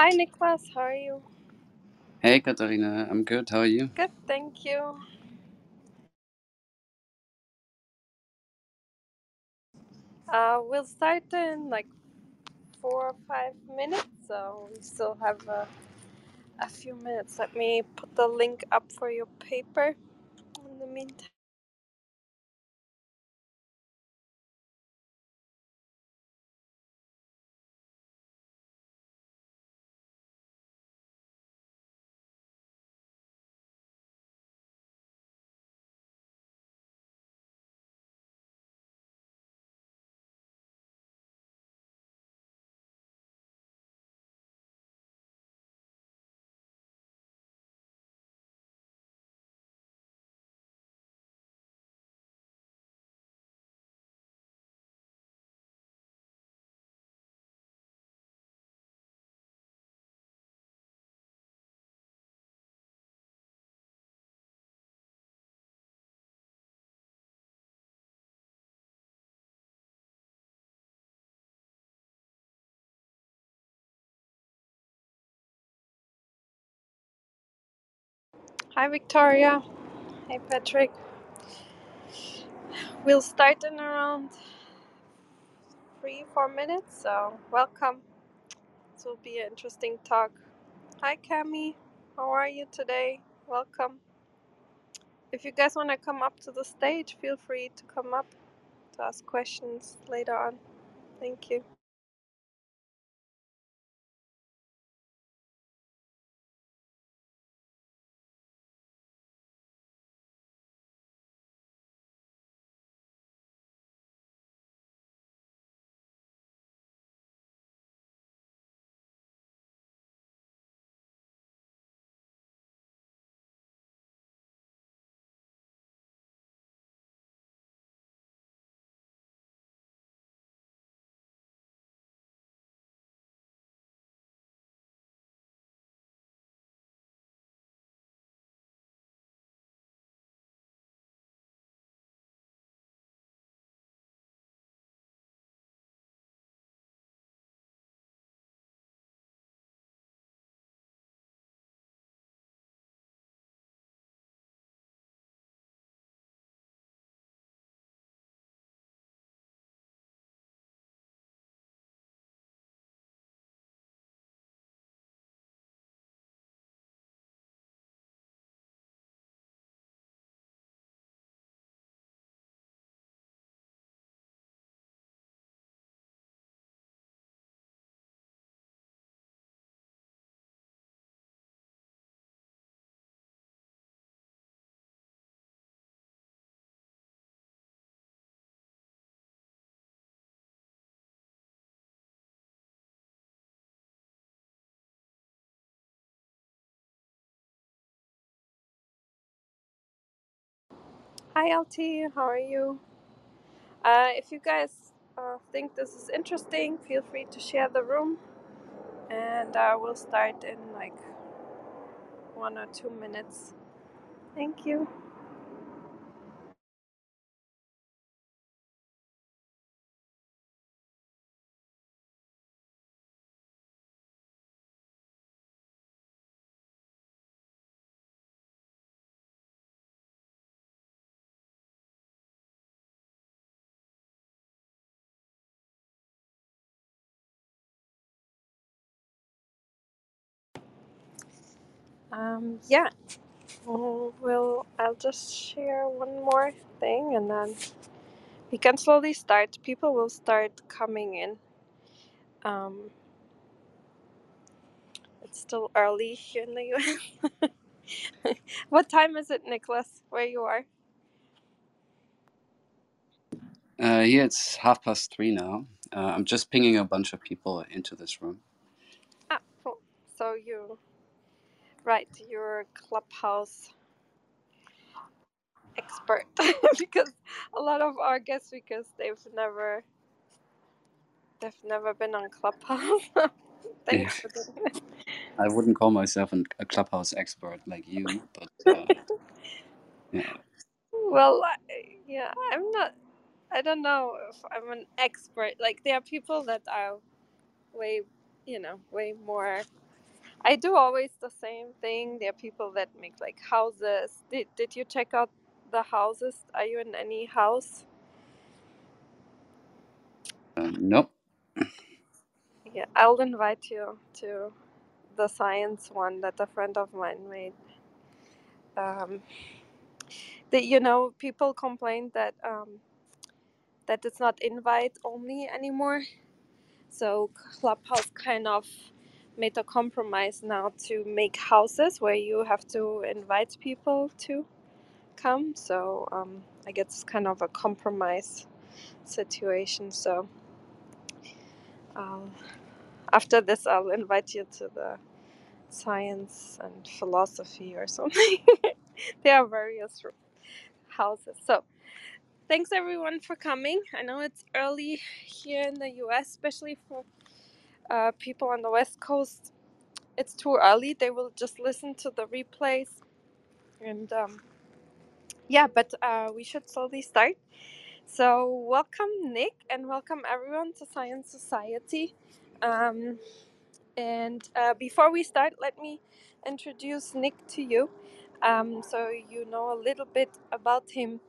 Hi, Nicholas. How are you? Hey, Katharina. I'm good. How are you? Good, thank you. Uh, we'll start in like four or five minutes, so we still have a, a few minutes. Let me put the link up for your paper in the meantime. Hi, Victoria. Hey, Patrick. We'll start in around three, four minutes, so welcome. This will be an interesting talk. Hi, Cami. How are you today? Welcome. If you guys want to come up to the stage, feel free to come up to ask questions later on. Thank you. Hi, LT. How are you? Uh, if you guys uh, think this is interesting, feel free to share the room, and uh, we'll start in like one or two minutes. Thank you. Um, yeah. Well, I'll just share one more thing, and then we can slowly start. People will start coming in. Um, it's still early here in the US. what time is it, Nicholas? Where you are? Uh, yeah, it's half past three now. Uh, I'm just pinging a bunch of people into this room. Ah, cool. So you, right? You're Clubhouse expert because a lot of our guests, because they've never, they've never been on Clubhouse. Yeah, Thanks for doing it. I wouldn't call myself an, a clubhouse expert like you, but uh, yeah, Well, I, yeah, I'm not. I don't know if I'm an expert. Like there are people that are way, you know, way more I do always the same thing. There are people that make like houses. Did Did you check out the houses? Are you in any house? Uh, nope. Yeah, I'll invite you to the science one that a friend of mine made. Um, that you know, people complain that um, that it's not invite only anymore. So Clubhouse kind of made a compromise now to make houses where you have to invite people to come. So um, I guess it's kind of a compromise situation. So I'll, after this, I'll invite you to the science and philosophy or something. there are various houses. So thanks everyone for coming. I know it's early here in the US, especially for uh, people on the West Coast. It's too early. They will just listen to the replays. And um, yeah, but uh, we should slowly start. So, welcome, Nick, and welcome everyone to Science Society. Um, and uh, before we start, let me introduce Nick to you um, so you know a little bit about him.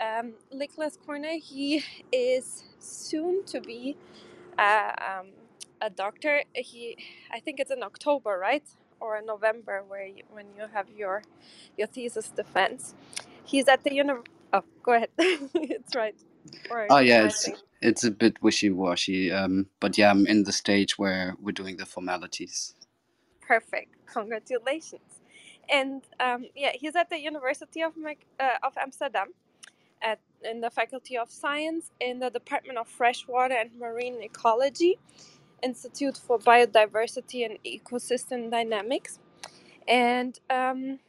Um, Nicholas Kornder, he is soon to be uh, um, a doctor. He, I think it's in October, right, or in November, where you, when you have your your thesis defense. He's at the uni. Oh, go ahead. it's right. Or Oh yeah, it's it's a bit wishy washy. Um, but yeah, I'm in the stage where we're doing the formalities. Perfect. Congratulations. And um, yeah, he's at the University of uh, of Amsterdam at in the Faculty of Science in the Department of Freshwater and Marine Ecology, Institute for Biodiversity and Ecosystem Dynamics. And um,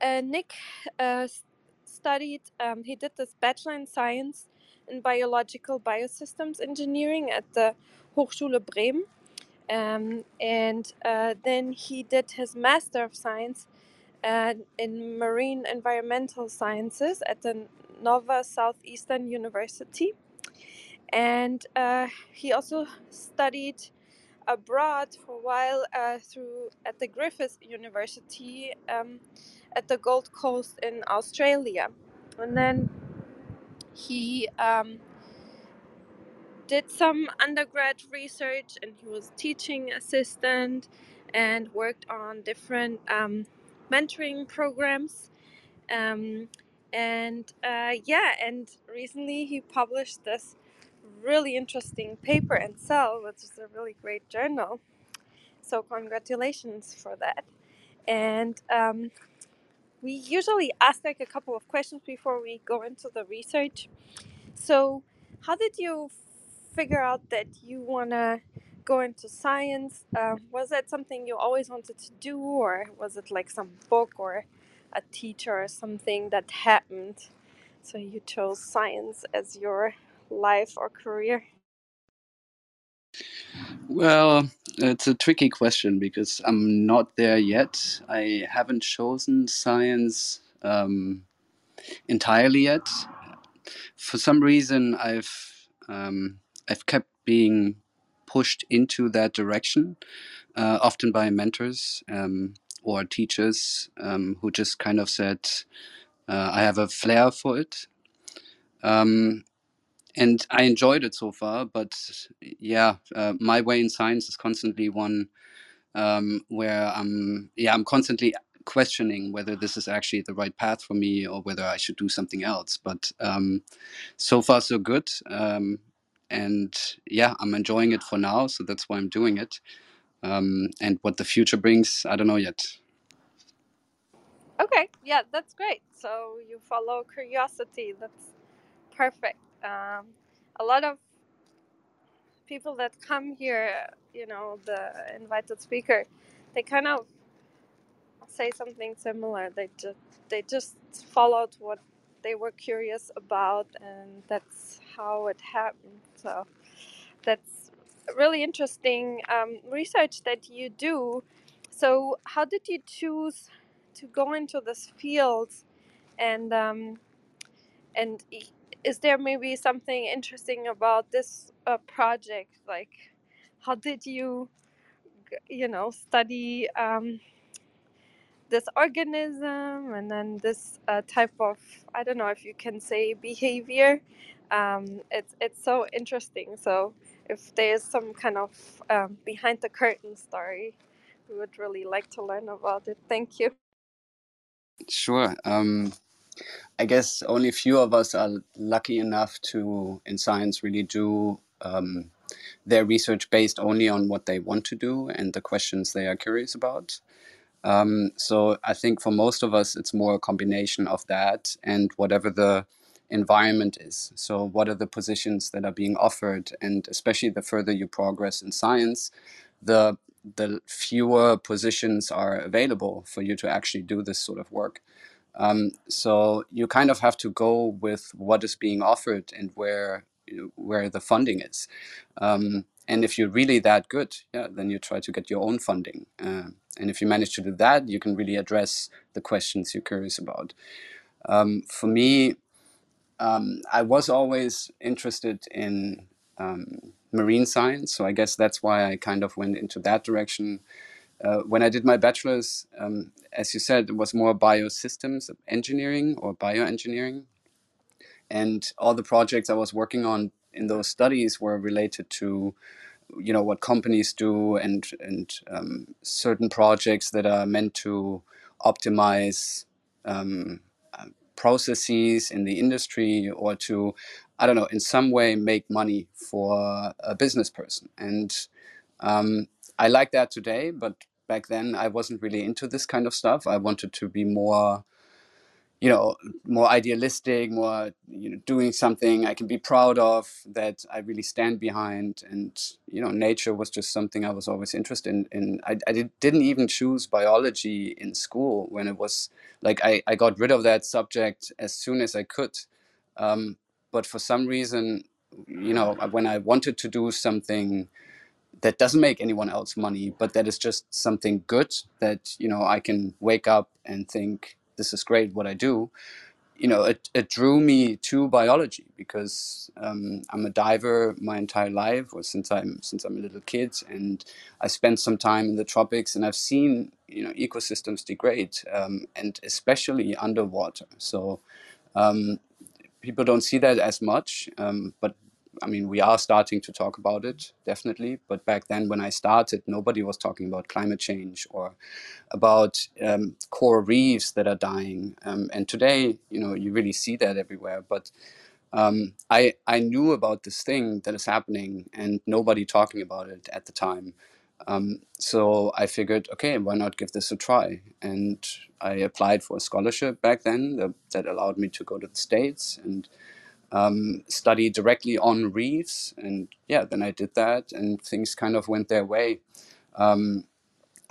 uh, Nick uh, studied. Um, he did this bachelor in science in biological biosystems engineering at the Hochschule Bremen um, and uh, then he did his Master of Science uh, in Marine Environmental Sciences at the Nova Southeastern University. And uh, he also studied abroad for a while uh, through at the Griffith University um, at the Gold Coast in Australia. And then he um, did some undergrad research and he was teaching assistant and worked on different um, mentoring programs um, and uh, yeah and recently he published this really interesting paper and cell which is a really great journal so congratulations for that and um, we usually ask like a couple of questions before we go into the research so, how did you figure out that you want to go into science? Uh, was that something you always wanted to do, or was it like some book or a teacher or something that happened? So, you chose science as your life or career? Well, it's a tricky question because I'm not there yet. I haven't chosen science um, entirely yet. For some reason, I've um, I've kept being pushed into that direction, uh, often by mentors um, or teachers um, who just kind of said, uh, "I have a flair for it." Um, and I enjoyed it so far, but yeah, uh, my way in science is constantly one um, where I'm yeah I'm constantly questioning whether this is actually the right path for me or whether I should do something else. But um, so far so good, um, and yeah, I'm enjoying it for now. So that's why I'm doing it. Um, and what the future brings, I don't know yet. Okay, yeah, that's great. So, you follow curiosity. That's perfect. Um, a lot of people that come here, you know, the invited speaker, they kind of say something similar. They just they just followed what they were curious about, and that's how it happened. So that's really interesting um, research that you do. So how did you choose to go into this field, and um, and is there maybe something interesting about this uh, project? Like, how did you you know study um, this organism and then this uh, type of I don't know if you can say behavior. Um, it's it's so interesting. So if there's some kind of um, behind the curtain story, we would really like to learn about it. Thank you. Sure. Um, I guess only few of us are lucky enough to, in science, really do um, their research based only on what they want to do and the questions they are curious about. Um, so I think for most of us, it's more a combination of that and whatever the environment is. So what are the positions that are being offered, and especially the further you progress in science, the the fewer positions are available for you to actually do this sort of work. Um, so you kind of have to go with what is being offered and where where the funding is. Um, and if you're really that good, yeah, then you try to get your own funding. Uh, and if you manage to do that, you can really address the questions you're curious about. Um, for me, um, I was always interested in um, marine science, so I guess that's why I kind of went into that direction. Uh, when I did my bachelor's, um, as you said, it was more biosystems engineering or bioengineering. And all the projects I was working on in those studies were related to, you know, what companies do and and um, certain projects that are meant to optimize um, uh, processes in the industry or to, I don't know, in some way make money for a business person. And um, I like that today, but back then I wasn't really into this kind of stuff. I wanted to be more you know more idealistic more you know doing something i can be proud of that i really stand behind and you know nature was just something i was always interested in, in i, I did, didn't even choose biology in school when it was like I, I got rid of that subject as soon as i could um, but for some reason you know when i wanted to do something that doesn't make anyone else money but that is just something good that you know i can wake up and think this is great what I do, you know, it, it drew me to biology because um, I'm a diver my entire life, or since I'm since I'm a little kid, and I spent some time in the tropics, and I've seen you know ecosystems degrade, um, and especially underwater. So um, people don't see that as much, um, but I mean, we are starting to talk about it, definitely. But back then, when I started, nobody was talking about climate change or about um, coral reefs that are dying. Um, and today, you know, you really see that everywhere. But um, I I knew about this thing that is happening, and nobody talking about it at the time. Um, so I figured, okay, why not give this a try? And I applied for a scholarship back then that, that allowed me to go to the states and um, study directly on reefs. And yeah, then I did that, and things kind of went their way. Um,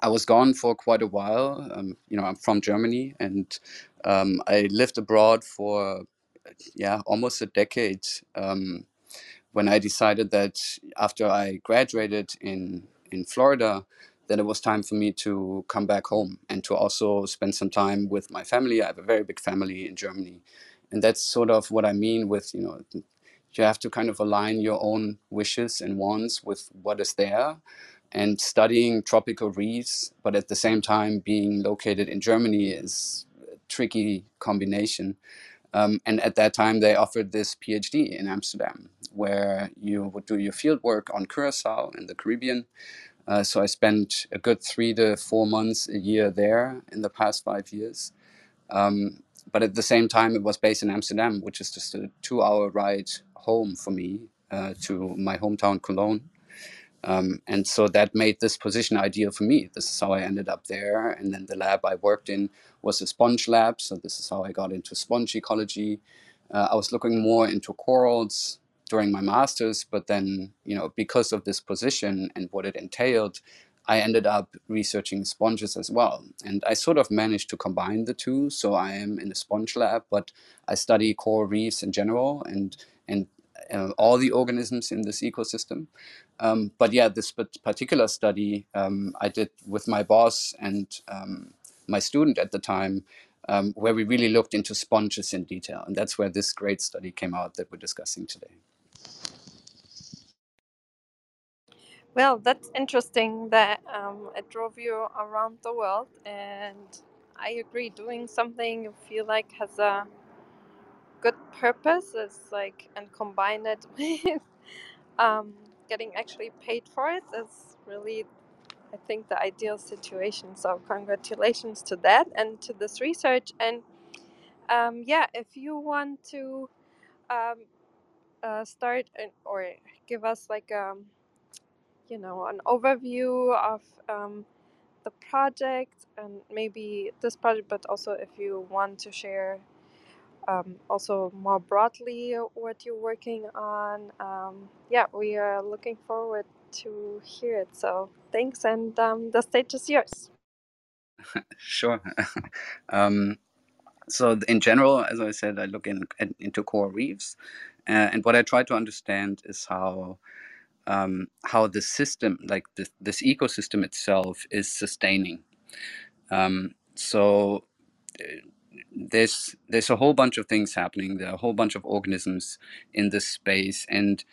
I was gone for quite a while. Um, you know, I'm from Germany, and um, I lived abroad for yeah almost a decade. Um, when I decided that after I graduated in in Florida, that it was time for me to come back home and to also spend some time with my family. I have a very big family in Germany, and that's sort of what I mean with you know you have to kind of align your own wishes and wants with what is there and studying tropical reefs, but at the same time being located in Germany is a tricky combination. Um, and at that time, they offered this PhD in Amsterdam, where you would do your field work on Curacao in the Caribbean. Uh, so I spent a good three to four months a year there in the past five years. Um, but at the same time, it was based in Amsterdam, which is just a two hour ride home for me uh, to my hometown, Cologne. Um, and so that made this position ideal for me. This is how I ended up there. And then the lab I worked in was a sponge lab. So this is how I got into sponge ecology. Uh, I was looking more into corals during my master's, but then, you know, because of this position and what it entailed, I ended up researching sponges as well. And I sort of managed to combine the two. So I am in a sponge lab, but I study coral reefs in general and, and uh, all the organisms in this ecosystem. Um, but yeah, this particular study um, I did with my boss and um, my student at the time, um, where we really looked into sponges in detail. And that's where this great study came out that we're discussing today. Well, that's interesting that um, it drove you around the world, and I agree. Doing something you feel like has a good purpose is like, and combine it with um, getting actually paid for it is really, I think, the ideal situation. So, congratulations to that and to this research. And um, yeah, if you want to um, uh, start an, or give us like um, you know an overview of um, the project and maybe this project, but also if you want to share um, also more broadly what you're working on. Um, yeah, we are looking forward to hear it. So thanks, and um, the stage is yours. Sure. um, so in general, as I said, I look in, into coral reefs, uh, and what I try to understand is how um, how the system, like this, this ecosystem itself, is sustaining. Um, so uh, there's there's a whole bunch of things happening. There are a whole bunch of organisms in this space, and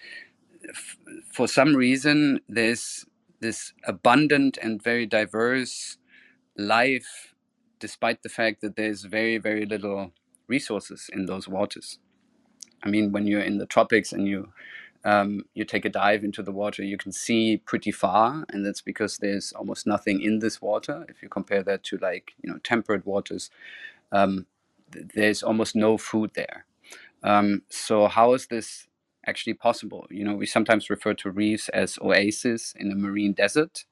f- for some reason, there's this abundant and very diverse life, despite the fact that there's very very little resources in those waters. I mean, when you're in the tropics and you um, you take a dive into the water, you can see pretty far, and that's because there's almost nothing in this water. If you compare that to like you know temperate waters, um, th- there's almost no food there. Um, so how is this actually possible? You know, we sometimes refer to reefs as oases in a marine desert,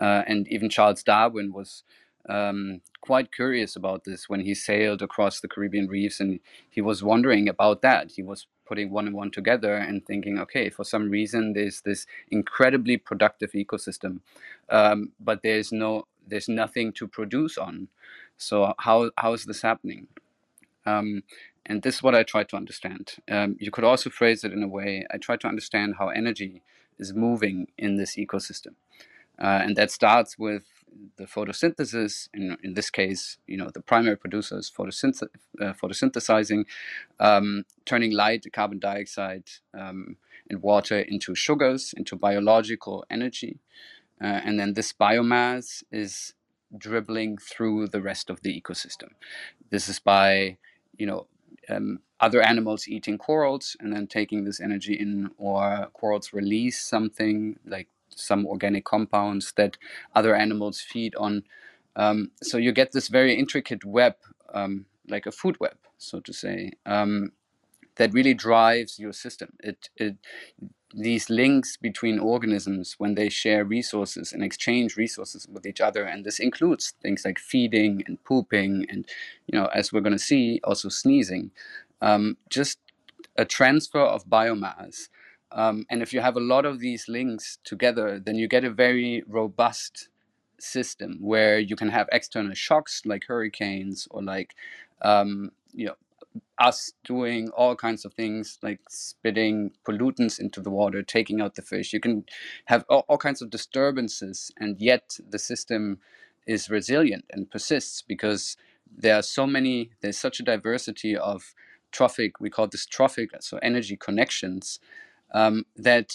uh, and even Charles Darwin was um, quite curious about this when he sailed across the Caribbean reefs, and he was wondering about that. He was putting one and one together and thinking, okay, for some reason there's this incredibly productive ecosystem, um, but there's no, there's nothing to produce on. So how how is this happening? Um, and this is what I try to understand. Um, you could also phrase it in a way I try to understand how energy is moving in this ecosystem. Uh, and that starts with the photosynthesis. In, in this case, you know, the primary producer is photosynth- uh, photosynthesizing, um, turning light, carbon dioxide, um, and water into sugars, into biological energy. Uh, and then this biomass is dribbling through the rest of the ecosystem. This is by, you know, um, other animals eating corals and then taking this energy in, or corals release something like some organic compounds that other animals feed on. Um, so you get this very intricate web, um, like a food web, so to say, um, that really drives your system. It, it these links between organisms when they share resources and exchange resources with each other and this includes things like feeding and pooping and you know as we're going to see also sneezing um, just a transfer of biomass um, and if you have a lot of these links together then you get a very robust system where you can have external shocks like hurricanes or like um, you know us doing all kinds of things like spitting pollutants into the water, taking out the fish. You can have all, all, kinds of disturbances, and yet the system is resilient and persists because there are so many, there's such a diversity of trophic, we call this trophic, so energy connections, um, that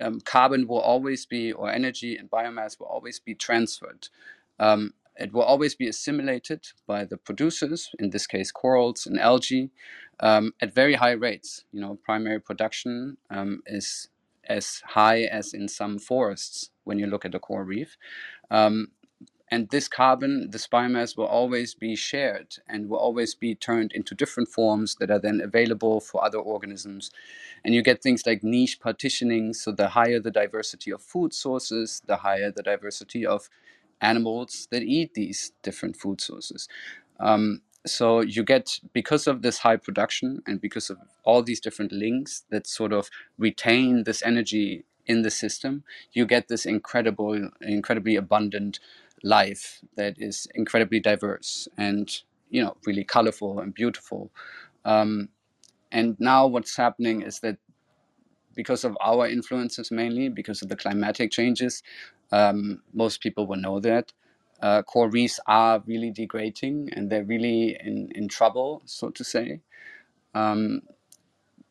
um, carbon will always be, or energy and biomass will always be transferred. Um, it will always be assimilated by the producers, in this case corals and algae, um, at very high rates. You know, primary production um, is as high as in some forests when you look at a coral reef. Um, and this carbon, this biomass will always be shared and will always be turned into different forms that are then available for other organisms. And you get things like niche partitioning. So the higher the diversity of food sources, the higher the diversity of animals that eat these different food sources. Um, so you get because of this high production and because of all these different links that sort of retain this energy in the system, you get this incredible, incredibly abundant life that is incredibly diverse and you know really colorful and beautiful. Um, and now what's happening is that because of our influences mainly, because of the climatic changes, um, most people will know that. Uh, reefs are really degrading and they're really in, in trouble, so to say. Um,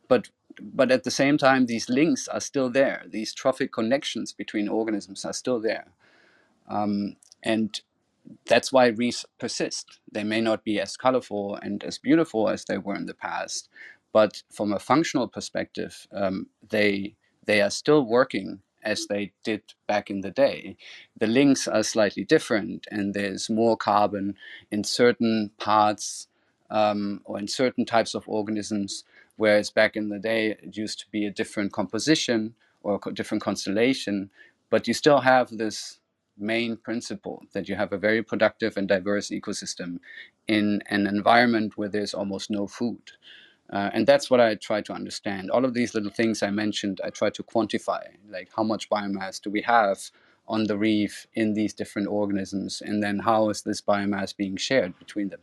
but but at the same time, these links are still there. These trophic connections between organisms are still there. Um, and that's why reefs persist. They may not be as colorful and as beautiful as they were in the past, but from a functional perspective, um, they they are still working as they did back in the day. The links are slightly different, and there's more carbon in certain parts um, or in certain types of organisms, whereas back in the day it used to be a different composition or a different constellation. But you still have this main principle that you have a very productive and diverse ecosystem in an environment where there's almost no food. Uh, and that's what I try to understand. All of these little things I mentioned, I try to quantify, like how much biomass do we have on the reef in these different organisms, and then how is this biomass being shared between them.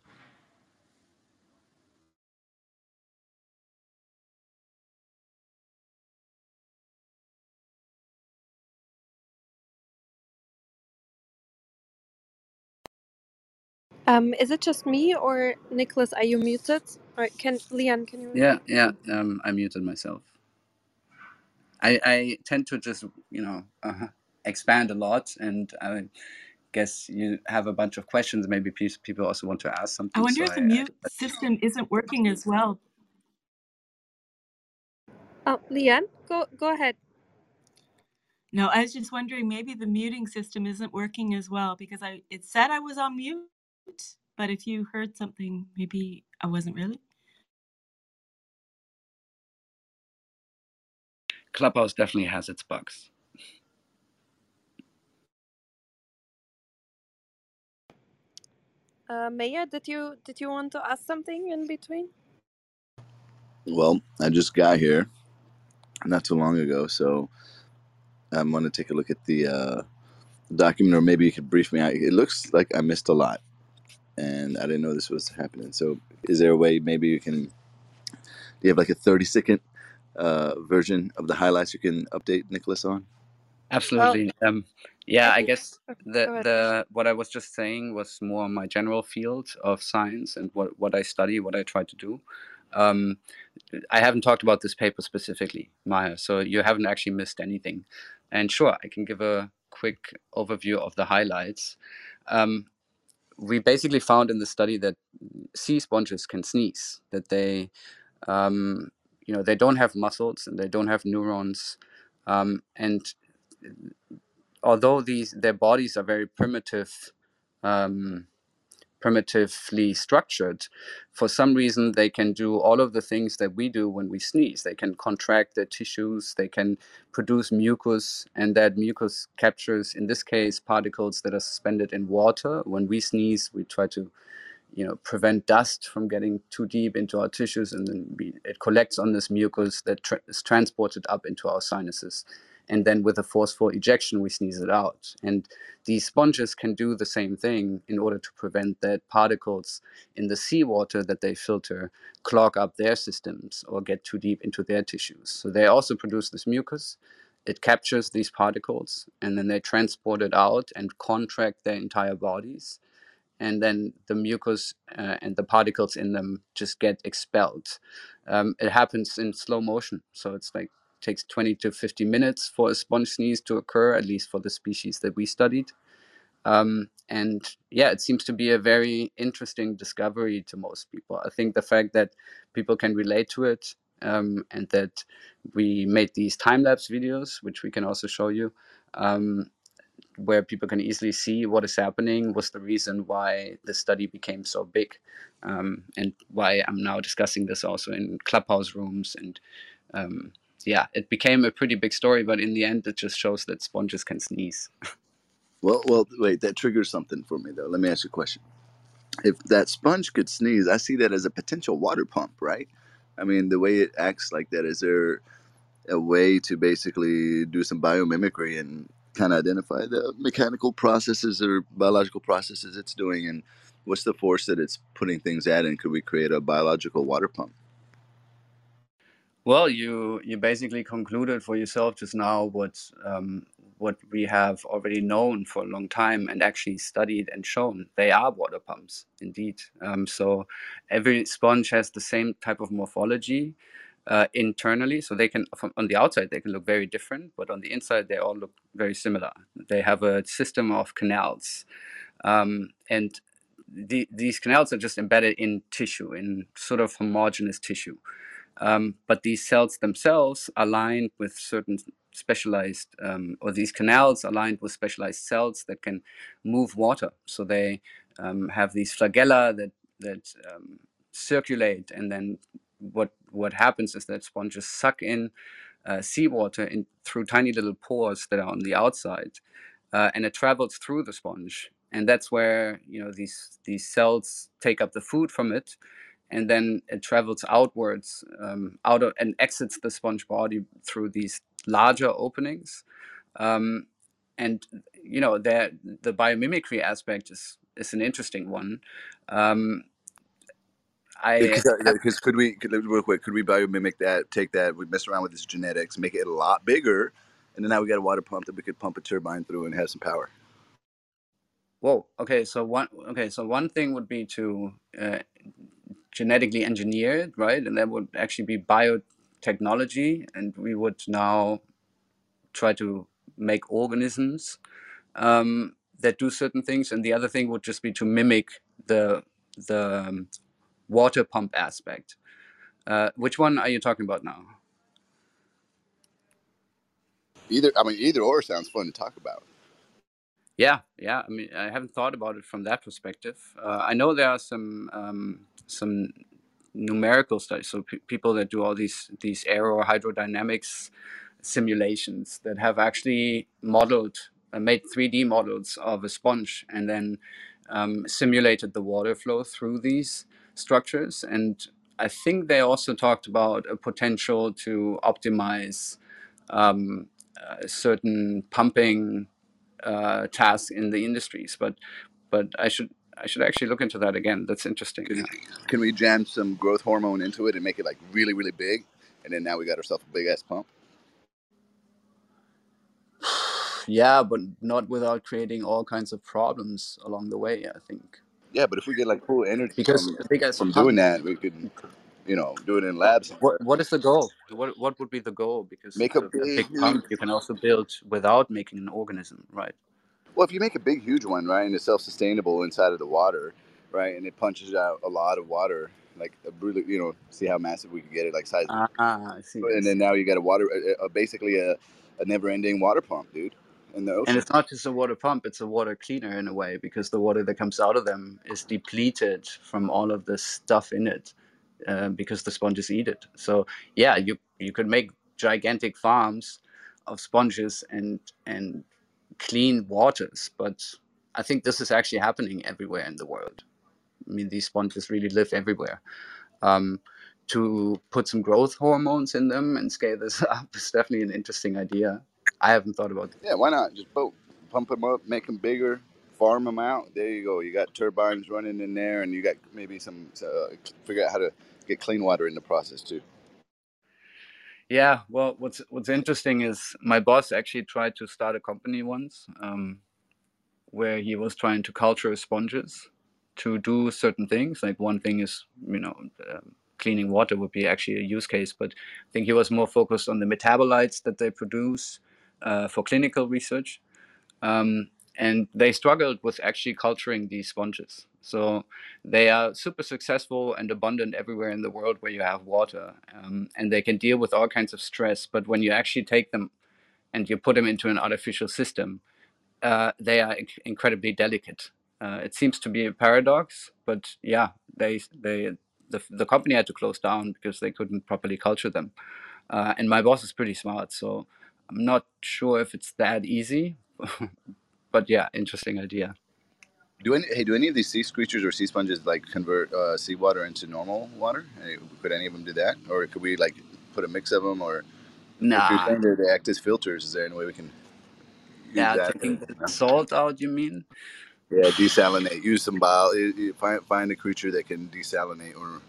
Um, is it just me or Nicholas? Are you muted? Or can Leon? Can you? Yeah, yeah. Um, I muted myself. I, I tend to just you know uh, expand a lot, and I guess you have a bunch of questions. Maybe people also want to ask something. I wonder so if the I, mute I, system isn't working as well. Oh, Leon, go go ahead. No, I was just wondering maybe the muting system isn't working as well because I it said I was on mute, but if you heard something, maybe I wasn't really. Clubhouse definitely has its bugs. Uh, Maya, did you did you want to ask something in between? Well, I just got here not too long ago, so I'm going to take a look at the uh, document, or maybe you could brief me. It looks like I missed a lot, and I didn't know this was happening. So, is there a way maybe you can? Do you have like a 30 second uh, version of the highlights you can update Nicholas on? Absolutely. Um, yeah, I I guess the the what I was just saying was more my general field of science and what what I study, what I try to do. Um, I haven't talked about this paper specifically, Maya, so you haven't actually missed anything. And sure, I can give a quick overview of the highlights. Um, we basically found in the study that sea sponges can sneeze, that they, um, you know, they don't have muscles and they don't have neurons, um, and although these their bodies are very primitive, um, primitively structured, for some reason they can do all of the things that we do when we sneeze. They can contract their tissues, they can produce mucus, and that mucus captures, in this case, particles that are suspended in water. When we sneeze, we try to you know prevent dust from getting too deep into our tissues and then we, it collects on this mucus that tra- is transported up into our sinuses and then with a forceful ejection we sneeze it out. And these sponges can do the same thing in order to prevent that particles in the seawater that they filter clog up their systems or get too deep into their tissues. So they also produce this mucus. It captures these particles and then they transport it out and contract their entire bodies. And then the mucus uh, and the particles in them just get expelled. Um, it happens in slow motion, so it's like takes 20 to 50 minutes for a sponge sneeze to occur, at least for the species that we studied. Um, and yeah, it seems to be a very interesting discovery to most people. I think the fact that people can relate to it um, and that we made these time lapse videos, which we can also show you, um, where people can easily see what is happening was the reason why the study became so big um, and why I'm now discussing this also in clubhouse rooms and um, yeah, it became a pretty big story, but in the end, it just shows that sponges can sneeze. Well, well, wait, that triggers something for me though. Let me ask you a question. If that sponge could sneeze, I see that as a potential water pump, right? I mean, the way it acts like that, is there a way to basically do some biomimicry and kind of identify the mechanical processes or biological processes it's doing and what's the force that it's putting things at and could we create a biological water pump Well, you you basically concluded for yourself just now what um, what we have already known for a long time and actually studied and shown. They are water pumps, indeed. Um, so every sponge has the same type of morphology. uh, internally. So they can, from, on the outside, they can look very different, but on the inside, they all look very similar. They have a system of canals. Um, and the, these canals are just embedded in tissue, in sort of homogeneous tissue. Um, but these cells themselves lined with certain specialized, um, or these canals are lined with specialized cells that can move water. So they um, have these flagella that that um, circulate, and then what what happens is that sponges suck in uh, seawater in through tiny little pores that are on the outside, uh, and it travels through the sponge, and that's where you know these these cells take up the food from it, and then it travels outwards um, out of, and exits the sponge body through these larger openings. Um, and you know the the biomimicry aspect is is an interesting one. Um, I Because uh, because could we could, real quick could we biomimic that? Take that, we mess around with this genetics, make it a lot bigger, and then now we got a water pump that we could pump a turbine through and have some power. whoa okay so one okay so one thing would be to uh, genetically engineered, right and that would actually be biotechnology and we would now try to make organisms um, that do certain things and the other thing would just be to mimic the the um, water pump aspect uh, which one are you talking about now Either I mean either or sounds fun to talk about. Yeah, yeah. I mean, I haven't thought about it from that perspective. Uh, I know there are some um, some numerical studies, so pe people that do all these these aero hydrodynamics simulations that have actually modeled, uh, made 3D models of a sponge, and then um, simulated the water flow through these structures. And I think they also talked about a potential to optimize um, uh, certain pumping uh, tasks in the industries. But but I should I should actually look into that again. That's interesting. Can, can we jam some growth hormone into it and make it like really really big, and then now we got ourselves a big ass pump? yeah, but not without creating all kinds of problems along the way. I think Yeah, but if we get like cool energy because from a big as from pump. doing that, we could you know do it in labs. What what is the goal? What what would be the goal? Because Make a a, a big big pump you can also build without making an organism, right? Well, if you make a big, huge one, right, and it's self-sustainable inside of the water, right, and it punches out a lot of water, like a really, you know, see how massive we could get it, like size, Ah, I see. And then now you got a water, a, a, basically a, a never-ending water pump, dude, in the ocean. And it's not just a water pump, it's a water cleaner in a way because the water that comes out of them is depleted from all of the stuff in it uh, because the sponges eat it. So, yeah, you, you could make gigantic farms of sponges and, and clean waters, but I think this is actually happening everywhere in the world. I mean, these sponges really live everywhere. Um, to put some growth hormones in them and scale this up is definitely an interesting idea. I haven't thought about Yeah, why not? Just boat, pump them up, make them bigger, farm them out. There you go. You got turbines running in there, and you got maybe some uh, figure out how to get clean water in the process too. Yeah, well, what's what's interesting is my boss actually tried to start a company once, um, where he was trying to culture sponges to do certain things. Like one thing is, you know, um, cleaning water would be actually a use case, but I think he was more focused on the metabolites that they produce uh, for clinical research. Um, and they struggled with actually culturing these sponges. So they are super successful and abundant everywhere in the world where you have water, um, and they can deal with all kinds of stress. But when you actually take them and you put them into an artificial system, uh, they are inc- incredibly delicate. Uh, it seems to be a paradox, but yeah, they they the, the company had to close down because they couldn't properly culture them. Uh, and my boss is pretty smart, so I'm not sure if it's that easy. but yeah, interesting idea. Do any hey do any of these sea creatures or sea sponges like convert uh, seawater into normal water? Hey, Could any of them do that, or could we like put a mix of them? Or if you're Nah, they act as filters, is there any way we can yeah, taking the salt out, you mean? Yeah, desalinate. Use some bio. Find find a creature that can desalinate, or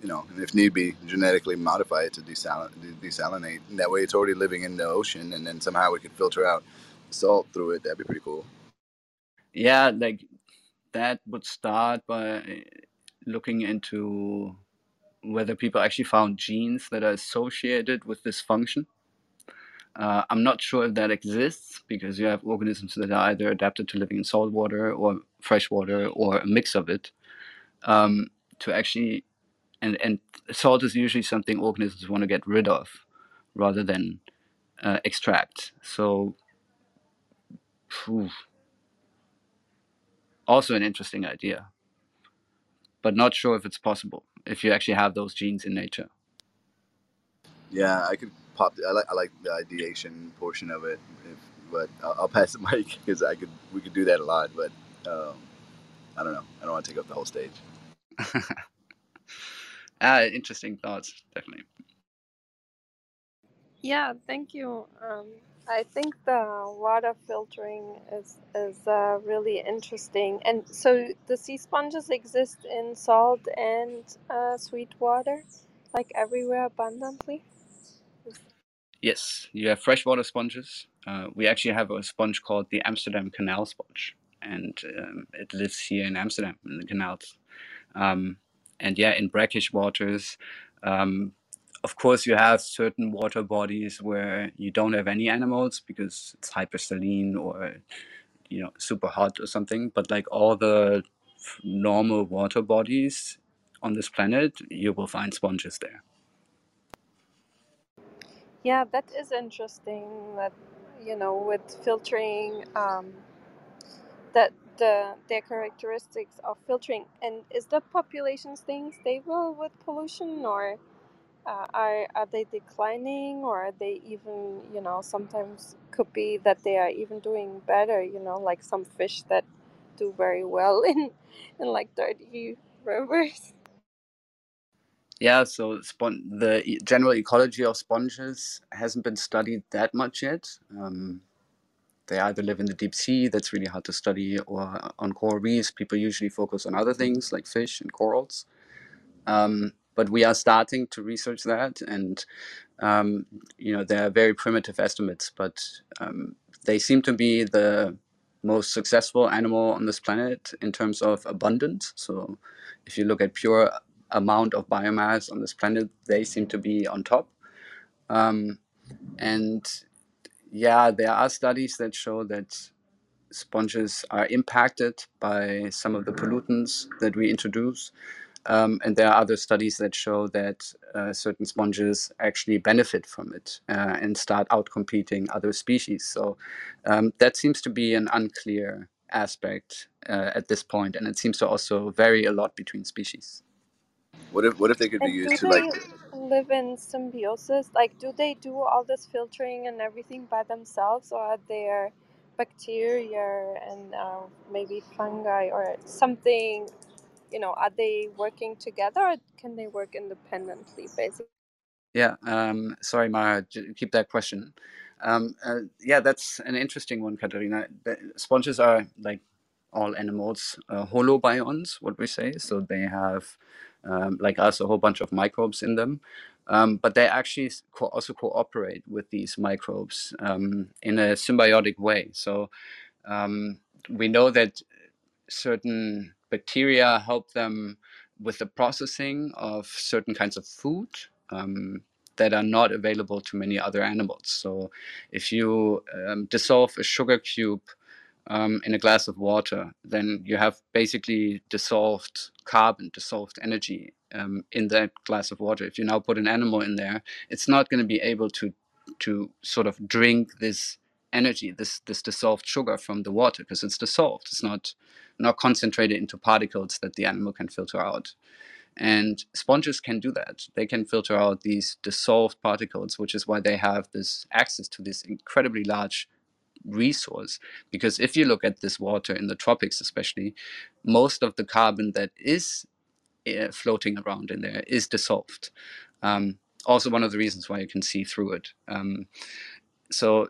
you know, and if need be, genetically modify it to desalin, desalinate. And that way, it's already living in the ocean, and then somehow we could filter out salt through it. That'd be pretty cool. Yeah, like that would start by looking into whether people actually found genes that are associated with this function. Uh, I'm not sure if that exists because you have organisms that are either adapted to living in salt water or fresh water or a mix of it. Um, to actually, and, and salt is usually something organisms want to get rid of rather than uh, extract. So, phew, also an interesting idea, but not sure if it's possible if you actually have those genes in nature. Yeah, I could pop. I like I like the ideation portion of it, if, but I'll, I'll pass the mic because I could we could do that a lot. But um, I don't know. I don't want to take up the whole stage. ah, interesting thoughts, definitely. Yeah, thank you. Um, I think the water filtering is is uh, really interesting. And so the sea sponges exist in salt and uh, sweet water, like everywhere abundantly. Yes, you have freshwater sponges. Uh, we actually have a sponge called the Amsterdam Canal sponge, and um, it lives here in Amsterdam in the canals. Um, and yeah, in brackish waters, um, of course, you have certain water bodies where you don't have any animals because it's hypersaline or you know super hot or something. But like all the normal water bodies on this planet, you will find sponges there. Yeah, that is interesting. That you know, with filtering, um, that the their characteristics of filtering, and is the population staying stable with pollution, or uh, are are they declining, or are they even you know sometimes could be that they are even doing better. You know, like some fish that do very well in in like dirty rivers. Yeah, so spon- the general ecology of sponges hasn't been studied that much yet. Um, they either live in the deep sea, that's really hard to study, or on coral reefs. People usually focus on other things like fish and corals. Um, but we are starting to research that, and um, you know there are very primitive estimates, but um, they seem to be the most successful animal on this planet in terms of abundance. So if you look at pure amount of biomass on this planet, they seem to be on top. Um, and yeah, there are studies that show that sponges are impacted by some of the pollutants that we introduce. Um, and there are other studies that show that uh, certain sponges actually benefit from it uh, and start outcompeting other species. So um, that seems to be an unclear aspect uh, at this point, and it seems to also vary a lot between species. What if what if they could be And used do to like? live in symbiosis? Like, do they do all this filtering and everything by themselves, or are there bacteria and uh, maybe fungi or something? You know, are they working together, or can they work independently? Basically. Yeah, um, sorry, Mara, keep that question. Um, uh, yeah, that's an interesting one, Katarina. The sponges are like all animals, uh, holobionts, what we say. So they have, um, like us, a whole bunch of microbes in them. Um, but they actually co- also cooperate with these microbes um, in a symbiotic way. So um, we know that certain bacteria help them with the processing of certain kinds of food um, that are not available to many other animals. So, if you um, dissolve a sugar cube um, in a glass of water, then you have basically dissolved carbon, dissolved energy um, in that glass of water. If you now put an animal in there, it's not going to be able to to sort of drink this energy, this this dissolved sugar from the water because it's dissolved. It's not not concentrated into particles that the animal can filter out. And sponges can do that. They can filter out these dissolved particles, which is why they have this access to this incredibly large resource. Because if you look at this water in the tropics, especially, most of the carbon that is uh, floating around in there is dissolved. Um, also, one of the reasons why you can see through it. Um, so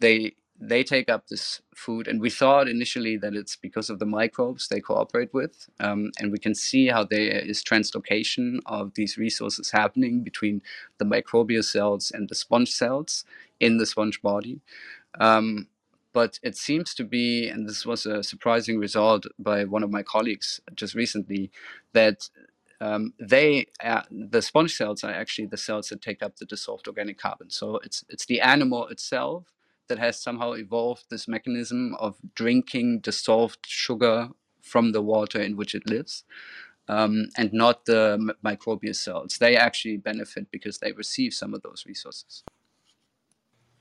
they they take up this food, and we thought initially that it's because of the microbes they cooperate with, um, and we can see how there is translocation of these resources happening between the microbial cells and the sponge cells in the sponge body. Um, but it seems to be, and this was a surprising result by one of my colleagues just recently, that um, they uh, the sponge cells are actually the cells that take up the dissolved organic carbon. So it's it's the animal itself that has somehow evolved this mechanism of drinking dissolved sugar from the water in which it lives, um, and not the microbial cells. They actually benefit because they receive some of those resources.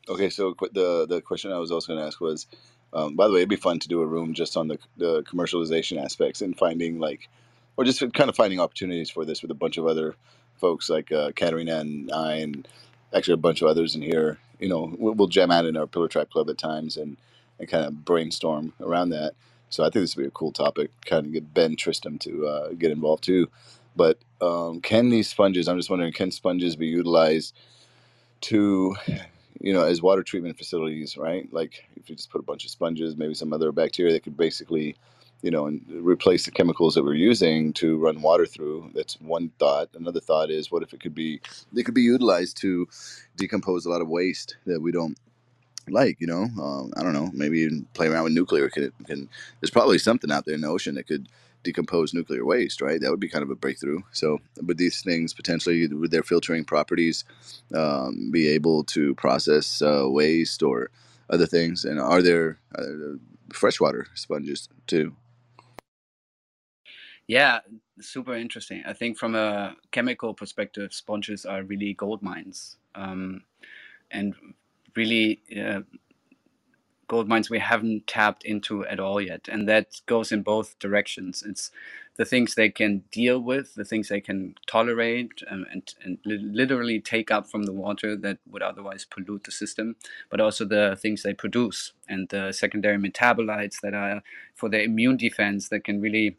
Okay, so the the question I was also going to ask was, um, by the way, it'd be fun to do a room just on the the commercialization aspects and finding like, or just kind of finding opportunities for this with a bunch of other folks like uh, Katerina and I, and actually a bunch of others in here. You know, we'll, jam out in our Pillar Track Club at times and and kind of brainstorm around that. So I think this would be a cool topic. Kind of get Ben Tristram to uh, get involved too. But um, can these sponges? I'm just wondering, can sponges be utilized to you know, as water treatment facilities, right? Like if you just put a bunch of sponges, maybe some other bacteria that could basically, you know, and replace the chemicals that we're using to run water through. That's one thought. Another thought is, what if it could be, they could be utilized to decompose a lot of waste that we don't like you know um, i don't know maybe even play around with nuclear can, can there's probably something out there in the ocean that could decompose nuclear waste, right? That would be kind of a breakthrough. So, but these things potentially, with their filtering properties, um, be able to process uh, waste or other things. And are there uh, freshwater sponges too? Yeah, super interesting. I think from a chemical perspective, sponges are really gold mines. Um, and really uh, gold mines we haven't tapped into at all yet. And that goes in both directions. It's the things they can deal with, the things they can tolerate, um, and, and li- literally take up from the water that would otherwise pollute the system, but also the things they produce and the secondary metabolites that are for their immune defense that can really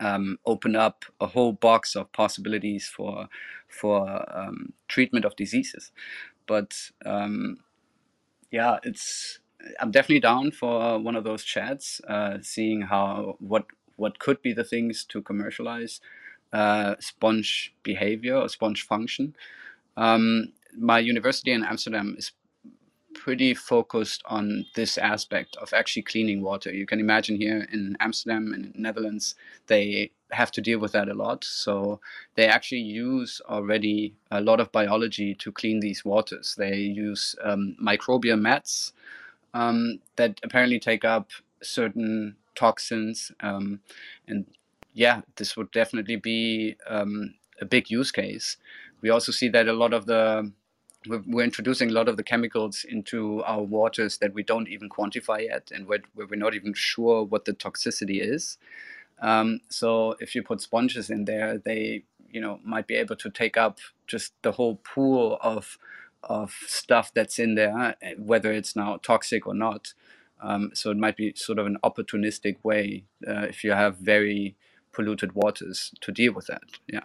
um, open up a whole box of possibilities for for um, treatment of diseases. But um, yeah, it's I'm definitely down for one of those chats, uh, seeing how what what could be the things to commercialize uh, sponge behavior or sponge function. Um, my university in Amsterdam is pretty focused on this aspect of actually cleaning water. You can imagine here in Amsterdam and Netherlands, they have to deal with that a lot. So they actually use already a lot of biology to clean these waters. They use um, microbial mats um, that apparently take up certain toxins. Um, and yeah, this would definitely be um, a big use case. We also see that a lot of the we're, we're, introducing a lot of the chemicals into our waters that we don't even quantify yet, and where, we're not even sure what the toxicity is. Um, so if you put sponges in there, they you know might be able to take up just the whole pool of of stuff that's in there, whether it's now toxic or not. Um, so it might be sort of an opportunistic way uh, if you have very polluted waters to deal with that. Yeah.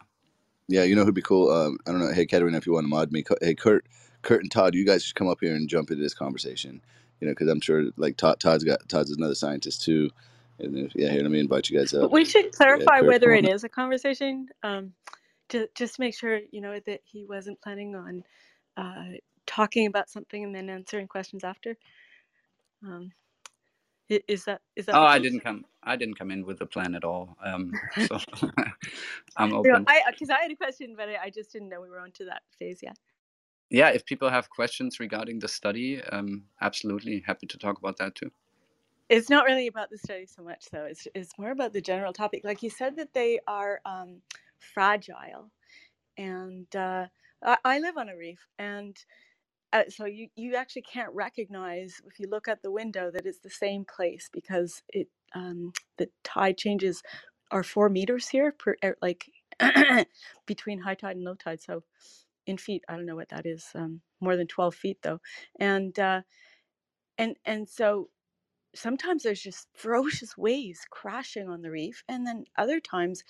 Yeah, you know who'd be cool? Um, I don't know. Hey, Katerina, if you want to mod me, hey, Kurt, Kurt and Todd, you guys should come up here and jump into this conversation. You know, because I'm sure like Todd, Todd's got Todd's another scientist too. And if, yeah, here let me invite you guys up. We should clarify yeah, whether it is a conversation. Um, to just make sure you know that he wasn't planning on uh, talking about something and then answering questions after. Um, is that is that? Oh, I didn't come. I didn't come in with a plan at all. Um, so I'm open. You know, I because I had a question, but I, I, just didn't know we were on to that phase yet. Yeah, if people have questions regarding the study, um, absolutely happy to talk about that too. It's not really about the study so much, though. It's it's more about the general topic. Like you said, that they are um, fragile, and uh, I, I live on a reef, and uh, so you you actually can't recognize if you look at the window that it's the same place because it um, the tide changes are four meters here per er, like between high tide and low tide. So in feet, I don't know what that is. Um, more than twelve feet though, and uh, and and so sometimes there's just ferocious waves crashing on the reef, and then other times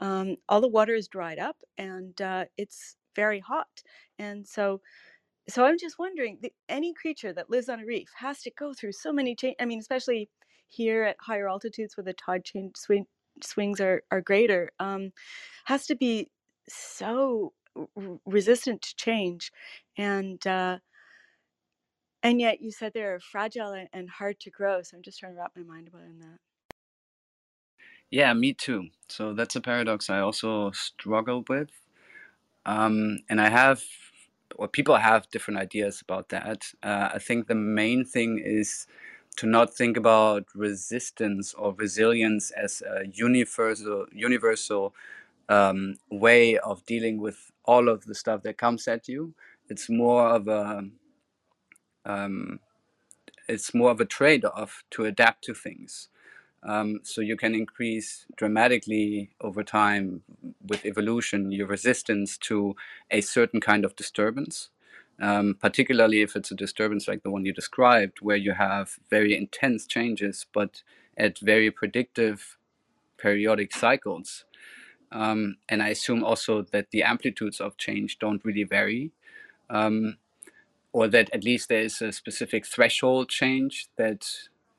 um, all the water is dried up and uh, it's very hot, and so so I'm just wondering, the, any creature that lives on a reef has to go through so many change. I mean, especially here at higher altitudes where the tide change swing, swings are are greater, um, has to be so r- resistant to change, and uh, and yet you said they're fragile and, and hard to grow. So I'm just trying to wrap my mind around that. Yeah, me too. So that's a paradox I also struggle with. Um, and I have, or people have different ideas about that. Uh, I think the main thing is to not think about resistance or resilience as a universal, universal um, way of dealing with all of the stuff that comes at you. It's more of a, um, it's more of a trade-off to adapt to things. Um, so you can increase dramatically over time with evolution your resistance to a certain kind of disturbance, um, particularly if it's a disturbance like the one you described, where you have very intense changes but at very predictive periodic cycles. Um, and I assume also that the amplitudes of change don't really vary. Um, or that at least there is a specific threshold change that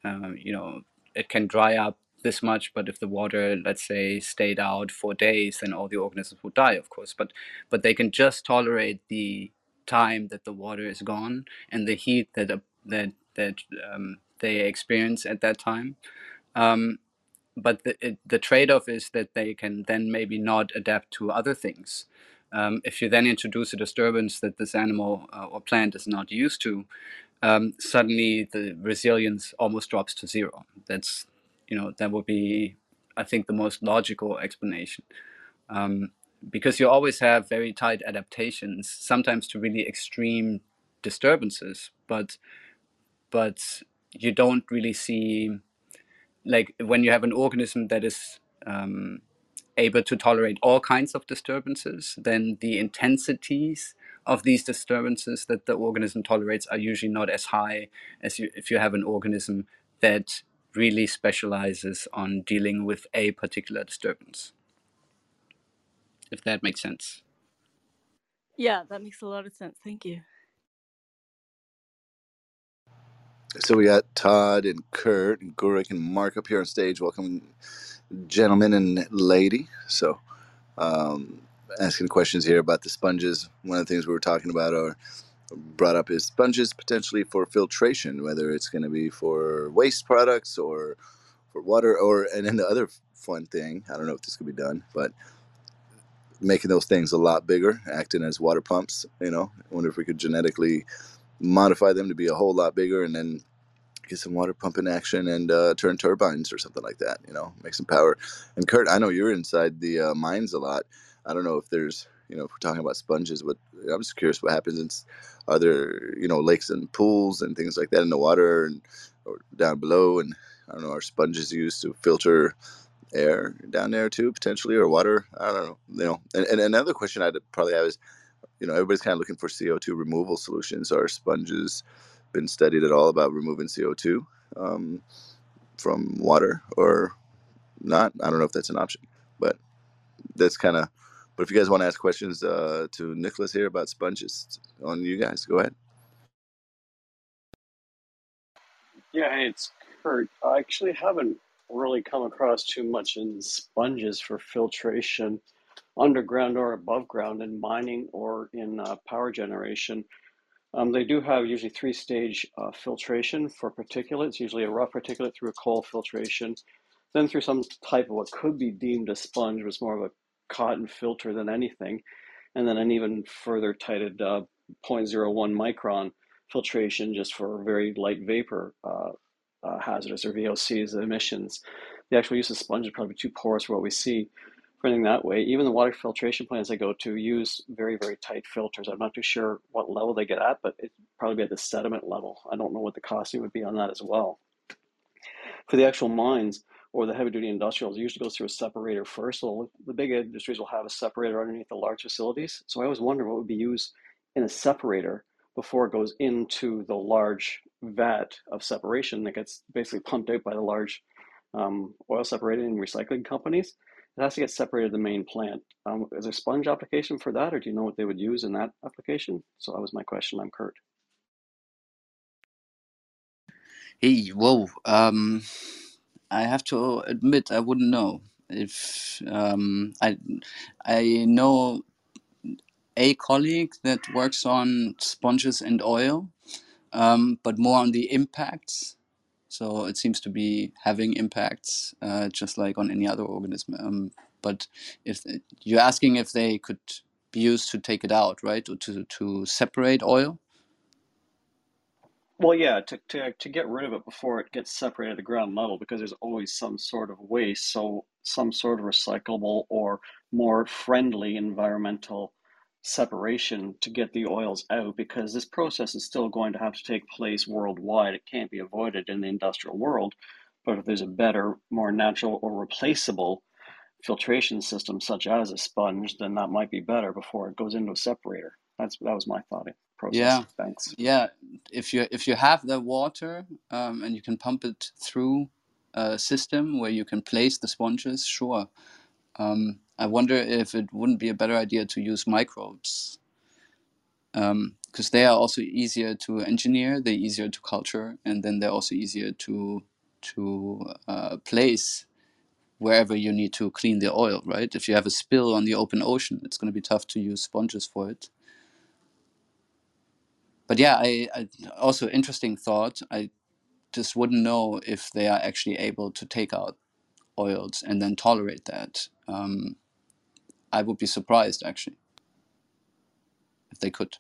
uh, you know it can dry up this much but if the water let's say stayed out for days then all the organisms would die of course. But but they can just tolerate the time that the water is gone and the heat that uh, that that um, they experience at that time. Um, but the, it, the trade-off is that they can then maybe not adapt to other things. Um, if you then introduce a disturbance that this animal uh, or plant is not used to, um, suddenly the resilience almost drops to zero. That's, you know, that would be, I think, the most logical explanation. Um, because you always have very tight adaptations, sometimes to really extreme disturbances, but but you don't really see like when you have an organism that is um, able to tolerate all kinds of disturbances, then the intensities of these disturbances that the organism tolerates are usually not as high as you, if you have an organism that really specializes on dealing with a particular disturbance. If that makes sense. Yeah, that makes a lot of sense. Thank you. So we got Todd and Kurt and Gurik and Mark up here on stage. Welcome, gentlemen and lady. So, um, asking questions here about the sponges. One of the things we were talking about or brought up is sponges potentially for filtration, whether it's going to be for waste products or for water, or and then the other fun thing. I don't know if this could be done, but making those things a lot bigger, acting as water pumps. You know, I wonder if we could genetically modify them to be a whole lot bigger and then get some water pumping action and uh, turn turbines or something like that. You know, make some power. And Kurt, I know you're inside the uh, mines a lot. I don't know if there's, you know, if we're talking about sponges, but I'm just curious what happens. In, are there, you know, lakes and pools and things like that in the water and or down below? And I don't know, are sponges used to filter air down there too, potentially, or water? I don't know. You know, and, and another question I'd probably have is, you know, everybody's kind of looking for CO2 removal solutions. Are sponges been studied at all about removing CO2 um, from water or not? I don't know if that's an option, but that's kind of. But if you guys want to ask questions uh, to Nicholas here about sponges, on you guys, go ahead. Yeah, hey, it's Kurt. I actually haven't really come across too much in sponges for filtration underground or above ground in mining or in uh, power generation. Um, they do have usually three stage uh, filtration for particulates, usually a rough particulate through a coal filtration, then through some type of what could be deemed a sponge, was more of a cotton filter than anything, and then an even further tighted uh, 0.01 micron filtration just for very light vapor uh, uh, hazardous or VOCs emissions. The actual use of sponge is probably too porous for what we see for anything that way. Even the water filtration plants I go to use very, very tight filters. I'm not too sure what level they get at, but it probably be at the sediment level. I don't know what the costing would be on that as well. For the actual mines or the heavy duty industrials, usually goes through a separator first. So the big industries will have a separator underneath the large facilities. So I always wonder what would be used in a separator before it goes into the large vat of separation that gets basically pumped out by the large um, oil separating and recycling companies. It has to get separated the main plant. Um, is there a sponge application for that, or do you know what they would use in that application? So that was my question. I'm Kurt. Hey, whoa. Um, I have to admit, I wouldn't know if um, I I know a colleague that works on sponges and oil, um, but more on the impacts So it seems to be having impacts, uh, just like on any other organism. Um, but if you're asking if they could be used to take it out, right, or to to separate oil. Well, yeah, to, to, to get rid of it before it gets separated at the ground level, because there's always some sort of waste. So, some sort of recyclable or more friendly environmental separation to get the oils out, because this process is still going to have to take place worldwide. It can't be avoided in the industrial world. But if there's a better, more natural or replaceable filtration system, such as a sponge, then that might be better before it goes into a separator. That's that was my thought process. Yeah, Thanks. yeah. If you if you have the water um, and you can pump it through a system where you can place the sponges, sure. Um, I wonder if it wouldn't be a better idea to use microbes because um, they are also easier to engineer, they're easier to culture, and then they're also easier to to uh, place wherever you need to clean the oil, right? If you have a spill on the open ocean, it's going to be tough to use sponges for it. But yeah, I, I also interesting thought. I just wouldn't know if they are actually able to take out oils and then tolerate that. Um, I would be surprised actually if they could.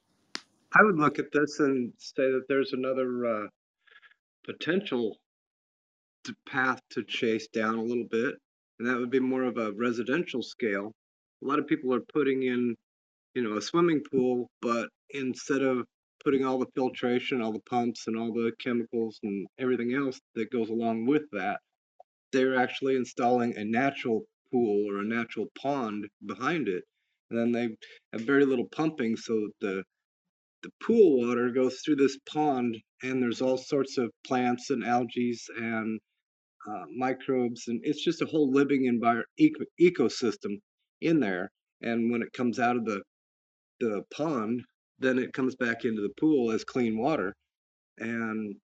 I would look at this and say that there's another uh, potential to path to chase down a little bit, and that would be more of a residential scale. A lot of people are putting in, you know, a swimming pool, but instead of putting all the filtration, all the pumps, and all the chemicals and everything else that goes along with that, they're actually installing a natural pool or a natural pond behind it. And then they have very little pumping, so the the pool water goes through this pond, and there's all sorts of plants and algae and uh, microbes, and it's just a whole living environment eco- ecosystem in there. And when it comes out of the the pond, then it comes back into the pool as clean water. And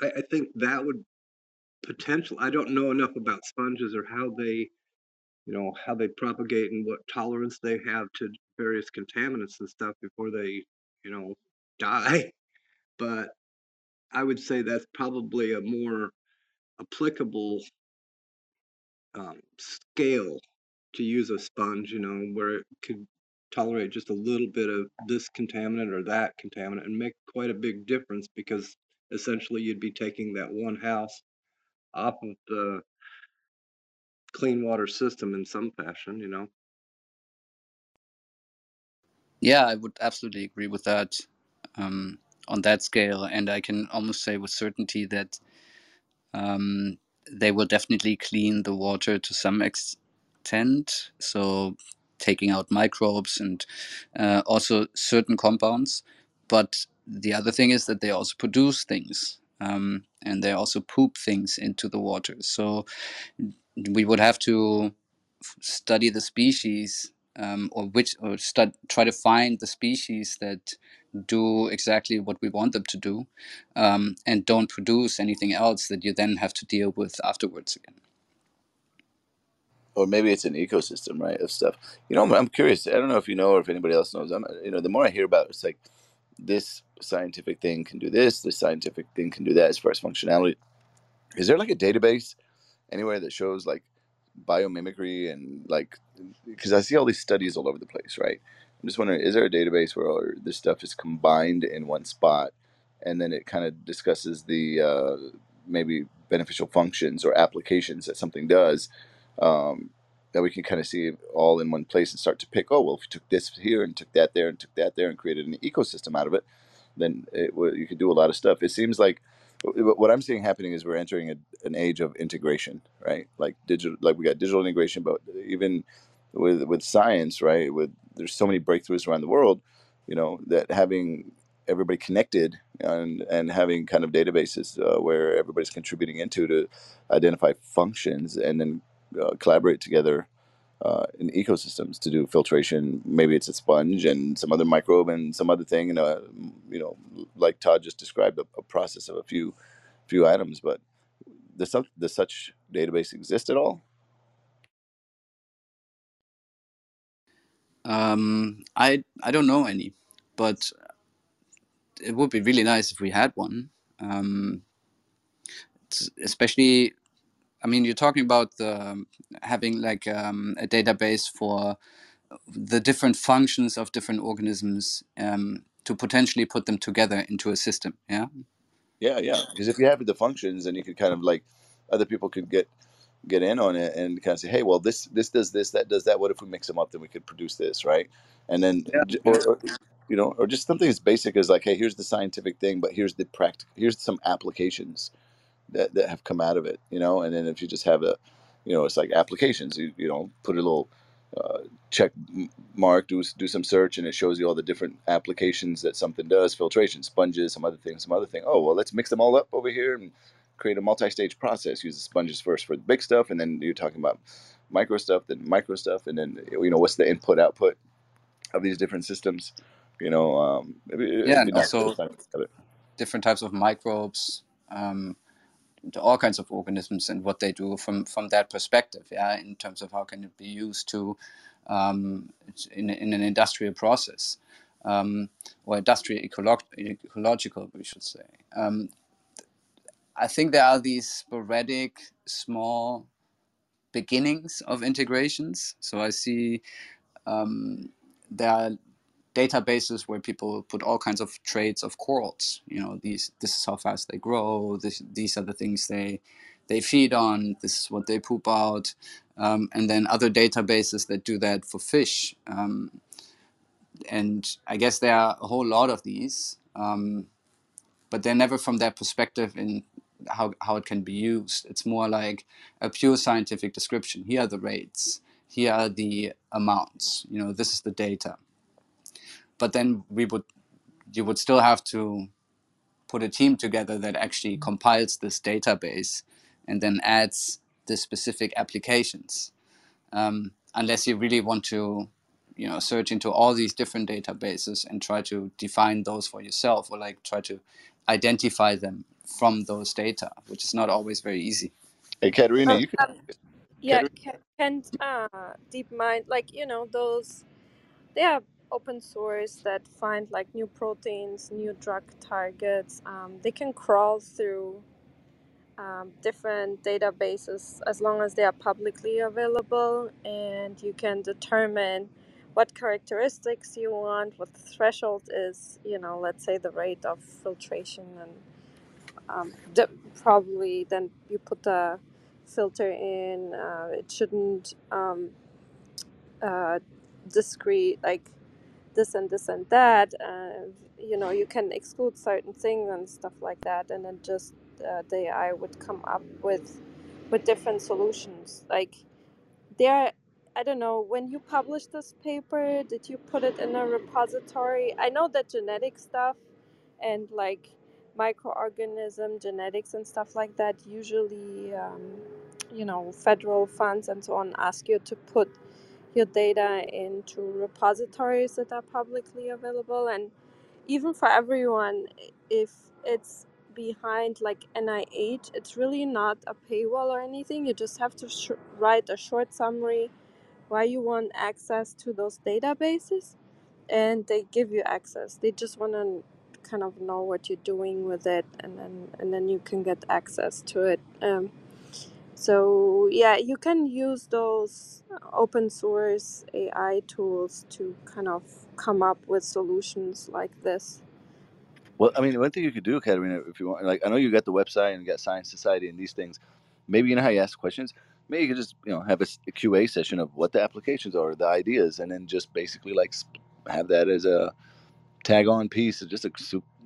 I, I think that would potential. I don't know enough about sponges or how they, you know, how they propagate and what tolerance they have to various contaminants and stuff before they, you know, die. But I would say that's probably a more applicable um, scale to use a sponge, you know, where it could tolerate just a little bit of this contaminant or that contaminant and make quite a big difference because essentially you'd be taking that one house off of the clean water system in some fashion, you know. Yeah, I would absolutely agree with that um, on that scale, and I can almost say with certainty that um, they will definitely clean the water to some extent. So taking out microbes and uh, also certain compounds. But the other thing is that they also produce things um, and they also poop things into the water. So we would have to study the species um, or which or stud, try to find the species that do exactly what we want them to do um, and don't produce anything else that you then have to deal with afterwards again or maybe it's an ecosystem, right, of stuff. You know, I'm, curious. I don't know if you know or if anybody else knows. I'm, you know, the more I hear about it, it's like this scientific thing can do this, this scientific thing can do that as far as functionality. Is there like a database anywhere that shows like biomimicry and like because I see all these studies all over the place, right? I'm just wondering, is there a database where all this stuff is combined in one spot, and then it kind of discusses the uh, maybe beneficial functions or applications that something does, um, that we can kind of see all in one place and start to pick. Oh well, if you took this here and took that there and took that there and created an ecosystem out of it, then it, you could do a lot of stuff. It seems like what I'm seeing happening is we're entering a, an age of integration, right? Like digital, like we got digital integration, but even with with science, right? With there's so many breakthroughs around the world, you know, that having everybody connected and and having kind of databases uh, where everybody's contributing into to identify functions and then uh, collaborate together uh, in ecosystems to do filtration. Maybe it's a sponge and some other microbe and some other thing. And uh, you know, like Todd just described, a, a process of a few few items. But does, does such database exist at all? Um, I I don't know any, but it would be really nice if we had one. Um, especially I mean, you're talking about the, um, having like um, a database for the different functions of different organisms um, to potentially put them together into a system. Yeah. Yeah, yeah. Because if you have the functions, then you could kind of like other people could get get in on it and kind of say, hey, well, this this does this, that does that. What if we mix them up? Then we could produce this, right? And then, Yeah. Yeah. or, or you know, or just something as basic as like, hey, here's the scientific thing, but here's the practical, here's some applications that, that have come out of it, you know. And then if you just have a, you know, it's like applications. You you know, put a little uh, check mark, do do some search, and it shows you all the different applications that something does. Filtration, sponges, some other things, some other thing. Oh well, let's mix them all up over here and create a multi-stage process. Use the sponges first for the big stuff, and then you're talking about micro stuff, then micro stuff, and then you know what's the input output of these different systems. You know, um, Yeah, and be nice to also kind of have it. different types of microbes, um, to all kinds of organisms, and what they do from from that perspective. Yeah, in terms of how can it be used to um, in in an industrial process um, or industrial ecolo- ecological, we should say. Um, I think there are these sporadic, small beginnings of integrations. So I see um, there are databases where people put all kinds of traits of corals. You know, these this is how fast they grow. This, these are the things they they feed on. This is what they poop out. Um, and then other databases that do that for fish. Um, and I guess there are a whole lot of these, um, but they're never from that perspective in how, how it can be used. It's more like a pure scientific description. Here are the rates. Here are the amounts. You know, this is the data. But then we would you would still have to put a team together that actually compiles this database and then adds the specific applications. Um, unless you really want to, you know, search into all these different databases and try to define those for yourself, or like try to identify them from those data, which is not always very easy. Hey, Katerina, Well, you can. um, yeah, Katerina, can, can uh, DeepMind, like, you know, those, they are open source that find like new proteins, new drug targets. Um, they can crawl through um, different databases as long as they are publicly available, and you can determine what characteristics you want, what the threshold is, you know, let's say the rate of filtration, and um, probably then you put the filter in. Uh, it shouldn't um, uh, discrete like this and this and that. Uh, you know, you can exclude certain things and stuff like that, and then just uh, the AI would come up with with different solutions. Like there, I don't know. When you published this paper, did you put it in a repository? I know that genetic stuff and like microorganism genetics and stuff like that usually um, you know federal funds and so on ask you to put your data into repositories that are publicly available. And even for everyone if it's behind like nih it's really not a paywall or anything. You just have to sh- write a short summary why you want access to those databases and they give you access. They just want to kind of know what you're doing with it and then and then you can get access to it. Um, so yeah you can use those uh, open source ai tools to kind of come up with solutions like this Well, I mean, one thing you could do, Katerina, if you want, like, I know you got the website and you got Science Society and these things. Maybe you know how you ask questions. Maybe you could just, you know, have a QA session of what the applications are, the ideas, and then just basically like have that as a tag on piece of just a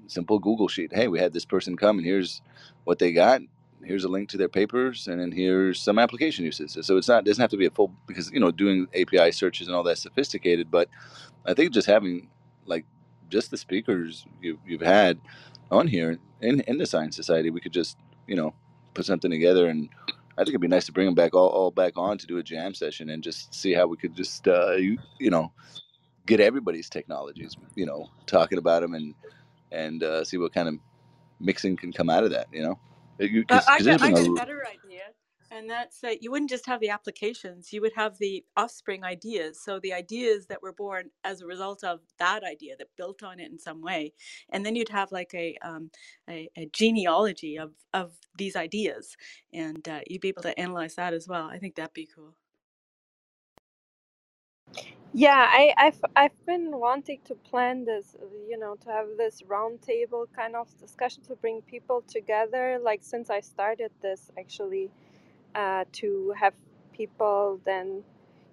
simple Google sheet. Hey, we had this person come and here's what they got. Here's a link to their papers, and then here's some application uses. So it's not doesn't have to be a full because you know doing API searches and all that sophisticated, but I think just having like just the speakers you, you've had on here in, in the Science Society, we could just you know put something together, and I think it'd be nice to bring them back all, all back on to do a jam session and just see how we could just uh, you, you know get everybody's technologies, you know, talking about them and and uh, see what kind of mixing can come out of that, you know, Uh, I got I been got a a better idea, and that's that you wouldn't just have the applications you would have the offspring ideas. So the ideas that were born as a result of that idea that built on it in some way and then you'd have like a um, a, a, genealogy of of these ideas and uh, you'd be able to analyze that as well. I think that'd be cool Yeah, I, I've I've been wanting to plan this, uh, you know, to have this roundtable kind of discussion to bring people together. Like since I started this, actually, uh, to have people then,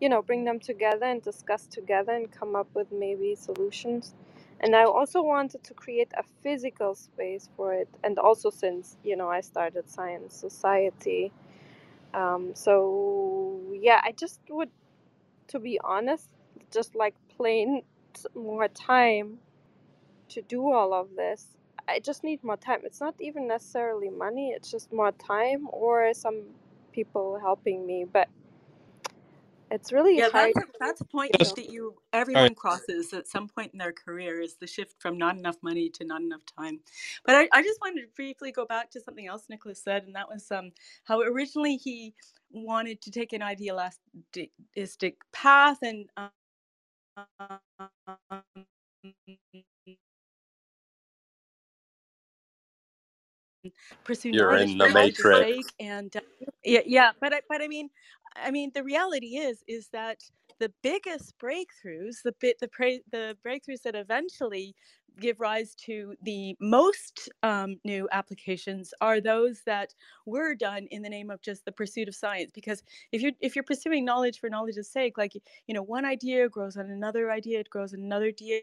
you know, bring them together and discuss together and come up with maybe solutions. And I also wanted to create a physical space for it. And also since, you know, I started Science Society. Um, so yeah, I just would, to be honest, just like plain more time to do all of this. I just need more time. It's not even necessarily money, it's just more time or some people helping me. But it's really yeah hard. that's a, that's a point You know. that you All right. everyone crosses at some point in their career is the shift from not enough money to not enough time but i, I just wanted to briefly go back to something else nicholas said and that was um how originally he wanted to take an idealistic path and pursue You're in the matrix. and uh, yeah yeah but I, but i mean i mean the reality is is that the biggest breakthroughs the bit the pra- the breakthroughs that eventually give rise to the most um, new applications are those that were done in the name of just the pursuit of science because if you're if you're pursuing knowledge for knowledge's sake like you know one idea grows on another idea it grows on another idea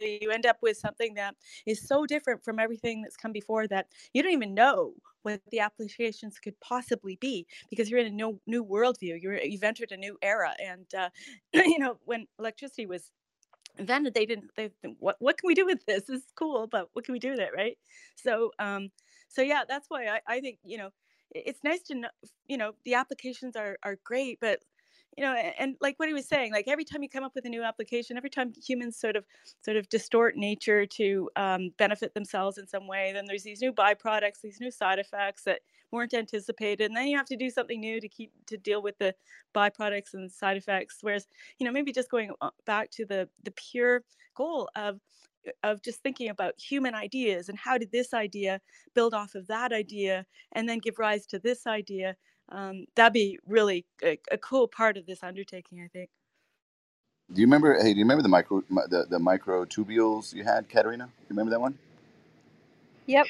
you end up with something that is so different from everything that's come before that you don't even know what the applications could possibly be because you're in a new new worldview. You're you've entered a new era, and uh, you know when electricity was invented, they didn't. They what what can we do with this? This is cool, but what can we do with it, right? So um, so yeah, that's why I I think you know it's nice to know you know the applications are are great, but you know and, like what he was saying like every time you come up with a new application every time humans sort of sort of distort nature to um, benefit themselves in some way then there's these new byproducts these new side effects that weren't anticipated and then you have to do something new to keep to deal with the byproducts and side effects. Whereas you know maybe just going back to the the pure goal of of just thinking about human ideas and how did this idea build off of that idea and then give rise to this idea um, that'd be really a, a cool part of this undertaking, I think. Do you remember? Hey, do you remember the micro the, the microtubules you had, Katerina? You remember that one? Yep.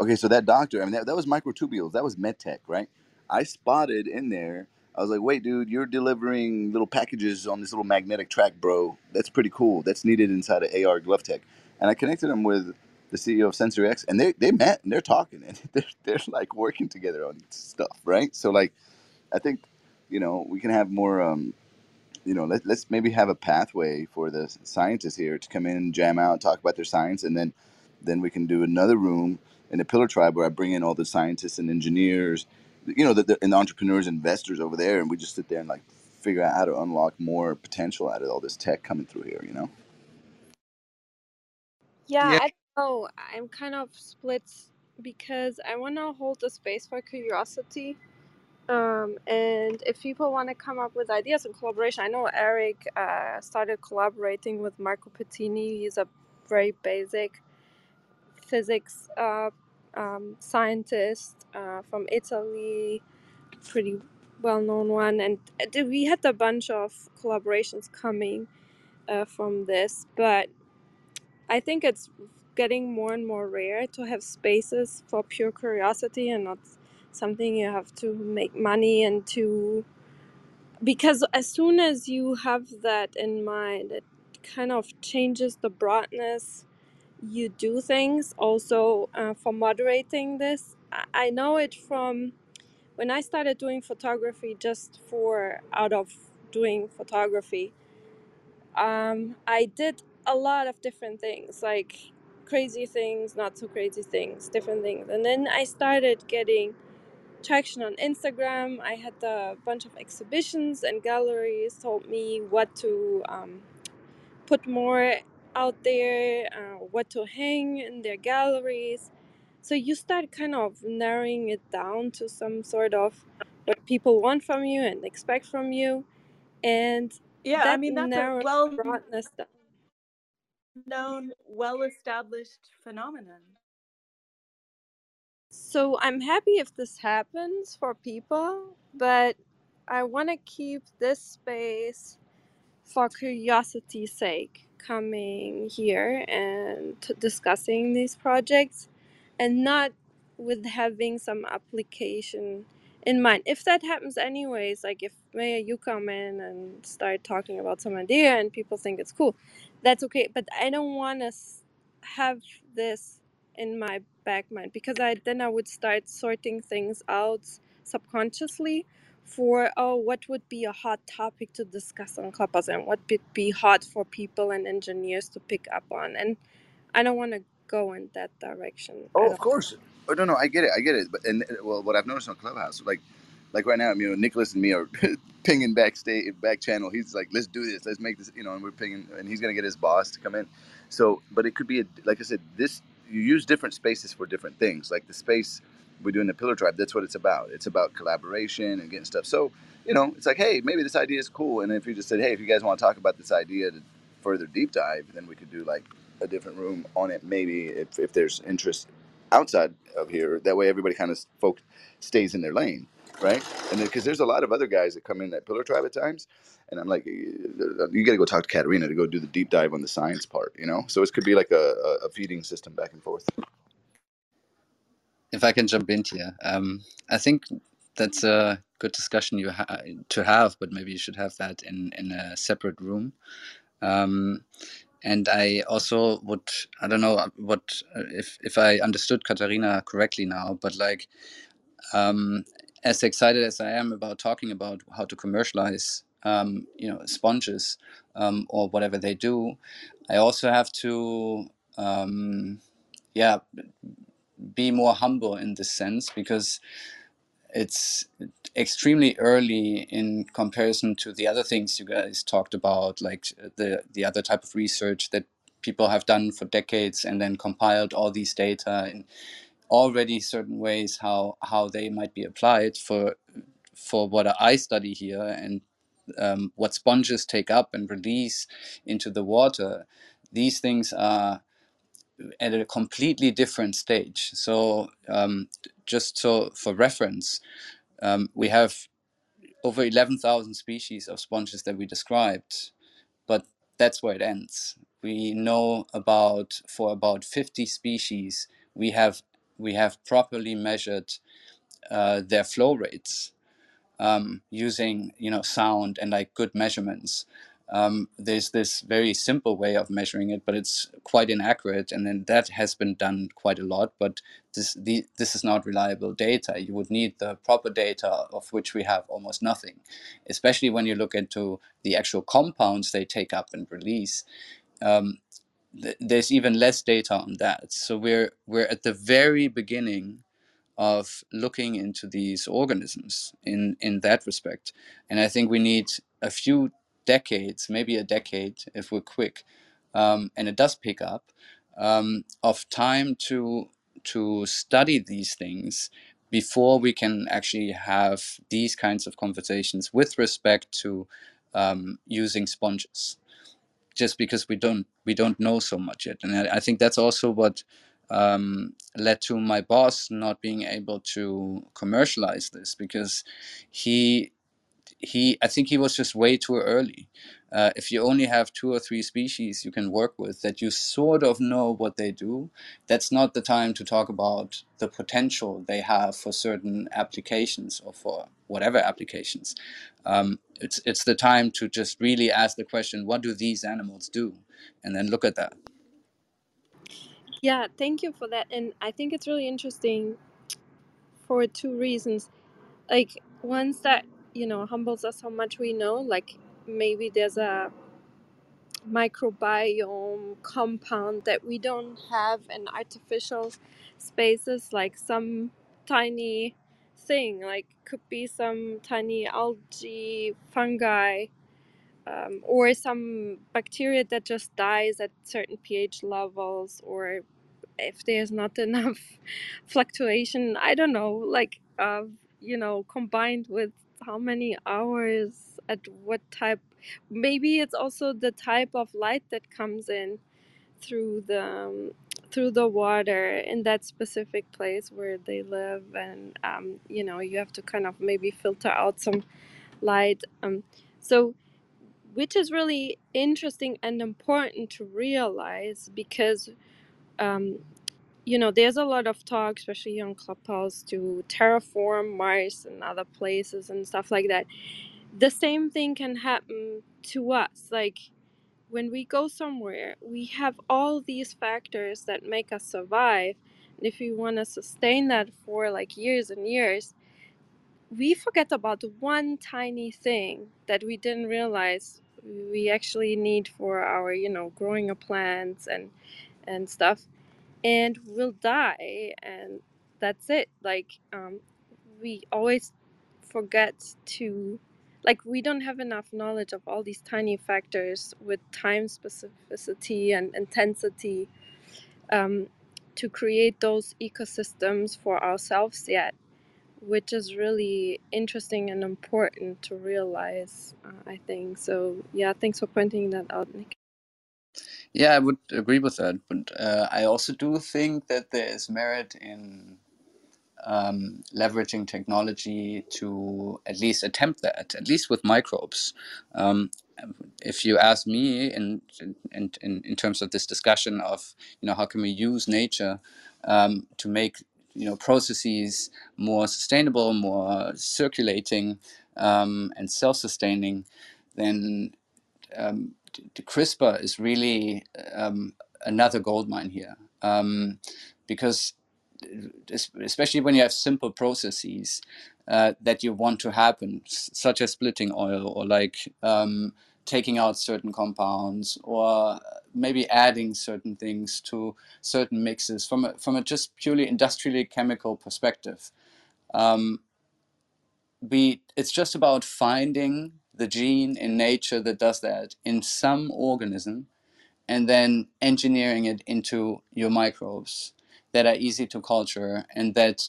Okay, so that doctor, I mean, that, that was microtubules. That was medtech, right? I spotted in there. I was like, wait, dude, you're delivering little packages on this little magnetic track, bro. That's pretty cool. That's needed inside of AR Glove Tech. And I connected him with the CEO of SensoryX, and they, they met and they're talking and they're, they're like working together on stuff, right? So, like, I think, you know, we can have more, um, you know, let, let's maybe have a pathway for the scientists here to come in, and jam out, and talk about their science, and then then we can do another room in the Pillar Tribe where I bring in all the scientists and engineers, you know, the, the, and the entrepreneurs, investors over there, and we just sit there and like figure out how to unlock more potential out of all this tech coming through here, you know? Yeah, Yeah. I don't. I'm kind of split because I want to hold the space for curiosity. Um, and if people want to come up with ideas and collaboration, I know Eric uh, started collaborating with Marco Pettini. He's a very basic physics uh, um, scientist uh, from Italy, pretty well known one. And we had a bunch of collaborations coming uh, from this, but I think it's getting more and more rare to have spaces for pure curiosity and not something you have to make money and to because as soon as you have that in mind it kind of changes the broadness you do things. Also uh, for moderating this I know it from when i started doing photography just for out of doing photography um, I did a lot of different things, like crazy things, not so crazy things, different things. And then I started getting traction on Instagram. I had a bunch of exhibitions and galleries told me what to um, put more out there, uh, what to hang in their galleries. So you start kind of narrowing it down to some sort of what people want from you and expect from you, and Yeah, I mean that's a well broadness down. Known, well established phenomenon. So I'm happy if this happens for people, but I want to keep this space for curiosity's sake coming here and t- discussing these projects and not with having some application in mind. If that happens anyways, like if Maya you come in and start talking about some idea and people think it's cool, that's okay. But I don't want to have this in my back mind because I then I would start sorting things out subconsciously for oh what would be a hot topic to discuss on Clubhouse and what would be hot for people and engineers to pick up on and I don't want to go in that direction Oh, of course. Oh no, no, I get it, I get it. But and uh, well, what I've noticed on Clubhouse, like, like right now, you know, Nicholas and me are pinging backstage, back channel. He's like, let's do this, let's make this, you know, and we're pinging, and he's gonna get his boss to come in. So, but it could be, a, like I said, this you use different spaces for different things. Like the space we're doing the Pillar Tribe, that's what it's about. It's about collaboration and getting stuff. So, you know, it's like, hey, maybe this idea is cool, and if you just said, hey, if you guys want to talk about this idea to further deep dive, then we could do like a different room on it, maybe if if there's interest outside of here. That way, everybody kind of folk stays in their lane, right? And because there's a lot of other guys that come in that Pillar Tribe at times, and I'm like, you got to go talk to Katarina to go do the deep dive on the science part, you know. So it could be like a, a feeding system back and forth. If I can jump in here, um, I think that's a good discussion you ha- to have, but maybe you should have that in in a separate room. Um, and I also would I don't know what if if I understood Katarina correctly now, but like um, as excited as I am about talking about how to commercialize, um, you know, sponges um, or whatever they do, I also have to, um, yeah, be more humble in this sense because it's extremely early in comparison to the other things you guys talked about, like the the other type of research that people have done for decades and then compiled all these data in already certain ways how how they might be applied for for what I study here and um, what sponges take up and release into the water. These things are at a completely different stage. So um, just so for reference, um, we have over 11,000 species of sponges that we described, but that's where it ends. We know about for about 50 species, we have we have properly measured uh, their flow rates um, using you know sound and like good measurements. Um, there's this very simple way of measuring it, but it's quite inaccurate, and then that has been done quite a lot. But this the, this is not reliable data. You would need the proper data, of which we have almost nothing, especially when you look into the actual compounds they take up and release. Um, th- there's even less data on that. So we're we're at the very beginning of looking into these organisms in in that respect and i think we need a few decades maybe a decade if we're quick um, and it does pick up um, of time to to study these things before we can actually have these kinds of conversations with respect to um, using sponges. Just because we don't we don't know so much yet. And i, I think that's also what um, led to my boss not being able to commercialize this because he he i think he was just way too early uh, if you only have two or three species you can work with that you sort of know what they do that's not the time to talk about the potential they have for certain applications or for whatever applications um, it's it's the time to just really ask the question what do these animals do and then look at that Yeah, thank you for that. And I think it's really interesting for two reasons. Like, one's that, you know, humbles us how much we know. Like, maybe there's a microbiome compound that we don't have in artificial spaces, like some tiny thing, like, could be some tiny algae, fungi, um, or some bacteria that just dies at certain pH levels, or if there's not enough fluctuation i don't know like uh, you know combined with how many hours at what type maybe it's also the type of light that comes in through the um, through the water in that specific place where they live and um, you know you have to kind of maybe filter out some light um, so which is really interesting and important to realize because um, you know there's a lot of talk especially on clubhouse to terraform mars and other places and stuff like that. The same thing can happen to us. Like when we go somewhere we have all these factors that make us survive. And if we want to sustain that for like years and years we forget about one tiny thing that we didn't realize we actually need for our you know growing of plants and and stuff and we'll die and that's it like um, we always forget to like we don't have enough knowledge of all these tiny factors with time specificity and intensity um, to create those ecosystems for ourselves yet which is really interesting and important to realize uh, i think. So yeah thanks for pointing that out nick Yeah, I would agree with that, but uh, I also do think that there is merit in um, leveraging technology to at least attempt that, at least with microbes. Um, if you ask me, in, in, in, terms of this discussion of, you know, how can we use nature um, to make, you know, processes more sustainable, more circulating, um, and self-sustaining, then um, CRISPR is really um, another gold mine here um, because especially when you have simple processes uh, that you want to happen, such as splitting oil or like um, taking out certain compounds or maybe adding certain things to certain mixes from a, from a just purely industrially chemical perspective. Um, we it's just about finding the gene in nature that does that in some organism and then engineering it into your microbes that are easy to culture and that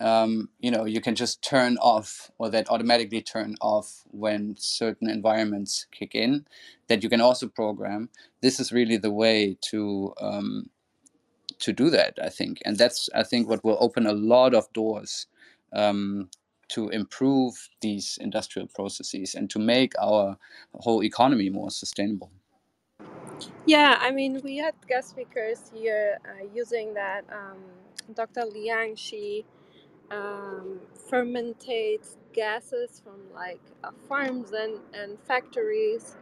um, you know you can just turn off or that automatically turn off when certain environments kick in that you can also program. This is really the way to um, to do that i think. And that's i think what will open a lot of doors um, to improve these industrial processes and to make our whole economy more sustainable. Yeah i mean we had guest speakers here uh, using that um, dr liang she um, fermentates gases from like uh, farms and, and factories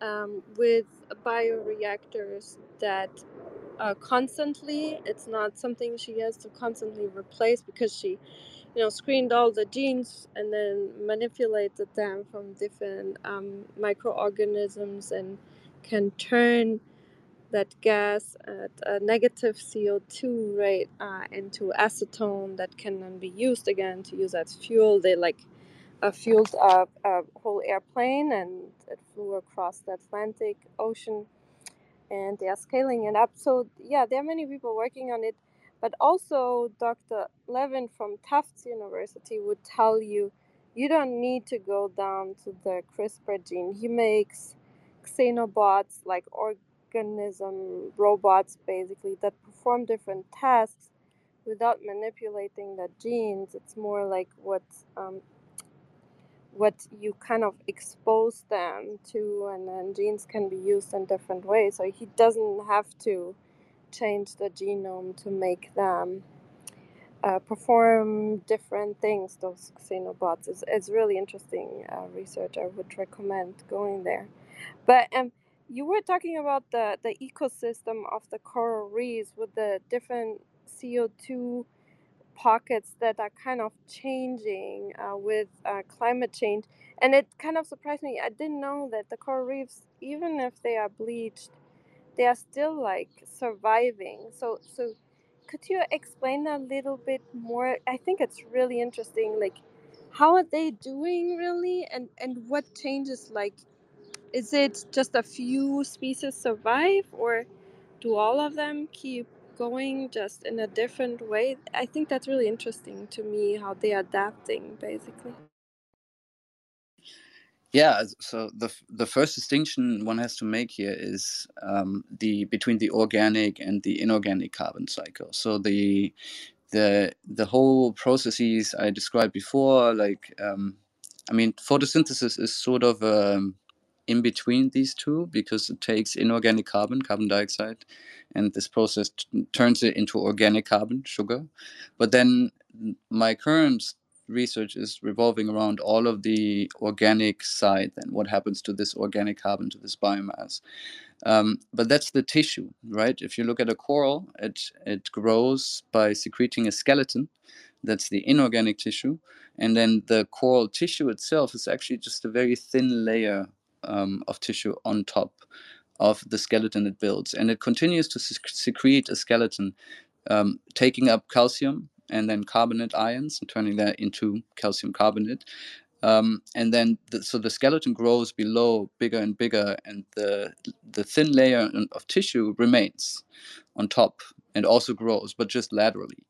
um, with bioreactors that uh, constantly it's not something she has to constantly replace because she you know screened all the genes and then manipulated them from different um, microorganisms and can turn that gas at a negative CO2 rate uh, into acetone that can then be used again to use as fuel. They like uh, fueled a, a whole airplane and it flew across the Atlantic Ocean and they are scaling it up. So, yeah, there are many people working on it. But also, Dr. Levin from Tufts University would tell you you don't need to go down to the CRISPR gene. He makes xenobots like organism robots basically that perform different tasks without manipulating the genes. It's more like what um, what you kind of expose them to, and then genes can be used in different ways. So he doesn't have to change the genome to make them uh, perform different things. Those xenobots it's, it's really interesting uh, research. I would recommend going there. But um, you were talking about the the ecosystem of the coral reefs with the different CO two pockets that are kind of changing uh, with uh, climate change. And it kind of surprised me. I didn't know that the coral reefs, even if they are bleached, they are still like surviving. So, so could you explain a little bit more? I think it's really interesting. Like, how are they doing really, and and what changes? Like, is it just a few species survive, or do all of them keep going just in a different way. I think that's really interesting to me how they're adapting basically. Yeah, so the the first distinction one has to make here is um, the between the organic and the inorganic carbon cycle. So the the the whole processes I described before, like um, I mean, photosynthesis is sort of um, in between these two because it takes inorganic carbon, carbon dioxide, and this process t- turns it into organic carbon, sugar. But then my current research is revolving around all of the organic side and what happens to this organic carbon to this biomass. Um, but that's the tissue right? If you look at a coral it it grows by secreting a skeleton. That's the inorganic tissue. And then the coral tissue itself is actually just a very thin layer um, of tissue on top of the skeleton it builds. And it continues to secrete a skeleton um, taking up calcium and then carbonate ions and turning that into calcium carbonate. Um, and then the, so the skeleton grows below bigger and bigger and the the thin layer of tissue remains on top and also grows but just laterally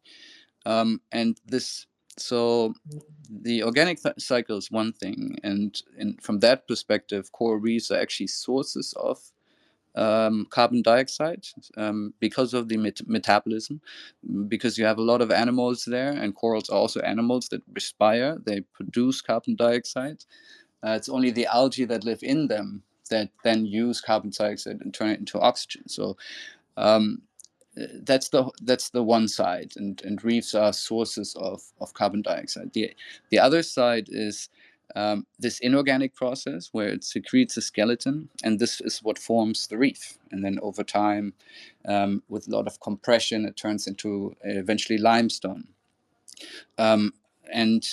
um, and this so the organic th- cycle is one thing and, and from that perspective coral reefs are actually sources of um, carbon dioxide um, because of the met- metabolism, because you have a lot of animals there, and corals are also animals that respire, they produce carbon dioxide. Uh, it's only the algae that live in them that then use carbon dioxide and turn it into oxygen. So um, that's the that's the one side, and, and reefs are sources of, of carbon dioxide. The the other side is um, this inorganic process where it secretes a skeleton, and this is what forms the reef. And then over time, um, with a lot of compression, it turns into uh, eventually limestone. Um, and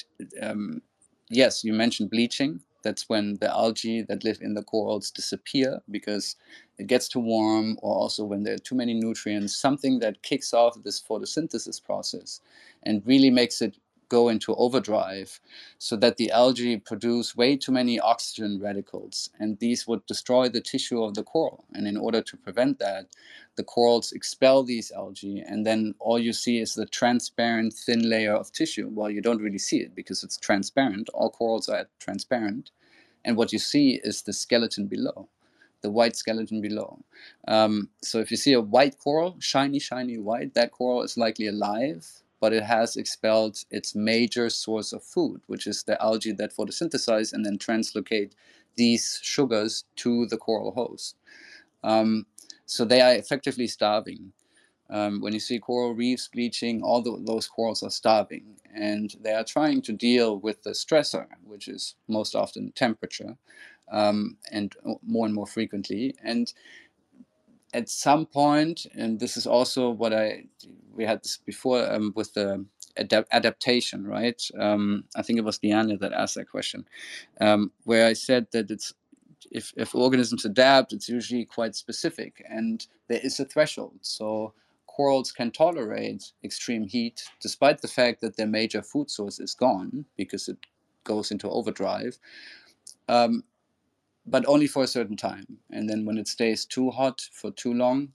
um, yes, you mentioned bleaching. That's when the algae that live in the corals disappear because it gets too warm, or also when there are too many nutrients, something that kicks off this photosynthesis process and really makes it go into overdrive so that the algae produce way too many oxygen radicals and these would destroy the tissue of the coral. And in order to prevent that the corals expel these algae and then all you see is the transparent thin layer of tissue. Well you don't really see it because it's transparent. All corals are transparent. And what you see is the skeleton below the white skeleton below. Um, so if you see a white coral, shiny, shiny white, that coral is likely alive but it has expelled its major source of food, which is the algae that photosynthesize and then translocate these sugars to the coral host. Um, so they are effectively starving. Um, when you see coral reefs bleaching, all the, those corals are starving and they are trying to deal with the stressor, which is most often temperature um, and more and more frequently. And at some point, and this is also what I we had this before um, with the adaptation, right? Um, I think it was Diana that asked that question, um, where I said that it's if, if organisms adapt, it's usually quite specific, and there is a threshold. So corals can tolerate extreme heat, despite the fact that their major food source is gone because it goes into overdrive. Um, but only for a certain time. And then when it stays too hot for too long,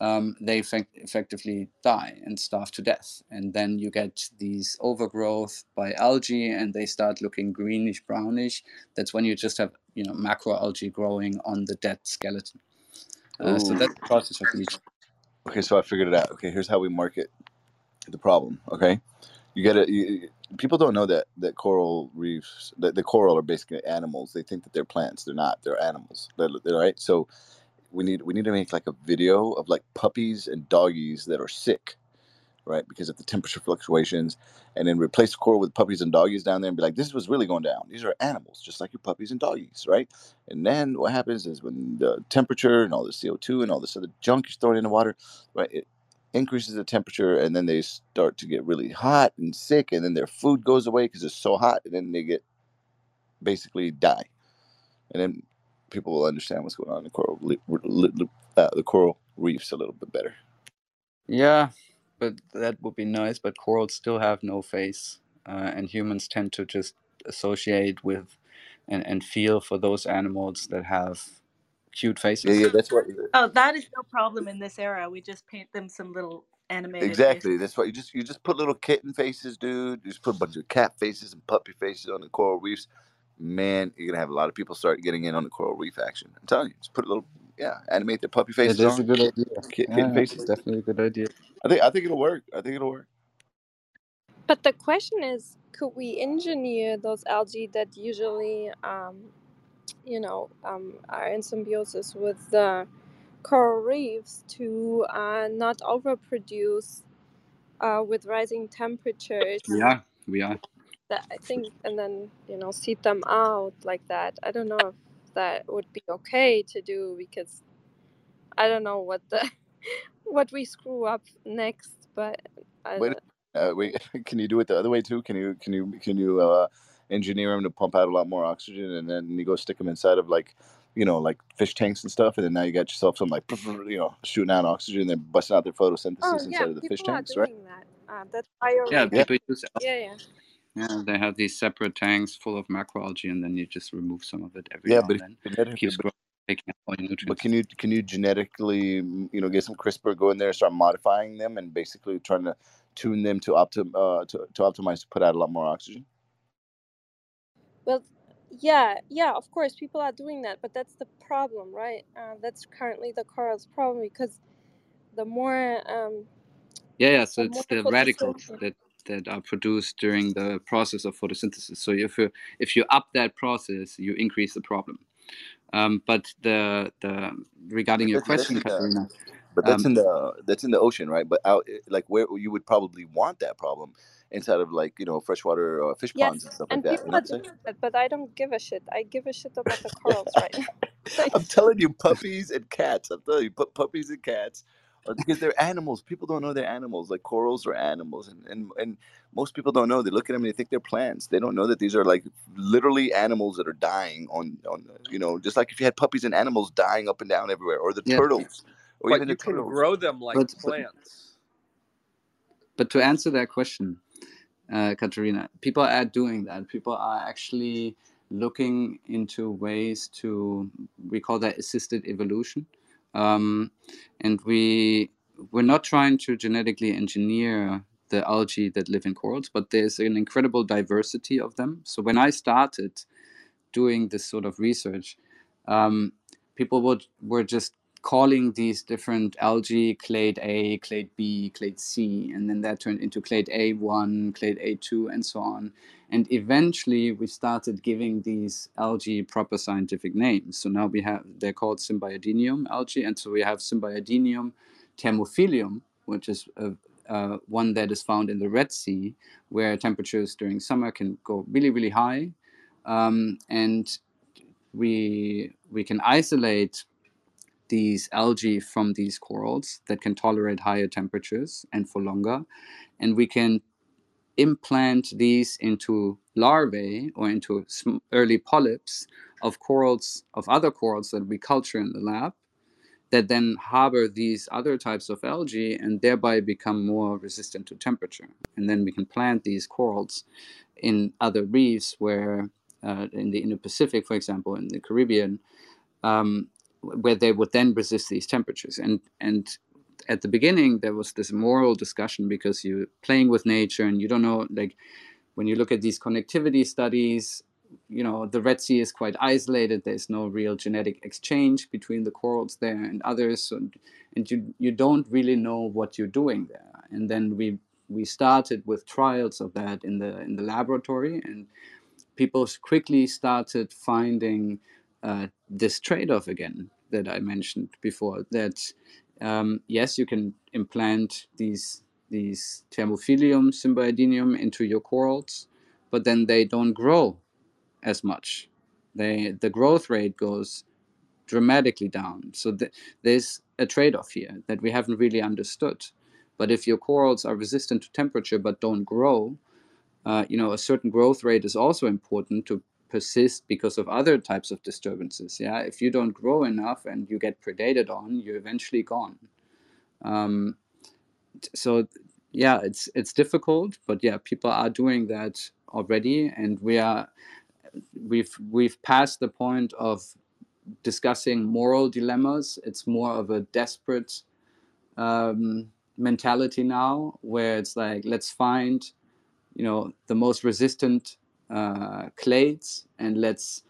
um, they effect- effectively die and starve to death. And then you get these overgrowth by algae, and they start looking greenish brownish. That's when you just have you know macroalgae growing on the dead skeleton. Uh, so that's the process of bleaching. Okay, so I figured it out. Okay, here's how we market the problem. Okay, you get it people don't know that that coral reefs that the coral are basically animals. They think that they're plants. They're not. They're animals. They're, they're, right? So we need we need to make like a video of like puppies and doggies that are sick right? Because of the temperature fluctuations. And then replace the coral with puppies and doggies down there and be like this was really going down. These are animals just like your puppies and doggies right? And then what happens is when the temperature and all the co2 and all this other junk is thrown in the water right it, increases the temperature and then they start to get really hot and sick and then their food goes away because it's so hot and then they get basically die. And then people will understand what's going on in the coral uh, the coral reefs a little bit better. Yeah but that would be nice but corals still have no face uh, and humans tend to just associate with and, and feel for those animals that have cute faces. Yeah, yeah, that's what. Oh, that is no problem in this era. We just paint them some little animated. Exactly. faces. That's what you just you just put little kitten faces, dude. You just put a bunch of cat faces and puppy faces on the coral reefs. Man, you're gonna have a lot of people start getting in on the coral reef action. I'm telling you, just put a little yeah, animate their puppy faces It is a on, good idea. Yeah, kitten yeah, faces. definitely a good idea. I think I think it'll work. I think it'll work. But the question is, could we engineer those algae that usually, um, you know, um, are in symbiosis with the coral reefs to uh, not overproduce uh, with rising temperatures? Yeah. We are. That I think, and then you know, seed them out like that. I don't know if that would be okay to do because I don't know what the what we screw up next, but I Wait, uh, wait. Can you do it the other way too? Can you can you can you uh, engineer them to pump out a lot more oxygen, and then you go stick them inside of like, you know, like fish tanks and stuff, and then now you got yourself some like, you know, shooting out oxygen, and then busting out their photosynthesis Oh inside yeah, of the fish are tanks, right? that. Uh, that's bio. Yeah, Yeah. people use Yeah, yeah. Yeah, they have these separate tanks full of macroalgae, and then you just remove some of it every Yeah, now but and if then. genetically, Keeps but, growing, taking up all your but can you can you genetically, mm, you know, get some CRISPR, go in there, and start modifying them, and basically trying to tune them to optim uh, to, to optimize to put out a lot more oxygen? Well, yeah, yeah. Of course, people are doing that, but that's the problem, right? Uh, that's currently the coral's problem because the more um, Yeah, yeah. So the it's the radicals that that are produced during the process of photosynthesis. So if you if you up that process, you increase the problem. Um, but the the regarding But your that's, that's question, the Katarina, but that's um, in the that's in the ocean, right? But out like where you would probably want that problem inside of like you know freshwater uh, fish ponds Yes, and stuff like and that. You people know are what I'm doing saying? that, but I don't give a shit. I give a shit about the corals right now. Like, I'm telling you, puppies and cats. I'm telling you, pu- puppies and cats, because they're animals. People don't know they're animals. Like corals are animals, and, and and most people don't know. They look at them and they think they're plants. They don't know that these are like literally animals that are dying on on you know just like if you had puppies and animals dying up and down everywhere, or the yeah. turtles, or But even you the can turtles. grow them like But, but plants. but to answer that question, uh, Katarina, people are doing that. People are actually looking into ways to we call that assisted evolution, um, and we we're not trying to genetically engineer the algae that live in corals, but there's an incredible diversity of them. So when I started doing this sort of research, um, people would were just calling these different algae clade A, clade B, clade C, and then that turned into clade A1, clade A2, and so on. And eventually, we started giving these algae proper scientific names. So now we have they're called Symbiodinium algae, and so we have Symbiodinium thermophilium, which is a, uh, one that is found in the Red Sea, where temperatures during summer can go really, really high, um, and we we can isolate these algae from these corals that can tolerate higher temperatures and for longer, and we can implant these into larvae or into early polyps of corals of other corals that we culture in the lab that then harbor these other types of algae and thereby become more resistant to temperature. And then we can plant these corals in other reefs where uh, in the indo-pacific for example in the caribbean um, where they would then resist these temperatures. And and at the beginning there was this moral discussion because you're playing with nature and you don't know like when you look at these connectivity studies you know the red sea is quite isolated. There's no real genetic exchange between the corals there and others. And, and you you don't really know what you're doing there. And then we we started with trials of that in the in the laboratory. And people quickly started finding uh, this trade-off again that I mentioned before. That um, yes, you can implant these these thermophilium symbiodinium into your corals, but then they don't grow as much. They the growth rate goes dramatically down. So th- there's a trade-off here that we haven't really understood. But if your corals are resistant to temperature but don't grow, uh, you know, a certain growth rate is also important to persist because of other types of disturbances. Yeah, if you don't grow enough and you get predated on, you're eventually gone. Um, so, yeah, it's it's difficult, but yeah, people are doing that already, and we are we've we've passed the point of discussing moral dilemmas. It's more of a desperate um, mentality now where it's like let's find you know the most resistant uh, clades and let's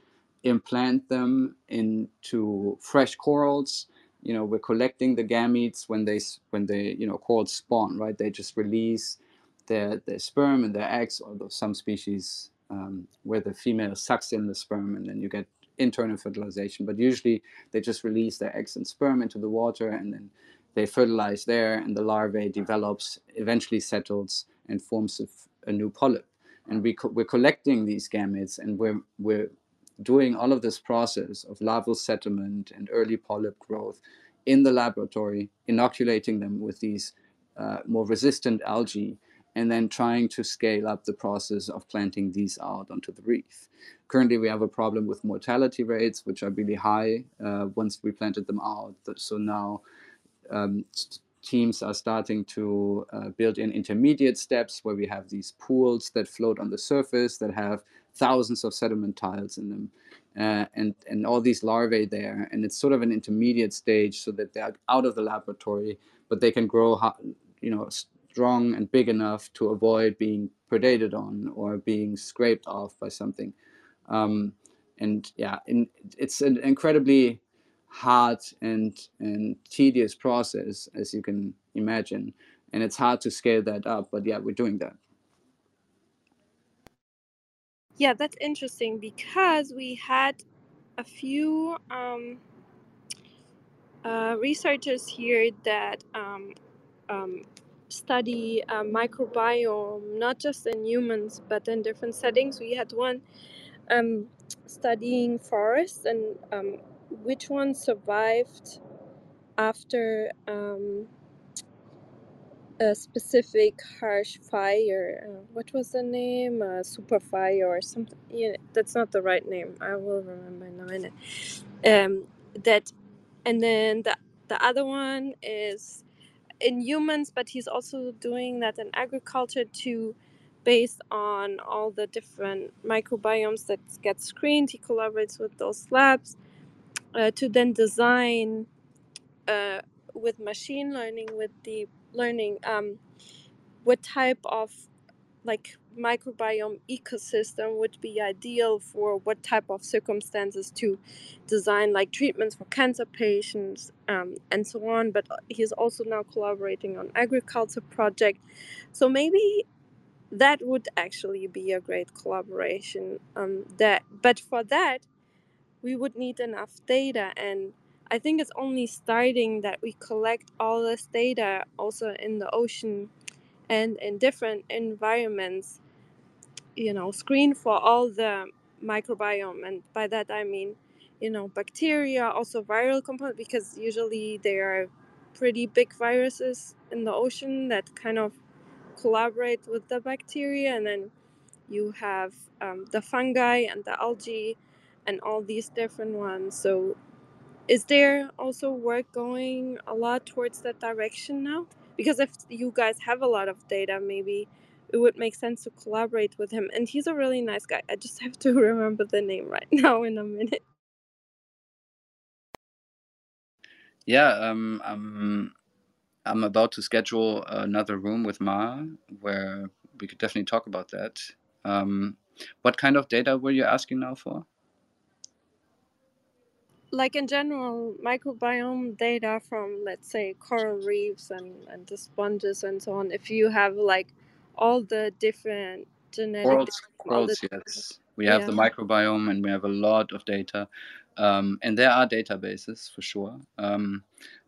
implant them into fresh corals. You know we're collecting the gametes when they when they you know corals spawn right? They just release their their sperm and their eggs although some species um, where the female sucks in the sperm and then you get internal fertilization. But usually they just release their eggs and sperm into the water and then they fertilize there and the larvae develops eventually settles and forms a, a new polyp and we co- we're collecting these gametes and we're we're doing all of this process of larval settlement and early polyp growth in the laboratory, inoculating them with these uh, more resistant algae, and then trying to scale up the process of planting these out onto the reef. Currently, we have a problem with mortality rates, which are really high uh, once we planted them out. So now um, teams are starting to uh, build in intermediate steps where we have these pools that float on the surface that have thousands of sediment tiles in them uh, and and all these larvae there. And it's sort of an intermediate stage so that they're out of the laboratory but they can grow you know strong and big enough to avoid being predated on or being scraped off by something. Um, and yeah in, it's an incredibly hard and and tedious process as you can imagine. And it's hard to scale that up but yeah we're doing that. Yeah that's interesting because we had a few um, uh, researchers here that um, um, study uh, microbiome not just in humans but in different settings. We had one um, studying forests and um, which one survived after um, a specific harsh fire. Uh, what was the name? Uh, super fire or something. Yeah, that's not the right name. I will remember in a minute. Um, that, and then the the other one is in humans, but he's also doing that in agriculture too, based on all the different microbiomes that get screened. He collaborates with those labs uh, to then design uh, with machine learning, with deep learning, um, what type of like microbiome ecosystem would be ideal for what type of circumstances to design like treatments for cancer patients um, and so on. But he's also now collaborating on agriculture project. So maybe that would actually be a great collaboration um, that but for that we would need enough data and i think it's only starting that we collect all this data also in the ocean and in different environments you know screen for all the microbiome and by that i mean you know bacteria also viral component because usually there are pretty big viruses in the ocean that kind of collaborate with the bacteria and then you have um, the fungi and the algae and all these different ones. So, is there also work going a lot towards that direction now? Because if you guys have a lot of data, maybe it would make sense to collaborate with him. And he's a really nice guy. I just have to remember the name right now in a minute. Yeah, um, I'm, I'm about to schedule another room with Ma where we could definitely talk about that. Um, what kind of data were you asking now for? Like in general, microbiome data from let's say coral reefs and, and the sponges and so on, if you have like all the different genetic corals, corals yes. We have yeah. the microbiome and we have a lot of data. Um, and there are databases for sure, um,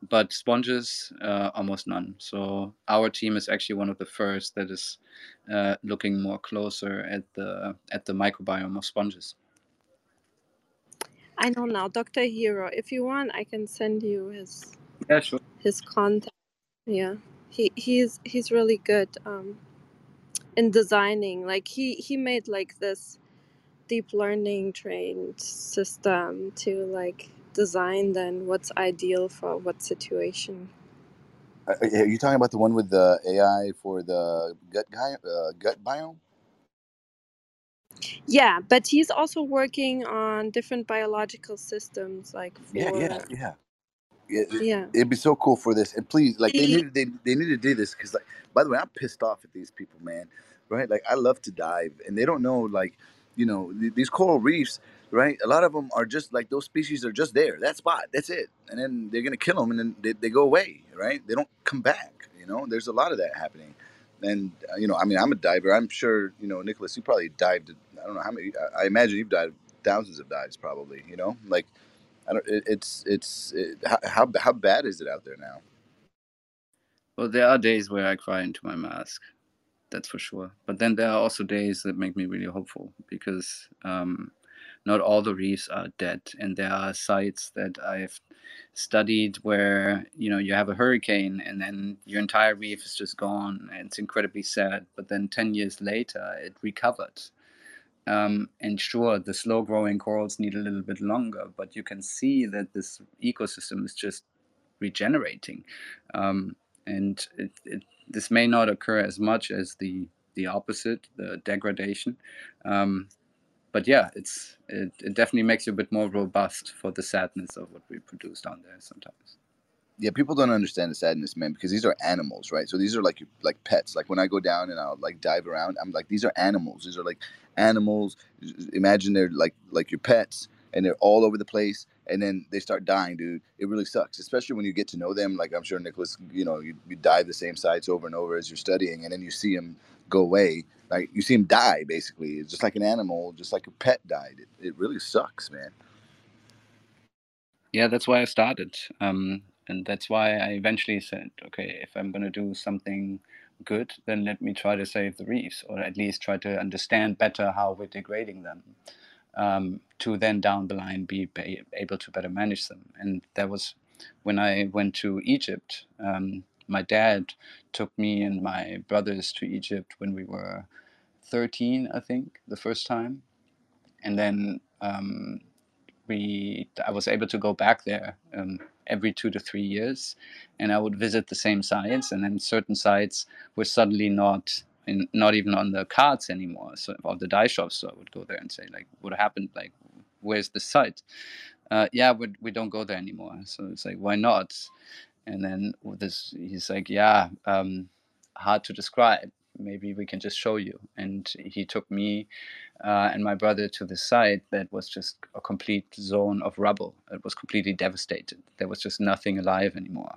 but sponges uh, almost none. So our team is actually one of the first that is uh, looking more closer at the at the microbiome of sponges. I know now, Dr. Hero. If you want, I can send you his yeah, sure. his contact. Yeah, he he's he's really good um, in designing. Like he he made like this deep learning trained system to like design then what's ideal for what situation. Are you talking about the one with the AI for the gut guy, uh, gut biome? Yeah, but he's also working on different biological systems, like Yeah, yeah, yeah. it, Yeah. it'd be so cool for this. And please, like they need they they need to do this because like by the way, I'm pissed off at these people, man. Right? Like I love to dive, and they don't know like you know th- these coral reefs. Right? A lot of them are just like those species are just there, that spot, that's it, and then they're gonna kill them, and then they, they go away. Right? They don't come back. You know, there's a lot of that happening. And uh, you know, I mean, I'm a diver. I'm sure you know, Nicholas. You probably dived. I don't know how many. I I imagine you've dived thousands of dives, probably. You know, like I don't. It, it's it's it, how how bad is it out there now? Well, there are days where I cry into my mask, that's for sure. But then there are also days that make me really hopeful because um, not all the reefs are dead, and there are sites that I've studied where you know you have a hurricane and then your entire reef is just gone, and it's incredibly sad. But then ten years later, it recovered. Um, and sure, the slow growing corals need a little bit longer, but you can see that this ecosystem is just regenerating. Um, and it, it, this may not occur as much as the, the opposite, the degradation. Um, but yeah, it's it, it definitely makes you a bit more robust for the sadness of what we produce down there sometimes. Yeah, people don't understand the sadness, man, because these are animals, right? So these are like like pets. Like when I go down and I'll like dive around, I'm like, these are animals. These are like animals. Imagine they're like like your pets, and they're all over the place, and then they start dying, dude. It really sucks, especially when you get to know them. Like I'm sure Nicholas, you know, you, you dive the same sites over and over as you're studying, and then you see them go away. Like you see them die, basically. It's just like an animal, just like a pet died. It, it really sucks, man. Yeah, that's why I started. Um, and that's why I eventually said, okay, if I'm going to do something good, then let me try to save the reefs, or at least try to understand better how we're degrading them, um, to then down the line be able to better manage them. And that was when I went to Egypt. Um, my dad took me and my brothers to Egypt when we were 13, I think, the first time. And then um, we I was able to go back there um, every two to three years, and I would visit the same sites, and then certain sites were suddenly not in, not even on the cards anymore, so of the dive shops. So I would go there and say like, what happened? Like, where's the site? Uh, yeah, we we don't go there anymore. So it's like, why not? And then this, he's like, yeah, um, hard to describe. Maybe we can just show you. And he took me uh, and my brother to the site that was just a complete zone of rubble. It was completely devastated. There was just nothing alive anymore.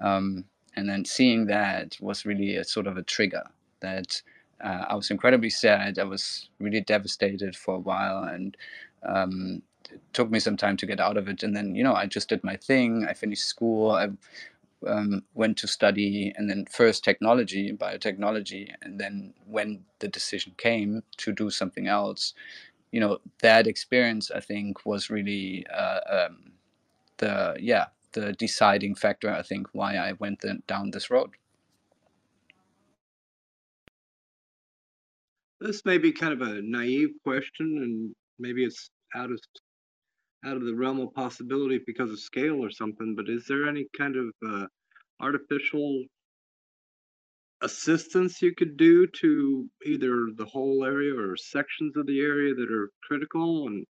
Um, and then seeing that was really a sort of a trigger that uh, I was incredibly sad. I was really devastated for a while, and um, took me some time to get out of it. And then, you know, I just did my thing. I finished school. I um, went to study and then first technology, biotechnology, and then when the decision came to do something else, you know, that experience I think was really uh, um, the yeah the deciding factor. I think why I went the, down this road. This may be kind of a naive question, and maybe it's out of out of the realm of possibility because of scale or something. But is there any kind of uh, artificial assistance you could do to either the whole area or sections of the area that are critical, and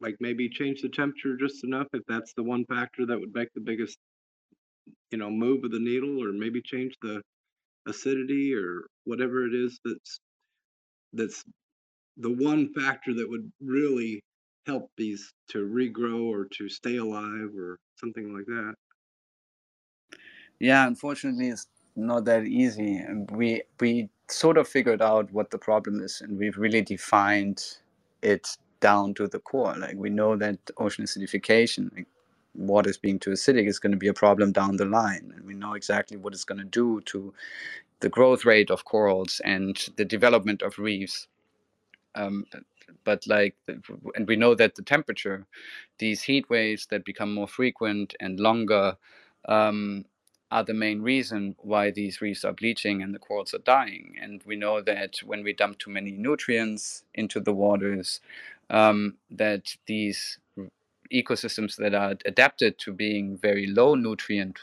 like maybe change the temperature just enough if that's the one factor that would make the biggest, you know, move of the needle, or maybe change the acidity or whatever it is that's that's the one factor that would really help these to regrow or to stay alive or something like that. Yeah, unfortunately, it's not that easy. We we sort of figured out what the problem is, and we've really defined it down to the core. Like we know that ocean acidification, like water being too acidic, is going to be a problem down the line, and we know exactly what it's going to do to the growth rate of corals and the development of reefs. Um, but like, and we know that the temperature, these heat waves that become more frequent and longer, um, are the main reason why these reefs are bleaching and the corals are dying. And we know that when we dump too many nutrients into the waters, um, that these ecosystems that are adapted to being very low nutrient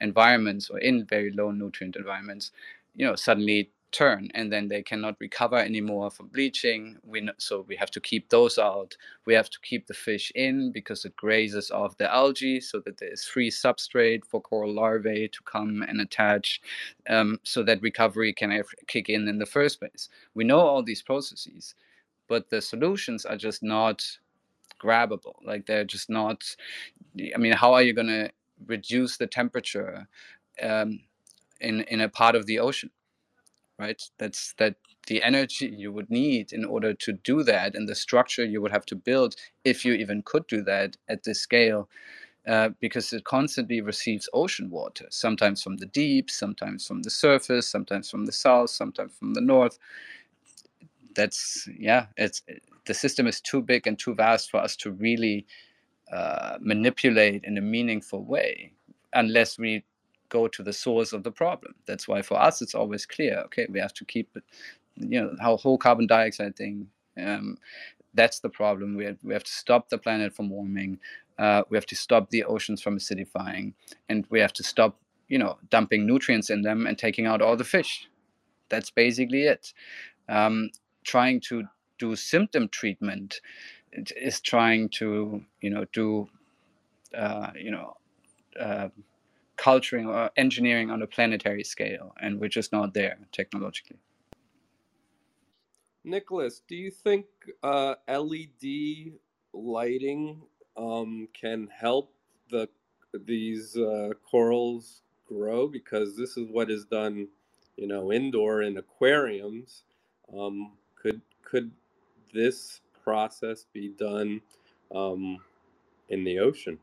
environments or in very low nutrient environments, you know, suddenly turn and then they cannot recover anymore from bleaching. We so we have to keep those out. We have to keep the fish in because it grazes off the algae so that there is free substrate for coral larvae to come and attach um, so that recovery can kick in in the first place. We know all these processes but the solutions are just not grabbable. Like they're just not i mean how are you going to reduce the temperature um, in in a part of the ocean right? That's that the energy you would need in order to do that and the structure you would have to build if you even could do that at this scale uh, because it constantly receives ocean water sometimes from the deep sometimes from the surface sometimes from the south sometimes from the north. That's yeah it's the system is too big and too vast for us to really uh, manipulate in a meaningful way unless we go to the source of the problem. That's why for us it's always clear. Okay, we have to keep it. You know, how whole carbon dioxide thing. Um, that's the problem. We have, we have to stop the planet from warming. Uh, we have to stop the oceans from acidifying, and we have to stop, you know, dumping nutrients in them and taking out all the fish. That's basically it. Um, trying to do symptom treatment is trying to, you know, do, uh, you know, uh, culturing or engineering on a planetary scale, and we're just not there technologically. Nicholas, do you think uh, LED lighting um, can help the these uh, corals grow? Because this is what is done, you know, indoor in aquariums. Um, could could this process be done um, in the ocean?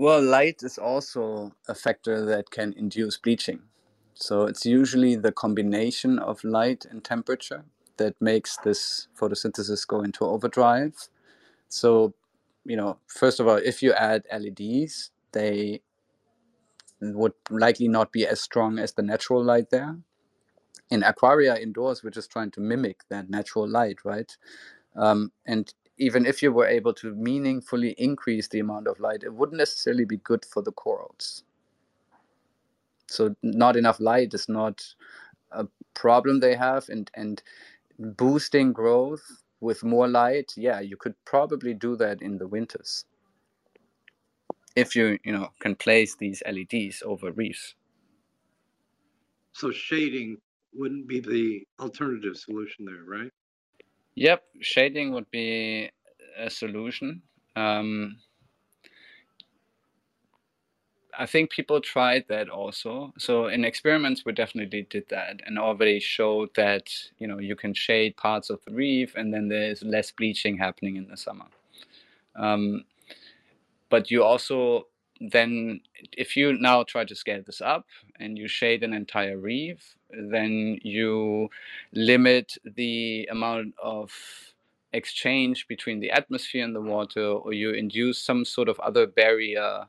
Well, light is also a factor that can induce bleaching. So it's usually the combination of light and temperature that makes this photosynthesis go into overdrive. So, you know, first of all, if you add LEDs, they would likely not be as strong as the natural light there. In aquaria indoors, we're just trying to mimic that natural light, right? Um, and even if you were able to meaningfully increase the amount of light, it wouldn't necessarily be good for the corals. So not enough light is not a problem they have, and and boosting growth with more light, yeah, you could probably do that in the winters if you you know can place these LEDs over reefs. So shading wouldn't be the alternative solution there, right? Yep, shading would be a solution. Um, I think people tried that also. So in experiments, we definitely did that and already showed that you know you can shade parts of the reef, and then there's less bleaching happening in the summer. Um, but you also then if you now try to scale this up and you shade an entire reef, then you limit the amount of exchange between the atmosphere and the water, or you induce some sort of other barrier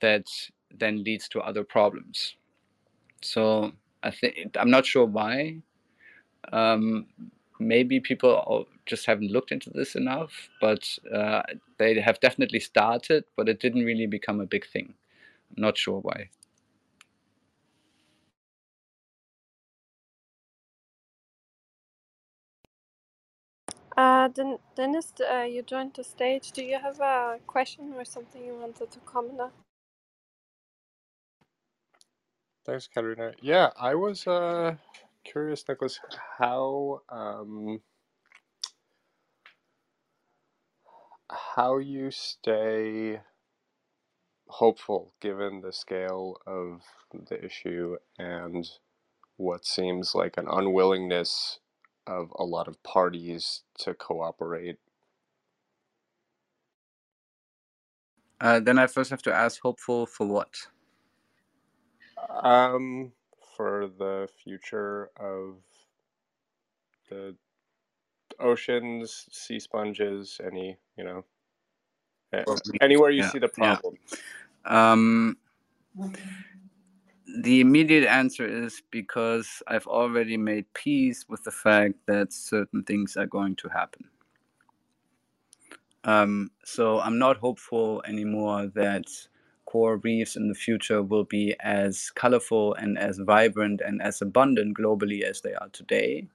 that then leads to other problems. So I think I'm not sure why. Um, maybe people just haven't looked into this enough, but uh, they have definitely started, but it didn't really become a big thing. I'm not sure why. Uh, Den- Dennis, uh, you joined the stage. Do you have a question or something you wanted to comment on? Thanks, Katerina. Yeah, I was uh, curious, Nicholas, how um, how you stay hopeful given the scale of the issue and what seems like an unwillingness of a lot of parties to cooperate. Uh, then I first have to ask hopeful for what? Um, for the future of the oceans, sea sponges, any, you know, anywhere you yeah, see the yeah. problem. Um, the immediate answer is because I've already made peace with the fact that certain things are going to happen. Um, so I'm not hopeful anymore that coral reefs in the future will be as colorful and as vibrant and as abundant globally as they are today,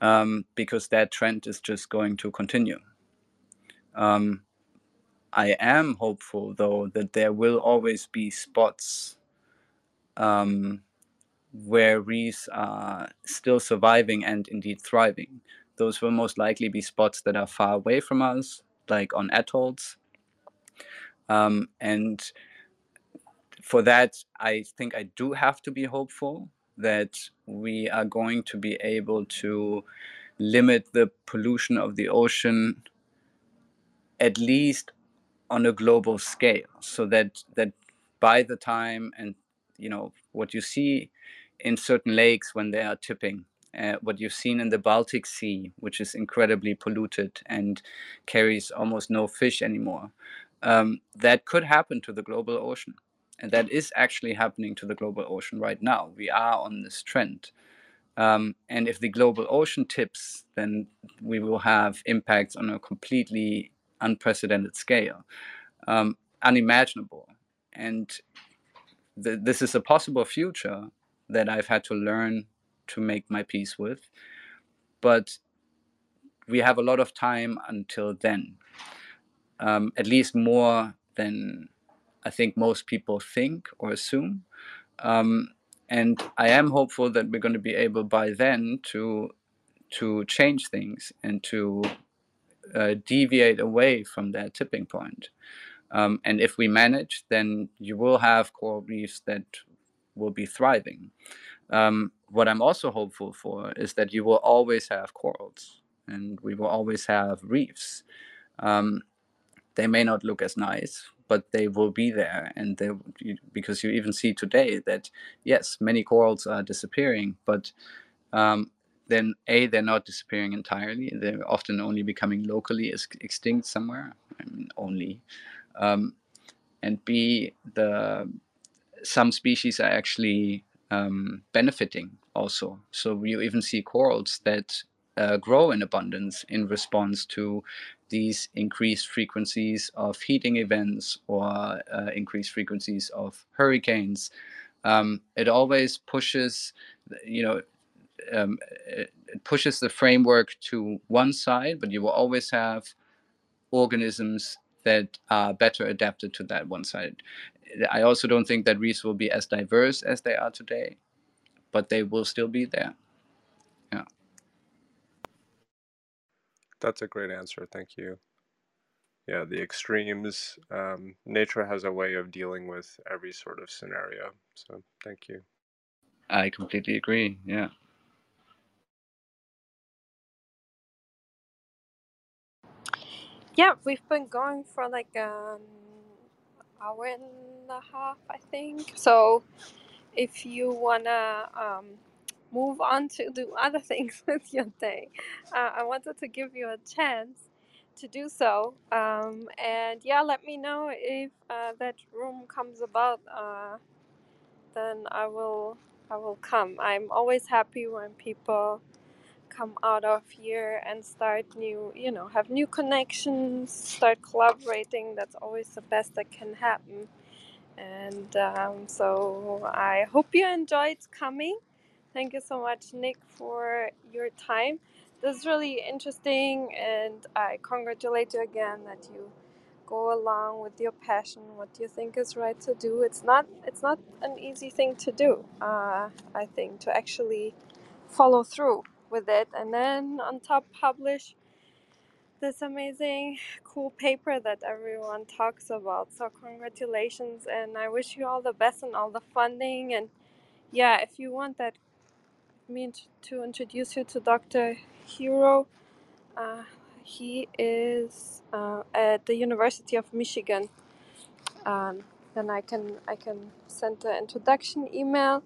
um, because that trend is just going to continue. Um, I am hopeful, though, that there will always be spots um, where reefs are still surviving and indeed thriving. Those will most likely be spots that are far away from us, like on atolls. Um, and for that, I think I do have to be hopeful that we are going to be able to limit the pollution of the ocean at least on a global scale so that that by the time and you know what you see in certain lakes when they are tipping uh, what you've seen in the Baltic Sea, which is incredibly polluted and carries almost no fish anymore, um, that could happen to the global ocean. And that is actually happening to the global ocean right now. We are on this trend. Um, and if the global ocean tips, then we will have impacts on a completely unprecedented scale, um, unimaginable. And th- this is a possible future that I've had to learn to make my peace with. But we have a lot of time until then, um, at least more than I think most people think or assume. Um, and I am hopeful that we're going to be able by then to to change things and to uh, deviate away from that tipping point. Um, and if we manage, then you will have coral reefs that will be thriving. Um, what I'm also hopeful for is that you will always have corals and we will always have reefs. Um, they may not look as nice, but they will be there. And they, because you even see today that, yes, many corals are disappearing, but um, then A, they're not disappearing entirely. They're often only becoming locally extinct somewhere. I mean, only. Um, and B, the some species are actually um, benefiting also. So you even see corals that uh, grow in abundance in response to these increased frequencies of heating events or uh, increased frequencies of hurricanes. Um, it always pushes, you know, um, it pushes the framework to one side, but you will always have organisms that are better adapted to that one side. I also don't think that reefs will be as diverse as they are today, but they will still be there. That's a great answer. Thank you. Yeah, the extremes. Um, nature has a way of dealing with every sort of scenario. So thank you. I completely agree. Yeah. Yeah, we've been going for like an hour and a half, I think. So if you wanna um, move on to do other things with your day, uh, I wanted to give you a chance to do so. Um, and yeah, let me know if uh, that room comes about. Uh, then I will I will come. I'm always happy when people come out of here and start new, you know, have new connections, start collaborating. That's always the best that can happen. And um, so I hope you enjoyed coming. Thank you so much, Nick, for your time. This is really interesting, and I congratulate you again that you go along with your passion, what you think is right to do. It's not it's not an easy thing to do. Uh, I think to actually follow through with it, and then on top publish this amazing, cool paper that everyone talks about. So, congratulations, and I wish you all the best and all the funding. And yeah, if you want that, me to introduce you to Dr. Hero. uh, he is uh, at the University of Michigan. Um, then I can I can send the introduction email,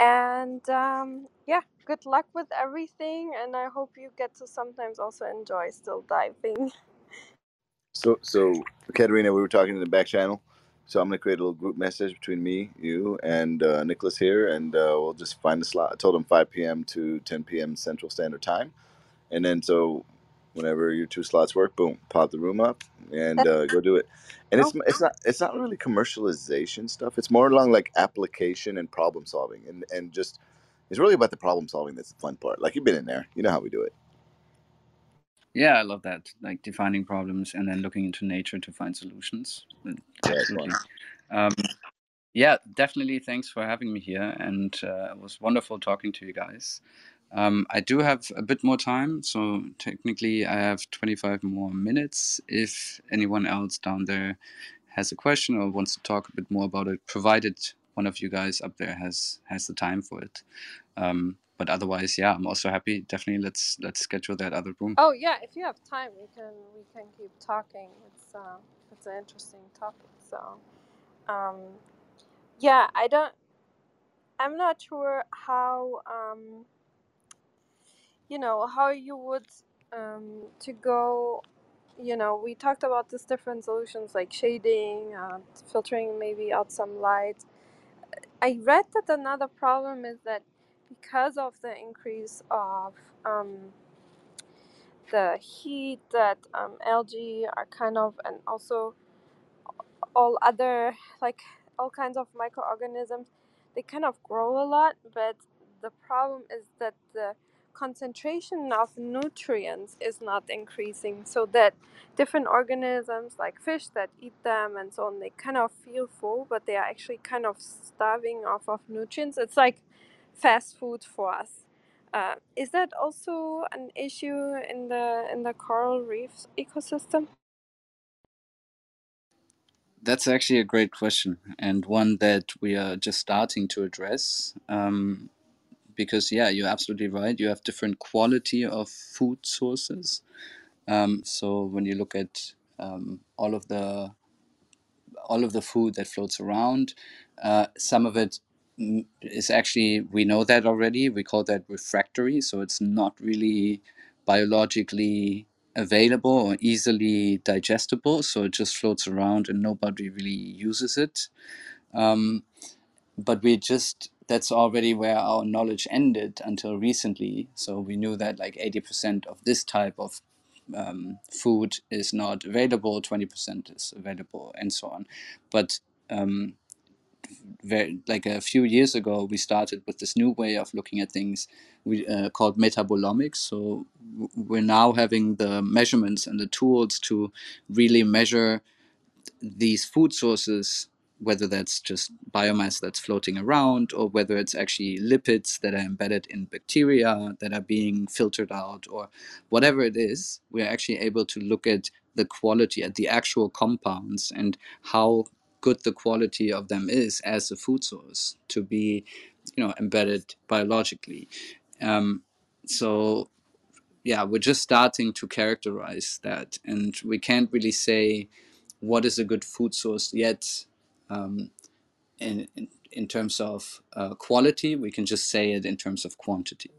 and um, yeah, good luck with everything. And I hope you get to sometimes also enjoy still diving. So, so Katerina, we were talking in the back channel. So I'm gonna create a little group message between me, you, and uh, Nicholas here, and uh, we'll just find the slot. I told him 5 p.m. to 10 p.m. Central Standard Time, and then so whenever your two slots work, boom, pop the room up. and uh, go do it. And it's it's not it's not really commercialization stuff. It's more along like application and problem solving, and and just it's really about the problem solving that's the fun part. Like you've been in there, you know how we do it. Yeah, I love that. Like defining problems and then looking into nature to find solutions. Mm. Absolutely. Um, yeah, definitely. Thanks for having me here, and uh, it was wonderful talking to you guys. Um, I do have a bit more time, so technically I have 25 more minutes. If anyone else down there has a question or wants to talk a bit more about it, provided one of you guys up there has has the time for it. Um, but otherwise, yeah, I'm also happy. Definitely, let's let's schedule that other room. oh yeah. If you have time, we can we can keep talking. It's uh, it's an interesting topic. So, um, yeah, I don't. I'm not sure how um, you know how you would um, to go. You know, we talked about these different solutions like shading, uh, filtering maybe out some light. I read that another problem is that because of the increase of um, the heat that um, algae are kind of and also all other like all kinds of microorganisms they kind of grow a lot but the problem is that the concentration of nutrients is not increasing so that different organisms like fish that eat them and so on they kind of feel full but they are actually kind of starving off of nutrients. It's like fast food for us uh, is that also an issue in the in the coral reefs ecosystem That's actually a great question and one that we are just starting to address. Um, because yeah, you're absolutely right. You have different quality of food sources. Um, so when you look at um, all of the all of the food that floats around, uh, some of it is actually we know that already. We call that refractory. So it's not really biologically available or easily digestible. So it just floats around and nobody really uses it. Um, but we just that's already where our knowledge ended until recently. So we knew that like 80% of this type of um, food is not available, 20% is available, and so on. But um, very, like a few years ago, we started with this new way of looking at things we uh, called metabolomics. So we're now having the measurements and the tools to really measure these food sources, whether that's just biomass that's floating around or whether it's actually lipids that are embedded in bacteria that are being filtered out or whatever it is, we're actually able to look at the quality, at the actual compounds and how good the quality of them is as a food source to be, you know, embedded biologically. Um, so yeah, we're just starting to characterize that, and we can't really say what is a good food source yet um, in, in in terms of uh, quality. We can just say it in terms of quantity.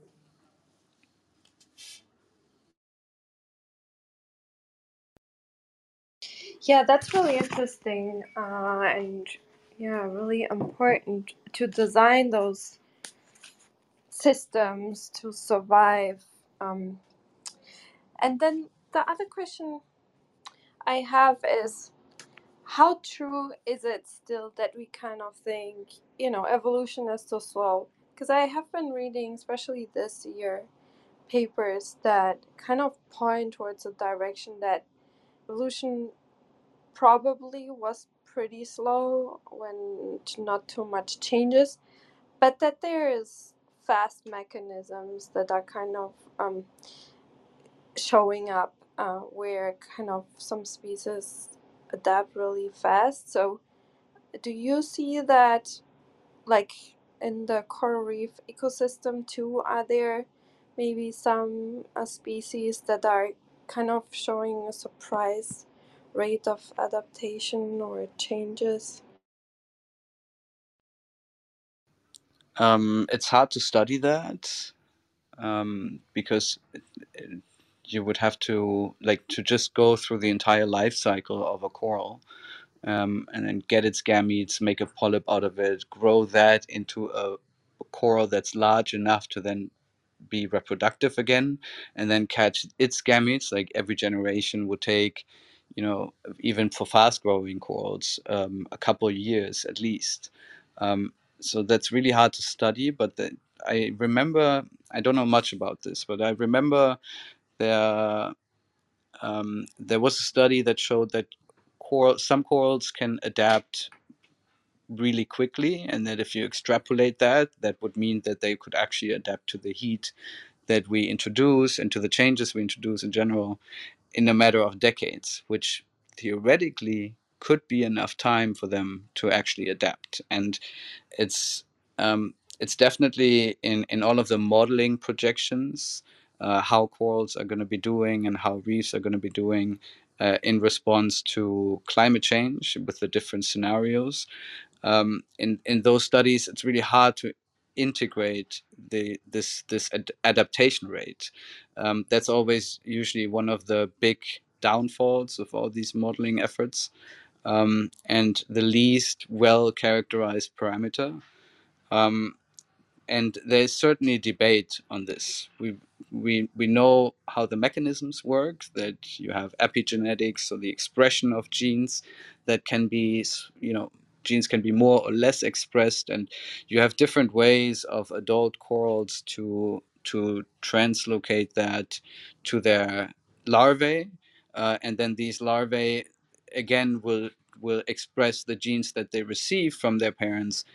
Yeah, that's really interesting, uh, and yeah, really important to design those systems to survive. Um, and then the other question I have is how true is it still that we kind of think, you know, evolution is so slow? Because I have been reading, especially this year, papers that kind of point towards a direction that evolution probably was pretty slow when not too much changes, but that there is fast mechanisms that are kind of um, showing up uh, where kind of some species adapt really fast. So, do you see that like in the coral reef ecosystem too? Are there maybe some uh, species that are kind of showing a surprise rate of adaptation or changes? Um, it's hard to study that um, because you would have to like to just go through the entire life cycle of a coral um, and then get its gametes, make a polyp out of it, grow that into a coral that's large enough to then be reproductive again, and then catch its gametes. Like every generation would take, you know, even for fast growing corals, um, a couple of years at least. Um, so that's really hard to study. But the, I remember, I don't know much about this, but I remember there um, there was a study that showed that coral, some corals can adapt really quickly, and that if you extrapolate that, that would mean that they could actually adapt to the heat that we introduce and to the changes we introduce in general in a matter of decades, which theoretically could be enough time for them to actually adapt. And it's um, it's definitely in in all of the modeling projections uh, how corals are going to be doing and how reefs are going to be doing uh, in response to climate change with the different scenarios um, in in those studies, it's really hard to integrate the this this ad- adaptation rate. Um, that's always usually one of the big downfalls of all these modeling efforts, um, and the least well characterized parameter. Um, and there's certainly debate on this. We we we know how the mechanisms work. That you have epigenetics, so the expression of genes that can be, you know, genes can be more or less expressed, and you have different ways of adult corals to to translocate that to their larvae, uh, and then these larvae again will will express the genes that they receive from their parents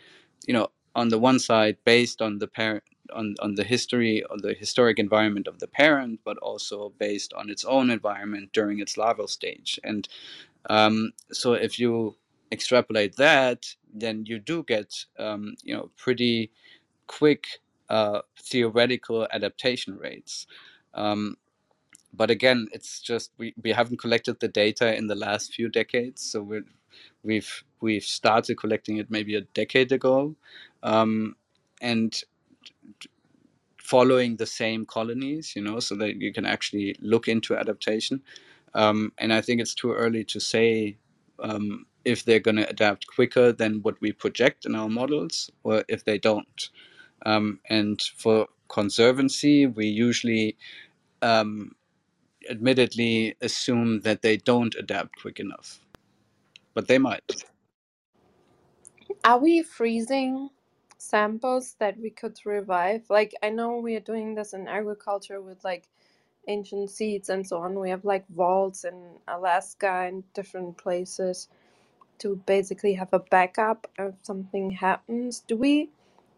you know on the one side based on the parent on, on the history or the historic environment of the parent but also based on its own environment during its larval stage. And um, so if you extrapolate that then you do get um, you know pretty quick uh, theoretical adaptation rates. Um, but again it's just we, we haven't collected the data in the last few decades so we're we've we've started collecting it maybe a decade ago. Um, and following the same colonies you know so that you can actually look into adaptation. Um, and i think it's too early to say um, if they're going to adapt quicker than what we project in our models or if they don't um, and for conservancy we usually um, admittedly assume that they don't adapt quick enough, but they might. Are we freezing samples that we could revive? Like, I know we are doing this in agriculture with like ancient seeds and so on. We have like vaults in Alaska and different places to basically have a backup if something happens. Do we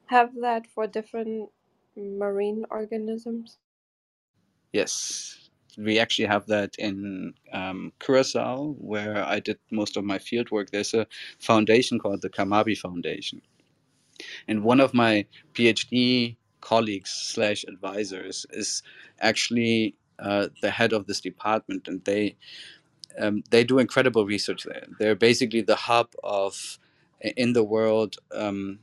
have that for different marine organisms? Yes, we actually have that in um, Curacao, where I did most of my field work. There's a foundation called the CARMABI Foundation, and one of my PhD colleagues slash advisors is actually uh, the head of this department, and they um, they do incredible research there. They're basically the hub of in the world um,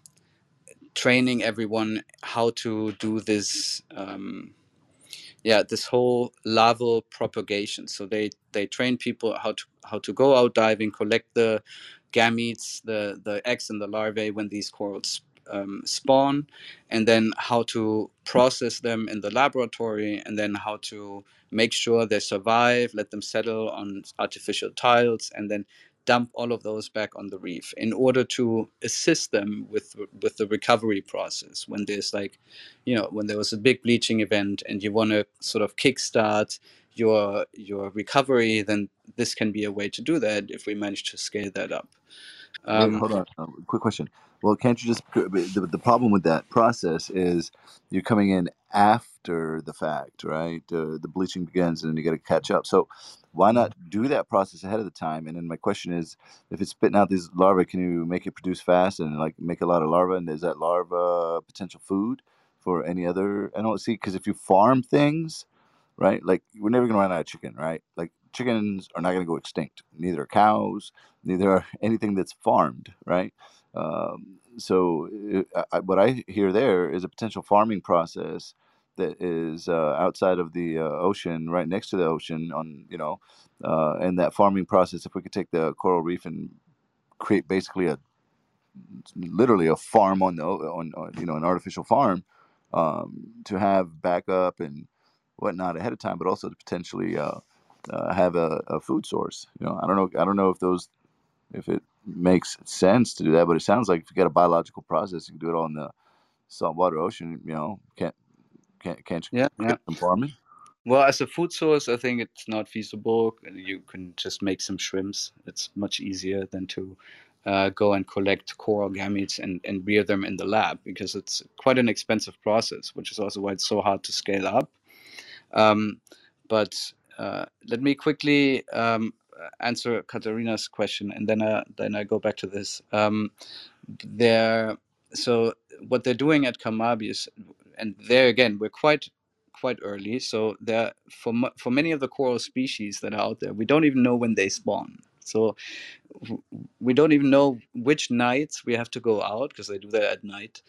training everyone how to do this. Um, yeah this whole larval propagation so they they train people how to how to go out diving collect the gametes the the eggs and the larvae when these corals um, spawn and then how to process them in the laboratory and then how to make sure they survive let them settle on artificial tiles and then dump all of those back on the reef in order to assist them with with the recovery process when there's like you know when there was a big bleaching event and you want to sort of kickstart your your recovery then this can be a way to do that if we manage to scale that up Wait, um, hold on. Uh, quick question. Well, can't you just the, the problem with that process is you're coming in after the fact, right? Uh, the bleaching begins, and then you got to catch up. So, why not do that process ahead of the time? And then my question is, if it's spitting out these larvae, can you make it produce fast and like make a lot of larvae? And is that larva potential food for any other? I don't see because if you farm things, right? Like we're never gonna run out of chicken, right? Like chickens are not gonna go extinct. Neither are cows. Neither are anything that's farmed, right? Um, so uh, I, what I hear there is a potential farming process that is uh, outside of the uh, ocean, right next to the ocean, on you know, uh, and that farming process. If we could take the coral reef and create basically a literally a farm on the on, on you know an artificial farm um, to have backup and whatnot ahead of time, but also to potentially uh, uh, have a, a food source. You know, I don't know. I don't know if those if it makes sense to do that, but it sounds like if you got a biological process, you can do it all in the saltwater ocean. You know, can't can't can't you Yeah, yeah. some farming? Well, as a food source, I think it's not feasible. You can just make some shrimps. It's much easier than to uh, go and collect coral gametes and, and rear them in the lab because it's quite an expensive process, which is also why it's so hard to scale up. Um, but uh, let me quickly um, answer Katarina's question, and then I, then I go back to this. Um, they're so what they're doing at CARMABI is, and there again, we're quite quite early. So there, for for many of the coral species that are out there, we don't even know when they spawn. So we don't even know which nights we have to go out because they do that at night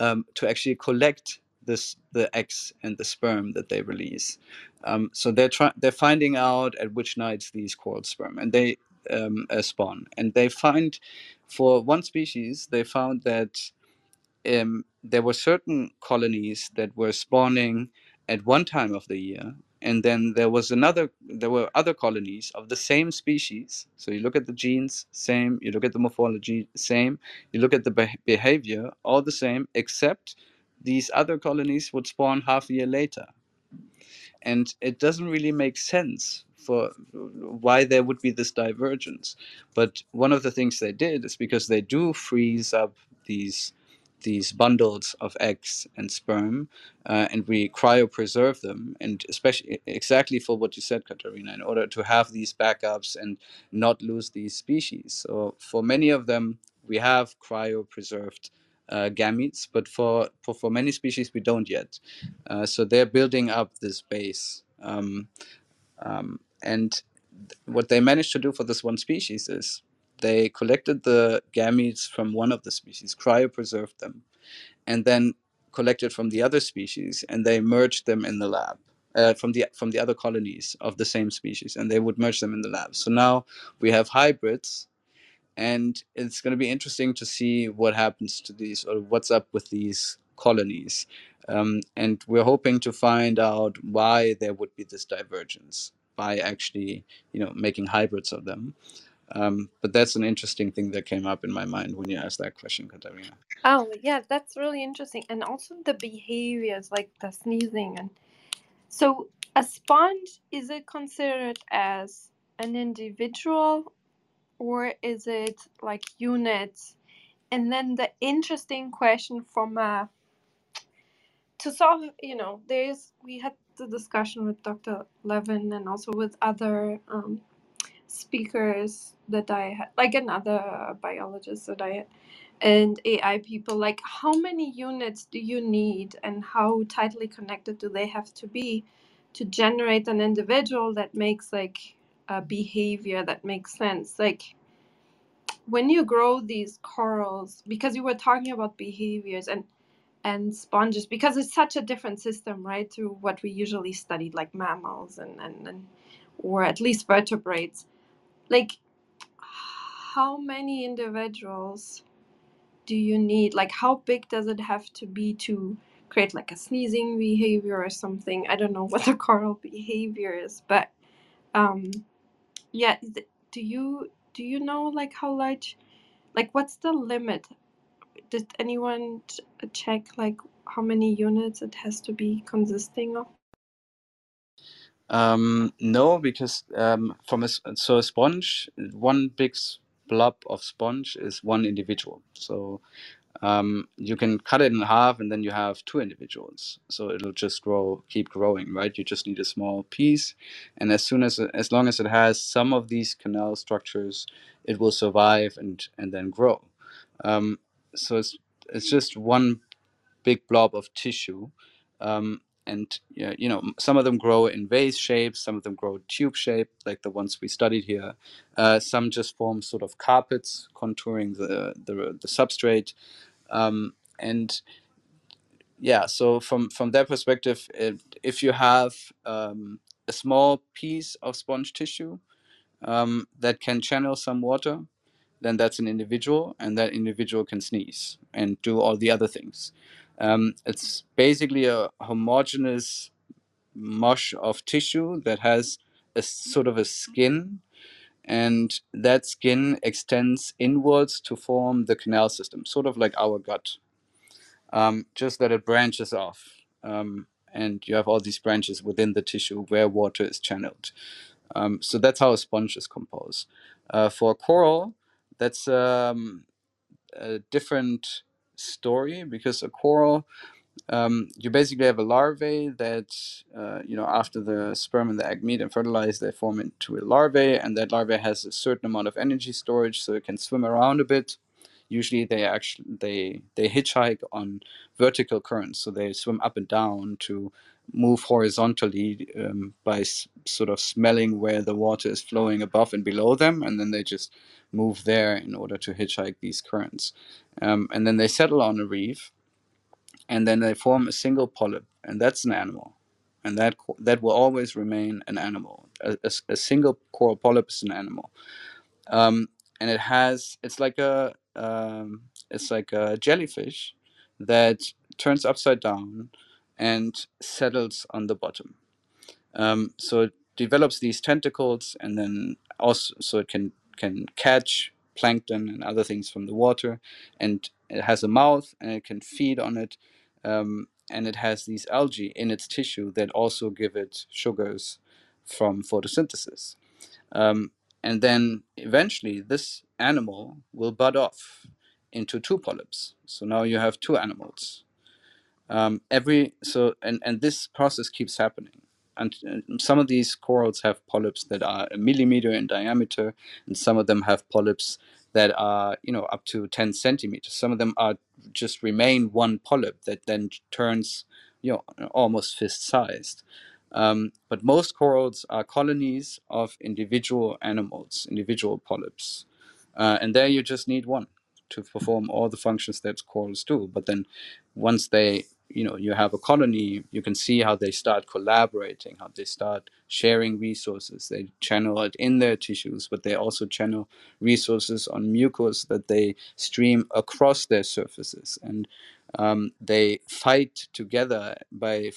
um, to actually collect this the eggs and the sperm that they release. Um, so they're trying they're finding out at which nights these corals sperm and they um, uh, spawn. And they find for one species they found that um, there were certain colonies that were spawning at one time of the year and then there was another there were other colonies of the same species so you look at the genes same you look at the morphology same you look at the beh behavior all the same except these other colonies would spawn half a year later. And it doesn't really make sense for why there would be this divergence. But one of the things they did is because they do freeze up these these bundles of eggs and sperm uh, and we cryopreserve them. And especially exactly for what you said katarina in order to have these backups and not lose these species. So for many of them we have cryopreserved uh, gametes but for, for for many species we don't yet uh, so they're building up this base. Um, um, and th- what they managed to do for this one species is they collected the gametes from one of the species, cryopreserved them, and then collected from the other species, and they merged them in the lab. Uh, from the from the other colonies of the same species, and they would merge them in the lab. So now we have hybrids and it's going to be interesting to see what happens to these or what's up with these colonies um, and we're hoping to find out why there would be this divergence by actually you know making hybrids of them um, but that's an interesting thing that came up in my mind when you asked that question katarina Oh, yeah, that's really interesting. And also the behaviors, like the sneezing. And so, a sponge, is it considered as an individual or is it like units? And then the interesting question from a to solve, you know, there's we had the discussion with Dr. Levin and also with other um, speakers that I had, like another biologist that I had, and AI people. Like, how many units do you need, and how tightly connected do they have to be to generate an individual that makes like a behavior that makes sense? Like, when you grow these corals, because you were talking about behaviors and and sponges because it's such a different system right to what we usually studied like mammals and, and, and or at least vertebrates. Like how many individuals do you need? Like how big does it have to be to create like a sneezing behavior or something? I don't know what the coral behavior is but um yeah do you do you know like how large like what's the limit? Did anyone check like how many units it has to be consisting of? Um, no because um, from a so a sponge one big blob of sponge is one individual. So um, you can cut it in half and then you have two individuals. So it'll just grow keep growing right? You just need a small piece. And as soon as as long as it has some of these canal structures it will survive and and then grow. Um, so it's it's just one big blob of tissue. Um, and you know some of them grow in vase shapes some of them grow tube shape like the ones we studied here. Uh, some just form sort of carpets contouring the the, the substrate. Um, and yeah so from from that perspective it, if you have um, a small piece of sponge tissue um, that can channel some water then that's an individual and that individual can sneeze and do all the other things um, it's basically a homogeneous mush of tissue that has a sort of a skin, and that skin extends inwards to form the canal system, sort of like our gut, um, just that it branches off. Um, and you have all these branches within the tissue where water is channeled. Um, so that's how a sponge is composed. Uh, for coral, that's um, a different story because a coral um, you basically have a larvae that uh, you know after the sperm and the egg meet and fertilize they form into a larvae and that larvae has a certain amount of energy storage so it can swim around a bit. Usually they actually they they hitchhike on vertical currents so they swim up and down to move horizontally um, by s- sort of smelling where the water is flowing above and below them and then they just move there in order to hitchhike these currents. Um, and then they settle on a reef and then they form a single polyp, and that's an animal, and that that will always remain an animal. A, a, a single coral polyp is an animal, um, and it has it's like a um, it's like a jellyfish that turns upside down and settles on the bottom. Um, so it develops these tentacles, and then also so it can can catch plankton and other things from the water, and it has a mouth and it can feed on it, um, and it has these algae in its tissue that also give it sugars from photosynthesis. Um, and then eventually, this animal will bud off into two polyps. So now you have two animals um, every so and and this process keeps happening. And uh, some of these corals have polyps that are a millimeter in diameter and some of them have polyps that are you know up to 10 centimeters. Some of them are just remain one polyp that then turns you know almost fist sized um, but most corals are colonies of individual animals individual polyps. Uh, and there you just need one to perform all the functions that corals do. But then once they you know you have a colony you can see how they start collaborating how they start sharing resources. They channel it in their tissues but they also channel resources on mucus that they stream across their surfaces. And um, they fight together by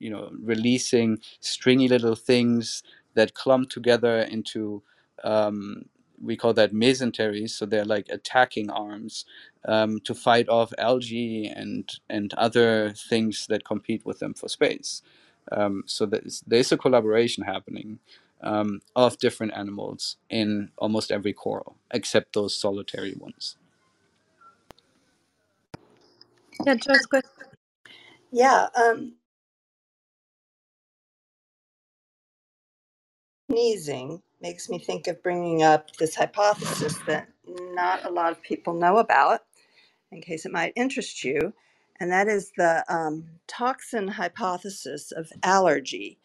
you know releasing stringy little things that clump together into um, we call that mesenteries so they're like attacking arms um, to fight off algae and and other things that compete with them for space. Um, so there's, there's a collaboration happening um, of different animals in almost every coral, except those solitary ones. Yeah, Joyce, good. Yeah, um, sneezing makes me think of bringing up this hypothesis that not a lot of people know about, in case it might interest you, and that is the um, toxin hypothesis of allergy.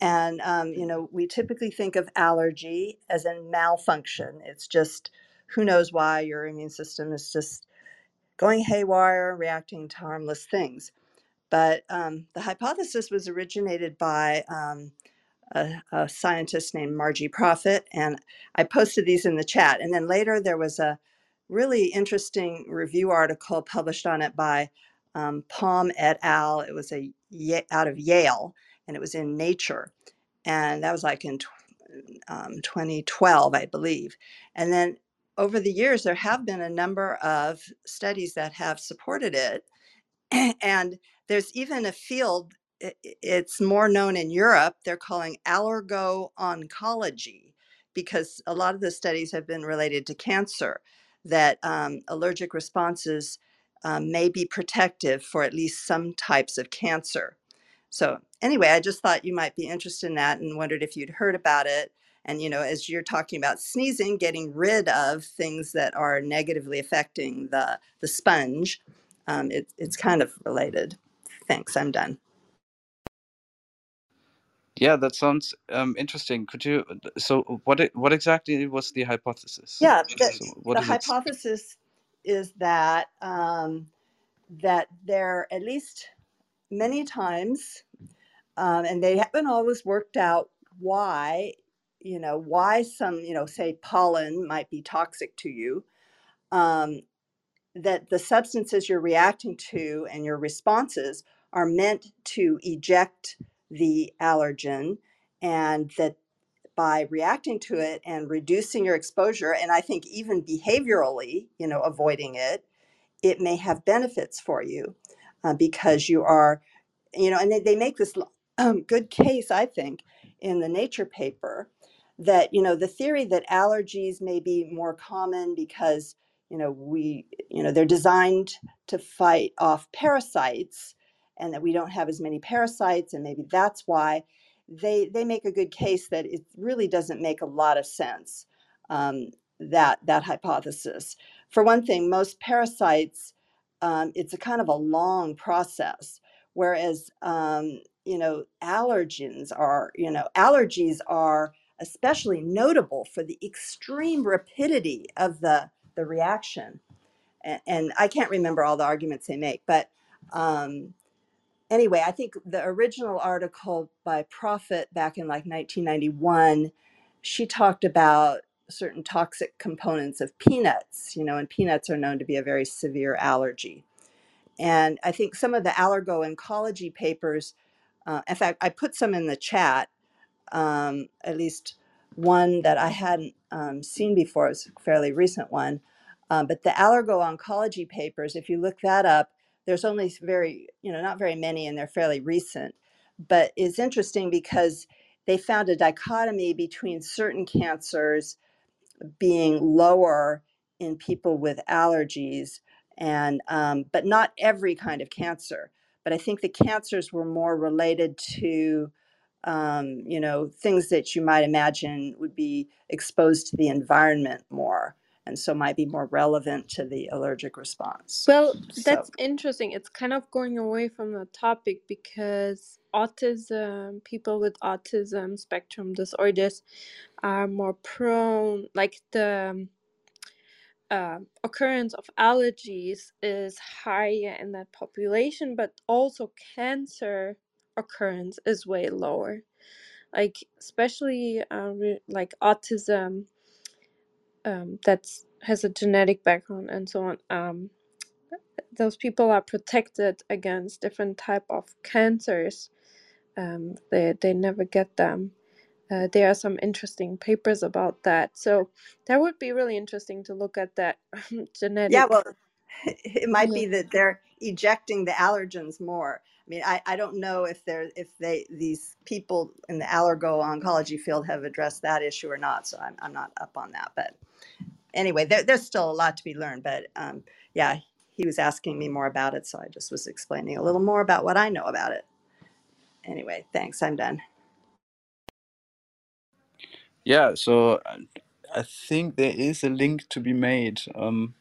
And, um, you know, we typically think of allergy as a malfunction. It's just who knows why your immune system is just going haywire, reacting to harmless things. But um, the hypothesis was originated by um, a, a scientist named Margie Profet, and I posted these in the chat. And then later there was a really interesting review article published on it by um, Palm et al. It was a out of Yale, and it was in Nature, and that was like in um, 2012, I believe. And then over the years, there have been a number of studies that have supported it and there's even a field it's more known in Europe they're calling allergo oncology because a lot of the studies have been related to cancer that um, allergic responses um, may be protective for at least some types of cancer so anyway i just thought you might be interested in that and wondered if you'd heard about it and you know as you're talking about sneezing getting rid of things that are negatively affecting the the sponge um, it, it's kind of related. Thanks, I'm done. Yeah, that sounds um, interesting. Could you? So, what what exactly was the hypothesis? Yeah, the, so the is hypothesis is that um, that there at least many times, um, and they haven't always worked out why. You know why some you know say pollen might be toxic to you. Um, that the substances you're reacting to and your responses are meant to eject the allergen and that by reacting to it and reducing your exposure, and I think even behaviorally, you know, avoiding it, it may have benefits for you uh, because you are, you know, and they, they make this um, good case, I think, in the Nature paper that, you know, the theory that allergies may be more common because, you know, we, you know, they're designed to fight off parasites and that we don't have as many parasites and maybe that's why they they make a good case that it really doesn't make a lot of sense um, that that hypothesis for one thing, most parasites, um, it's a kind of a long process, whereas um, you know allergens are, you know, allergies are especially notable for the extreme rapidity of the the reaction. And, and I can't remember all the arguments they make, but um, anyway, I think the original article by Profet back in like 1991, she talked about certain toxic components of peanuts, you know, and peanuts are known to be a very severe allergy. And I think some of the allergo oncology papers, uh, in fact, I put some in the chat um, at least one that I hadn't um, seen before. it was a fairly recent one. Um, but the allergo oncology papers, if you look that up, there's only very, you know, not very many, and they're fairly recent. But it's interesting because they found a dichotomy between certain cancers being lower in people with allergies, and um, but not every kind of cancer. But I think the cancers were more related to um, you know, things that you might imagine would be exposed to the environment more and so might be more relevant to the allergic response. Well, So, that's interesting. It's kind of going away from the topic because autism, people with autism spectrum disorders are more prone, like the um, occurrence of allergies is higher in that population, but also cancer occurrence is way lower. Like, especially uh, re- like autism um, that's has a genetic background and so on. Um, those people are protected against different type of cancers. Um, they they never get them. Uh, there are some interesting papers about that. So that would be really interesting to look at that genetic. yeah, well, it might be that they're ejecting the allergens more. I mean, I, I don't know if they're if they these people in the allergo oncology field have addressed that issue or not. So I'm I'm not up on that. But anyway, there, there's still a lot to be learned. But um, yeah, he was asking me more about it, so I just was explaining a little more about what I know about it. Anyway, thanks. I'm done. Yeah, so I I think there is a link to be made, um,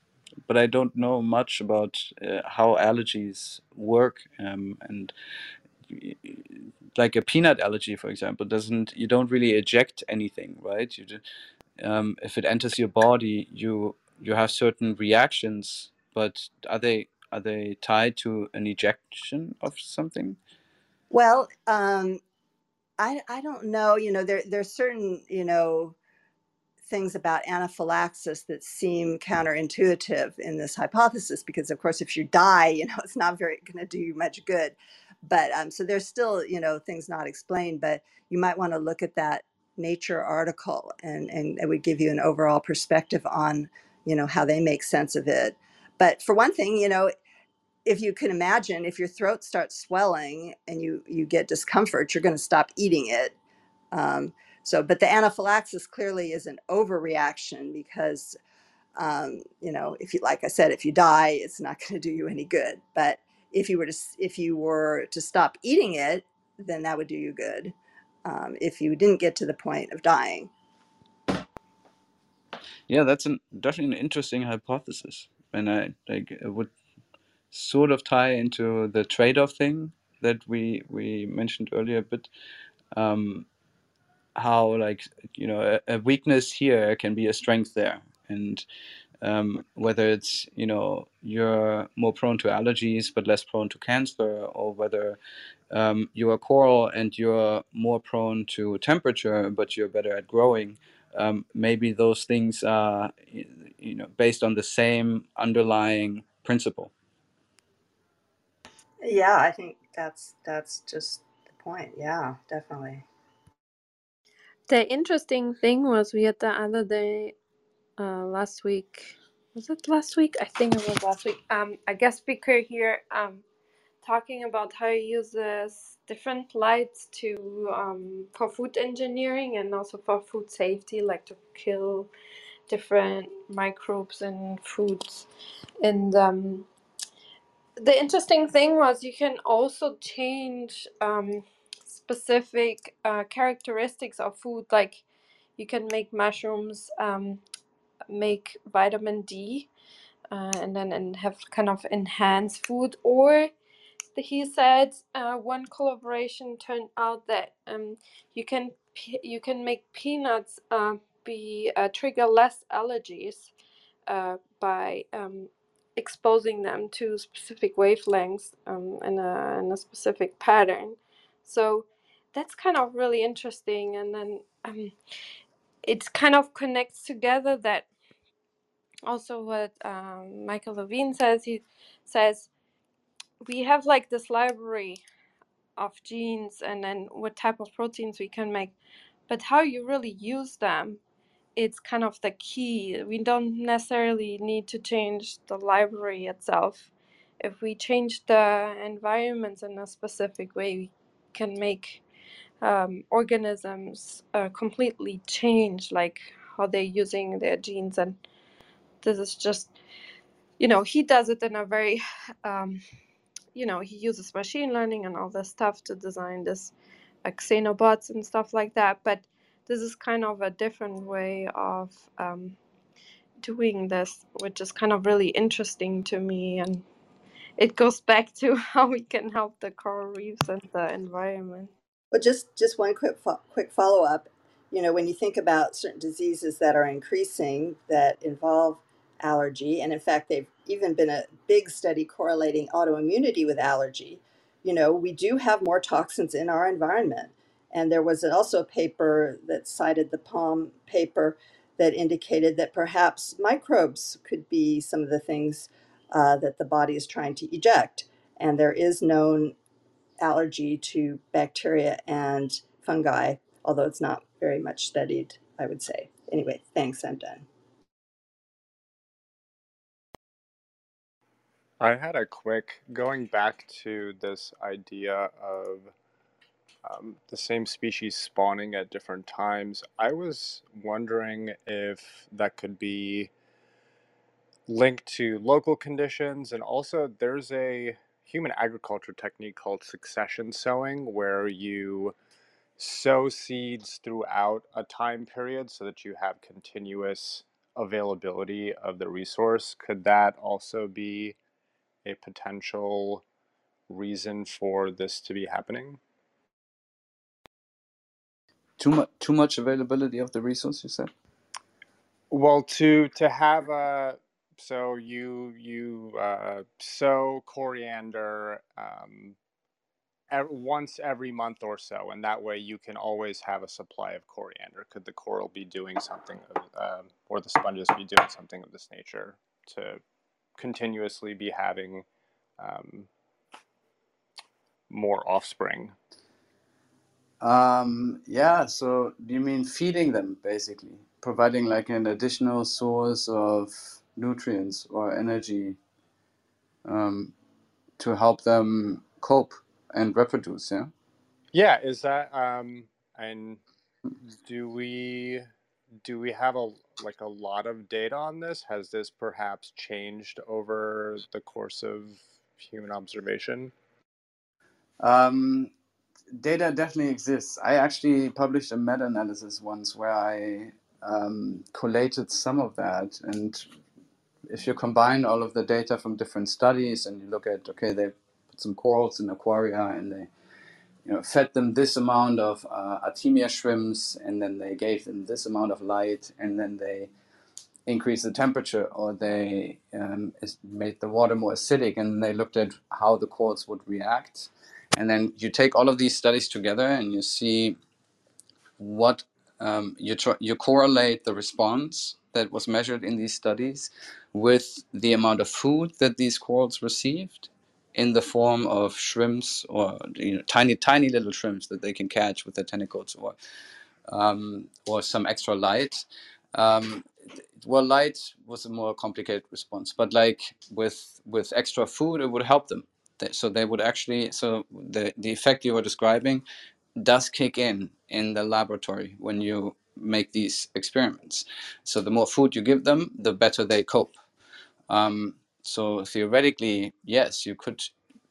but I don't know much about uh, how allergies work. Um, and like a peanut allergy, for example, doesn't you don't really eject anything, right? You um, if it enters your body, you you have certain reactions, but are they are they tied to an ejection of something? Well, um, I I don't know. You know, there there's certain you know things about anaphylaxis that seem counterintuitive in this hypothesis because of course if you die you know it's not very going to do you much good. But um, so there's still you know things not explained but you might want to look at that nature article and and it would give you an overall perspective on you know how they make sense of it. But for one thing you know if you can imagine if your throat starts swelling and you you get discomfort you're going to stop eating it. Um, so, but the anaphylaxis clearly is an overreaction because, um, you know, if you, like I said, if you die, it's not going to do you any good. But if you were to, if you were to stop eating it, then that would do you good. Um, if you didn't get to the point of dying. Yeah, that's an definitely an interesting hypothesis, and I like it would sort of tie into the trade-off thing that we we mentioned earlier, but um, how like you know a, a weakness here can be a strength there, and um, whether it's you know you're more prone to allergies but less prone to cancer, or whether um, you're coral and you're more prone to temperature but you're better at growing. Um, maybe those things are you know based on the same underlying principle. Yeah, I think that's that's just the point. Yeah, definitely. The interesting thing was we had the other day, uh, last week. Was it last week? I think it was last week. Um, a guest speaker here, um, talking about how he uses different lights to um, for food engineering and also for food safety, like to kill different microbes in foods. And um, the interesting thing was you can also change um, specific uh, characteristics of food, like you can make mushrooms um, make vitamin D uh, and then and have kind of enhanced food or he said uh, one collaboration turned out that um, you can you can make peanuts uh, be uh, trigger less allergies uh, by um, exposing them to specific wavelengths um, in, a, in a specific pattern. So that's kind of really interesting, and then um, it kind of connects together that also what um, Michael Levin says. He says we have like this library of genes and then what type of proteins we can make but how you really use them it's kind of the key we don't necessarily need to change the library itself if we change the environments in a specific way we can make um, organisms uh, completely change like how they're using their genes and this is just you know he does it in a very um, you know he uses machine learning and all this stuff to design this like xenobots and stuff like that but this is kind of a different way of um, doing this which is kind of really interesting to me and it goes back to how we can help the coral reefs and the environment Well, just just one quick fo- quick follow up. You know, when you think about certain diseases that are increasing that involve allergy, and in fact, they've even been a big study correlating autoimmunity with allergy. You know, we do have more toxins in our environment, and there was also a paper that cited the Palm paper that indicated that perhaps microbes could be some of the things uh, that the body is trying to eject. And there is known allergy to bacteria and fungi, although it's not very much studied, I would say. Anyway, thanks, I'm done. I had a quick going back to this idea of um, the same species spawning at different times. I was wondering if that could be linked to local conditions, and also there's a human agriculture technique called succession sowing where you sow seeds throughout a time period so that you have continuous availability of the resource. Could that also be a potential reason for this to be happening? Too much too much availability of the resource, you said? Well, to to have a so you you uh, sow coriander um, ev- once every month or so, and that way you can always have a supply of coriander. Could the coral be doing something, of, um, or the sponges be doing something of this nature to continuously be having um, more offspring? Um, yeah, so you mean feeding them basically, providing like an additional source of nutrients or energy um, to help them cope and reproduce, yeah? Yeah, is that um, and do we do we have a like a lot of data on this? Has this perhaps changed over the course of human observation? Um, data definitely exists. I actually published a meta-analysis once where I um, collated some of that. And if you combine all of the data from different studies and you look at, okay, they put some corals in aquaria and they you know, fed them this amount of uh, Artemia shrimps and then they gave them this amount of light and then they increased the temperature or they um, made the water more acidic and they looked at how the corals would react. And then you take all of these studies together and you see what um, you try, you correlate the response that was measured in these studies with the amount of food that these corals received in the form of shrimps or you know, tiny tiny little shrimps that they can catch with their tentacles or um, or some extra light. Um, well, light was a more complicated response, but like with with extra food, it would help them. So they would actually so the the effect you were describing does kick in in the laboratory when you make these experiments. So the more food you give them, the better they cope. Um, so theoretically, yes, you could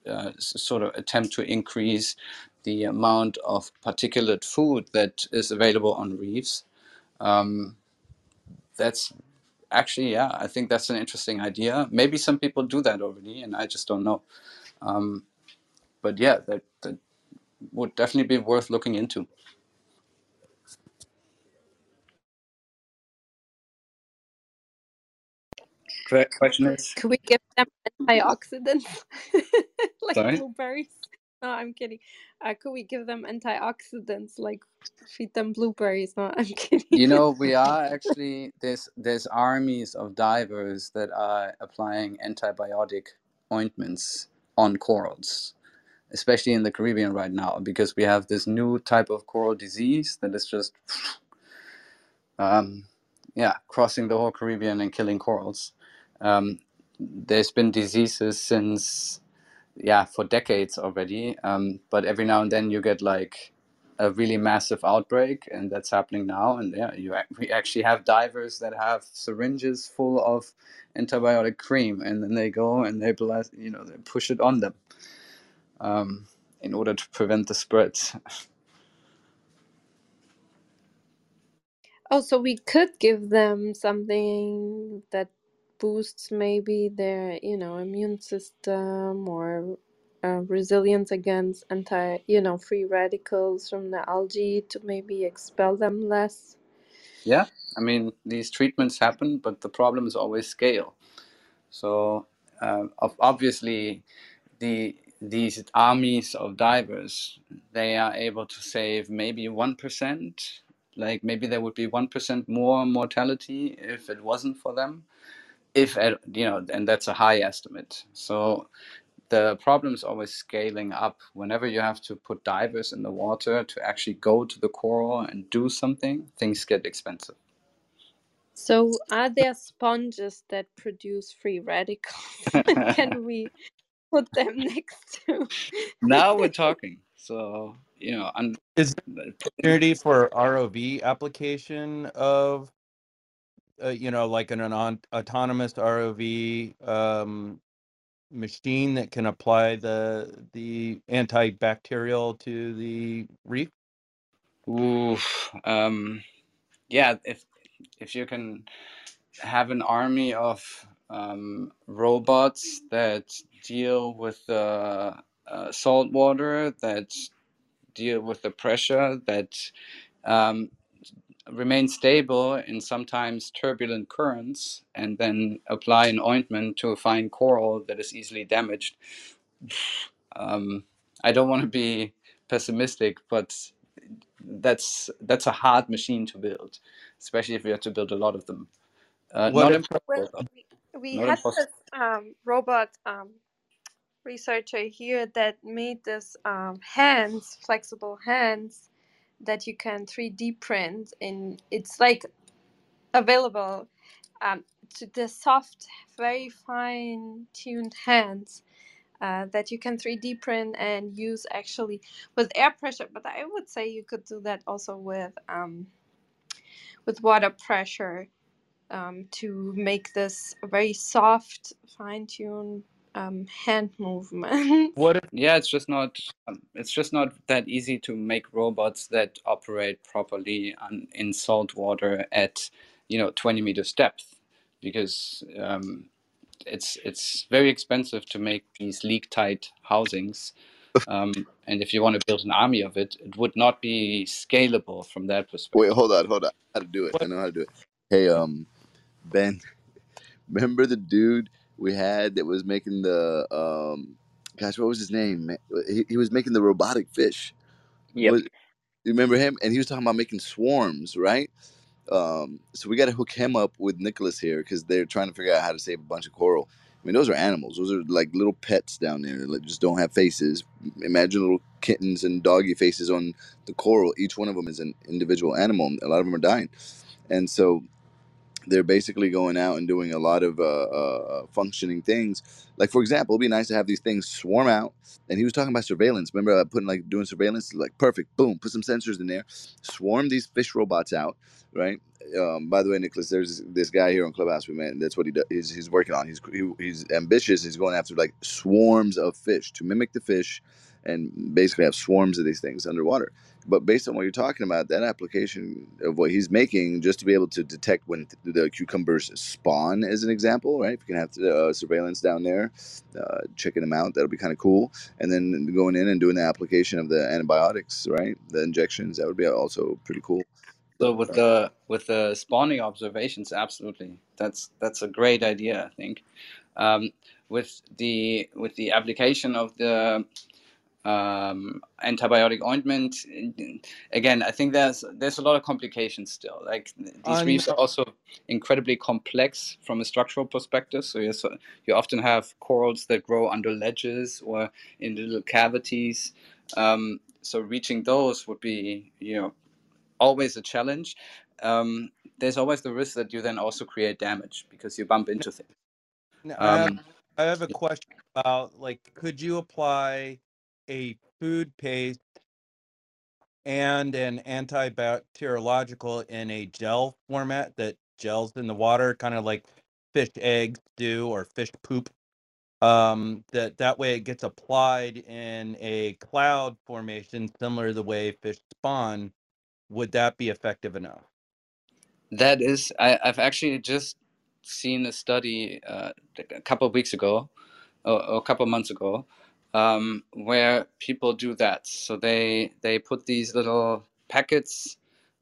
uh, sort of attempt to increase the amount of particulate food that is available on reefs. Um, that's actually, yeah, I think that's an interesting idea. Maybe some people do that already, and I just don't know. Um, but yeah, that, that would definitely be worth looking into. Question is, Could we give them antioxidants like sorry. blueberries? No, I'm kidding. Uh, could we give them antioxidants like feed them blueberries? No, I'm kidding. You know, we are actually there's there's armies of divers that are applying antibiotic ointments on corals, especially in the Caribbean right now, because we have this new type of coral disease that is just um, yeah, crossing the whole Caribbean and killing corals. Um, there's been diseases since yeah for decades already, um, but every now and then you get like a really massive outbreak, and that's happening now. And yeah, you we actually have divers that have syringes full of antibiotic cream, and then they go and they you know, they push it on them um, in order to prevent the spread. Oh, so we could give them something that boosts maybe their, you know, immune system or uh, resilience against anti, you know, free radicals from the algae to maybe expel them less. Yeah, I mean these treatments happen, but the problem is always scale. So ob- obviously, the these armies of divers they are able to save maybe one percent. Like maybe there would be one percent more mortality if it wasn't for them. If at, you know, and that's a high estimate. So the problem is always scaling up. Whenever you have to put divers in the water to actually go to the coral and do something, things get expensive. So are there sponges that produce free radicals? Can we put them next to? now we're talking. So you know, un- Is there an opportunity for ROV application of, uh, you know, like an, an autonomous ROV um, machine that can apply the the antibacterial to the reef? oof, um, yeah. If if you can have an army of um, robots that deal with the uh, salt water, that deal with the pressure, that um, remain stable in sometimes turbulent currents, and then apply an ointment to a fine coral that is easily damaged. Um, I don't want to be pessimistic, but that's that's a hard machine to build, especially if you have to build a lot of them. Uh, not if Well, we, we Not had impossible. this um, robot um, researcher here that made this um, hands, flexible hands that you can 3D print, and it's like available um, to the soft, very fine tuned hands uh, that you can 3D print and use actually with air pressure. But I would say you could do that also with um, with water pressure um, to make this very soft, fine tuned um, hand movement. what if Yeah, it's just not um, it's just not that easy to make robots that operate properly on, in salt water at you know 20 meters depth because um, it's it's very expensive to make these leak tight housings. Um, and if you want to build an army of it, it would not be scalable from that perspective. Wait, hold on, hold on. How to do it? I know how to do it. Hey, um, Ben, remember the dude we had that was making the um, gosh, what was his name? He, he was making the robotic fish. Yep. Was you remember him? And he was talking about making swarms, right? Um, so we got to hook him up with Nicholas here because they're trying to figure out how to save a bunch of coral. I mean, those are animals. Those are like little pets down there that just don't have faces. Imagine little kittens and doggy faces on the coral. Each one of them is an individual animal. A lot of them are dying, and so they're basically going out and doing a lot of uh, uh, functioning things. Like for example, it'd be nice to have these things swarm out. And he was talking about surveillance. Remember uh, putting like doing surveillance? Like perfect, boom, put some sensors in there, swarm these fish robots out, right? Um, by the way, Nicholas, there's this guy here on Clubhouse we met. That's what he does. He's, he's working on. He's he, he's ambitious. He's going after like swarms of fish to mimic the fish, and basically have swarms of these things underwater but based on what you're talking about, that application of what he's making, just to be able to detect when the cucumbers spawn, as an example, right? If you can have uh, surveillance down there, uh, checking them out, that'll be kind of cool. And then going in and doing the application of the antibiotics, right? The injections, that would be also pretty cool. So with the with the spawning observations, absolutely, that's that's a great idea. I think um, with the with the application of the um, antibiotic ointment. Again, I think there's there's a lot of complications still. Like these reefs are also incredibly complex from a structural perspective. So you so you often have corals that grow under ledges or in little cavities. Um, so reaching those would be you know always a challenge. Um, there's always the risk that you then also create damage because you bump into things. I have um, I have a question about like could you apply a food paste and an antibacteriological in a gel format that gels in the water, kind of like fish eggs do or fish poop. Um, that that way it gets applied in a cloud formation, similar to the way fish spawn. Would that be effective enough? That is, I, I've actually just seen a study uh, a couple of weeks ago, or, or a couple of months ago, um, where people do that. So they they put these little packets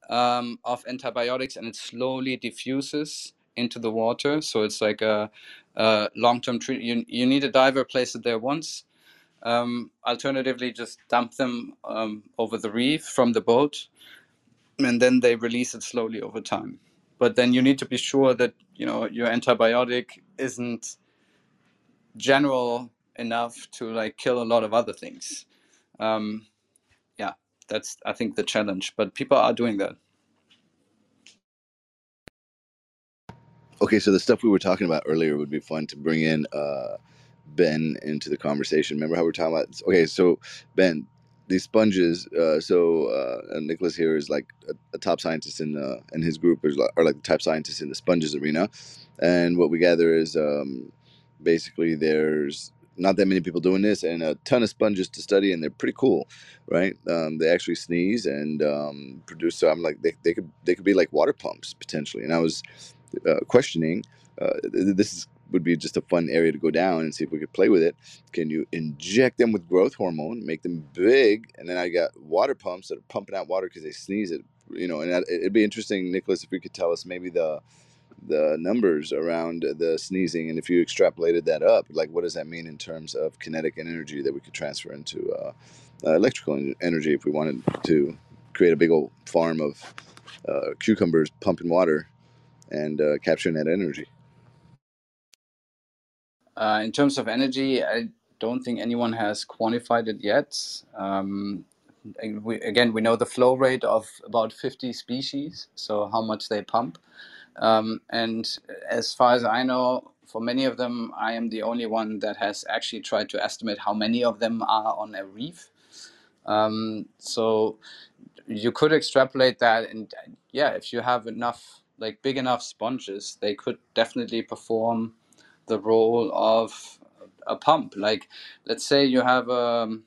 um, of antibiotics and it slowly diffuses into the water. So it's like a, a long-term treatment. You, you need a diver place it there once. Um, alternatively, just dump them um, over the reef from the boat, and then they release it slowly over time. But then you need to be sure that you know your antibiotic isn't general enough to like kill a lot of other things. Um, yeah, that's I think the challenge. But people are doing that. Okay, so the stuff we were talking about earlier would be fun to bring in uh, Ben into the conversation. Remember how we are talking about? Okay, so Ben, these sponges. Uh, so uh, Nicholas here is like a, a top scientist in uh, in his group, is or like the top scientist in the sponges arena. And what we gather is um, basically there's not that many people doing this and a ton of sponges to study and they're pretty cool right? Um, they actually sneeze and um, produce so i'm like they, they could they could be like water pumps potentially and i was uh, questioning uh, this is, would be just a fun area to go down and see if we could play with it. Can you inject them with growth hormone make them big and then i got water pumps that are pumping out water because they sneeze it you know and it'd be interesting nicholas if you could tell us maybe the the numbers around the sneezing and if you extrapolated that up like what does that mean in terms of kinetic energy that we could transfer into uh, uh, electrical energy if we wanted to create a big old farm of uh, cucumbers pumping water and uh, capturing that energy? Uh, in terms of energy i don't think anyone has quantified it yet. Um, we, again we know the flow rate of about 50 species so how much they pump um, and as far as I know, for many of them, I am the only one that has actually tried to estimate how many of them are on a reef. Um, so you could extrapolate that, and yeah, if you have enough, like big enough sponges, they could definitely perform the role of a pump. Like, let's say you have a. Um,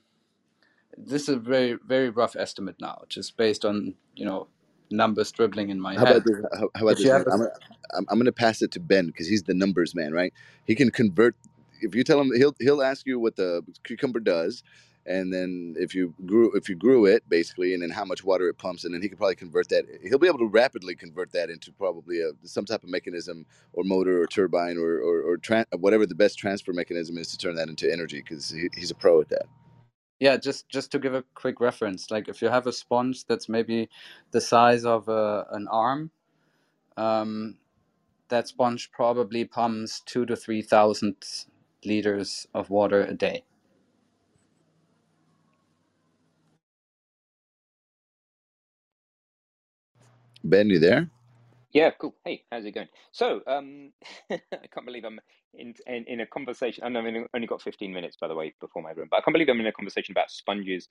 this is a very very rough estimate now, just based on you know numbers dribbling in my how head. about this how, how about If this you Man? A... I'm, gonna i'm, I'm gonna pass it to ben because he's the numbers man right he can convert if you tell him he'll he'll ask you what the cucumber does and then if you grew if you grew it basically and then how much water it pumps and then he could probably convert that he'll be able to rapidly convert that into probably a some type of mechanism or motor or turbine or or, or tran- whatever the best transfer mechanism is to turn that into energy because he, he's a pro at that Yeah, just just to give a quick reference, like if you have a sponge that's maybe the size of a, an arm, um, that sponge probably pumps two to three thousand liters of water a day. Ben, you there? Yeah, cool. Hey, how's it going? So, um, I can't believe I'm in, in in a conversation. I've only got 15 minutes, by the way, before my room. But I can't believe I'm in a conversation about sponges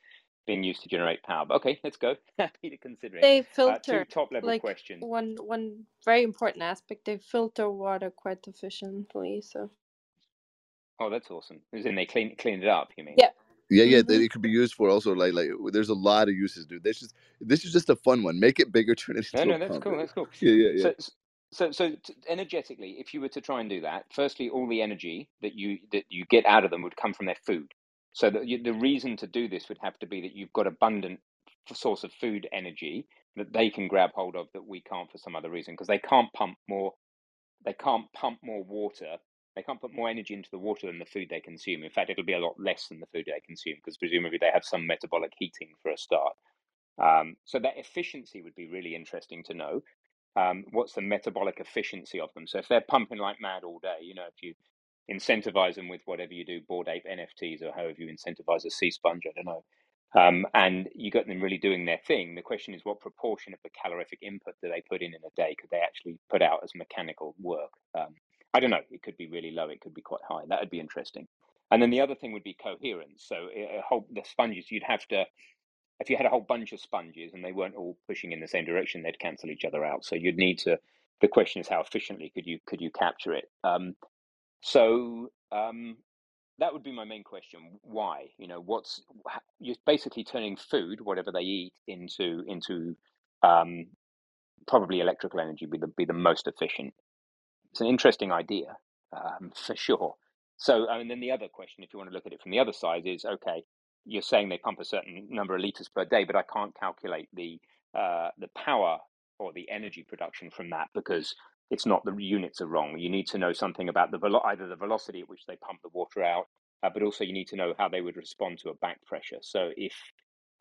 being used to generate power. But okay, let's go. Happy to consider it. They Uh, two filter top level like questions. one one very important aspect. They filter water quite efficiently. So Oh, that's awesome. As in they clean clean it up, you mean? yeah. Yeah, yeah, that hmm it could be used for also like like there's a lot of uses, dude. This is this is just a fun one. Make it bigger, turn it No, into a no, that's pump. cool. That's cool. Yeah, yeah, yeah. So, so, so energetically, if you were to try and do that, firstly, all the energy that you that you get out of them would come from their food. So the the reason to do this would have to be that you've got abundant source of food energy that they can grab hold of that we can't for some other reason because they can't pump more they can't pump more water. They can't put more energy into the water than the food they consume. In fact, it'll be a lot less than the food they consume because presumably they have some metabolic heating for a start. Um, so that efficiency would be really interesting to know. Um, what's the metabolic efficiency of them? So if they're pumping like mad all day, you know, if you incentivize them with whatever you do, Bored Ape NFTs or however you incentivize a sea sponge, I don't know. Um, and you got them really doing their thing. The question is, what proportion of the calorific input do they put in in a day? Could they actually put out as mechanical work? Um, I don't know. It could be really low. It could be quite high. That would be interesting. And then the other thing would be coherence. So a whole, the sponges, you'd have to if you had a whole bunch of sponges and they weren't all pushing in the same direction, they'd cancel each other out. So you'd need to. The question is, how efficiently could you could you capture it? Um, so um, that would be my main question. Why? You know, what's you're basically turning food, whatever they eat, into into um, probably electrical energy be the be the most efficient. It's an interesting idea um, for sure. So, and then the other question, if you want to look at it from the other side, is okay. You're saying they pump a certain number of liters per day, but I can't calculate the uh, the power or the energy production from that because it's not the units are wrong. You need to know something about the velo- either the velocity at which they pump the water out, uh, but also you need to know how they would respond to a back pressure. So if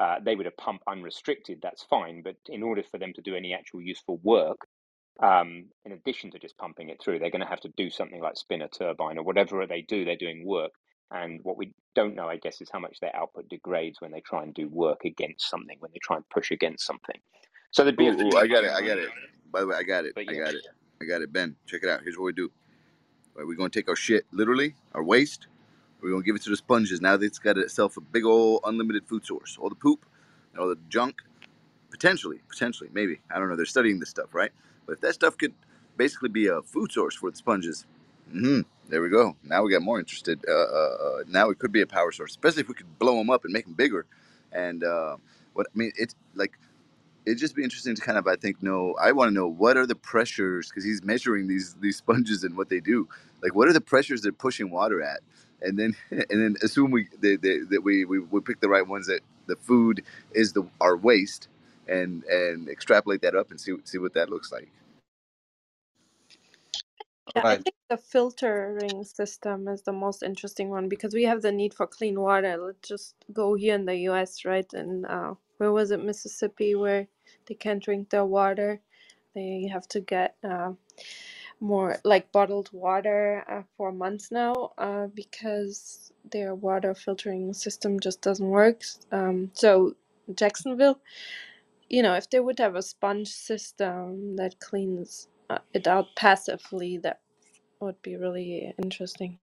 uh, they were to pump unrestricted, that's fine. But in order for them to do any actual useful work, um, in addition to just pumping it through, they're going to have to do something like spin a turbine or whatever they do. They're doing work, and what we don't know, I guess, is how much their output degrades when they try and do work against something, when they try and push against something. So there'd be a Ooh, ooh, I got it. I got it. By the way, I got it. but I got it. I got it. Ben, check it out. Here's what we do. Right, we're gonna take our shit, literally, our waste. We're gonna give it to the sponges. Now that it's got itself a big old unlimited food source. All the poop, all the junk, potentially, potentially, maybe. I don't know. They're studying this stuff, right? But if that stuff could basically be a food source for the sponges, hmm there we go. Now we got more interested. Uh, uh, uh, now it could be a power source, especially if we could blow them up and make them bigger. And uh, what I mean, it's like it'd just be interesting to kind of I think know I want to know what are the pressures because he's measuring these these sponges and what they do like what are the pressures they're pushing water at and then and then assume we they, they, that we, we we pick the right ones that the food is the our waste and and extrapolate that up and see see what that looks like Yeah, I think the filtering system is the most interesting one because we have the need for clean water. Let's just go here in the US, right? And uh, where was it, Mississippi, where they can't drink their water? They have to get uh, more like bottled water uh, for months now uh, because their water filtering system just doesn't work. Um, so, Jacksonville, you know, if they would have a sponge system that cleans uh, it out passively, that would be really interesting.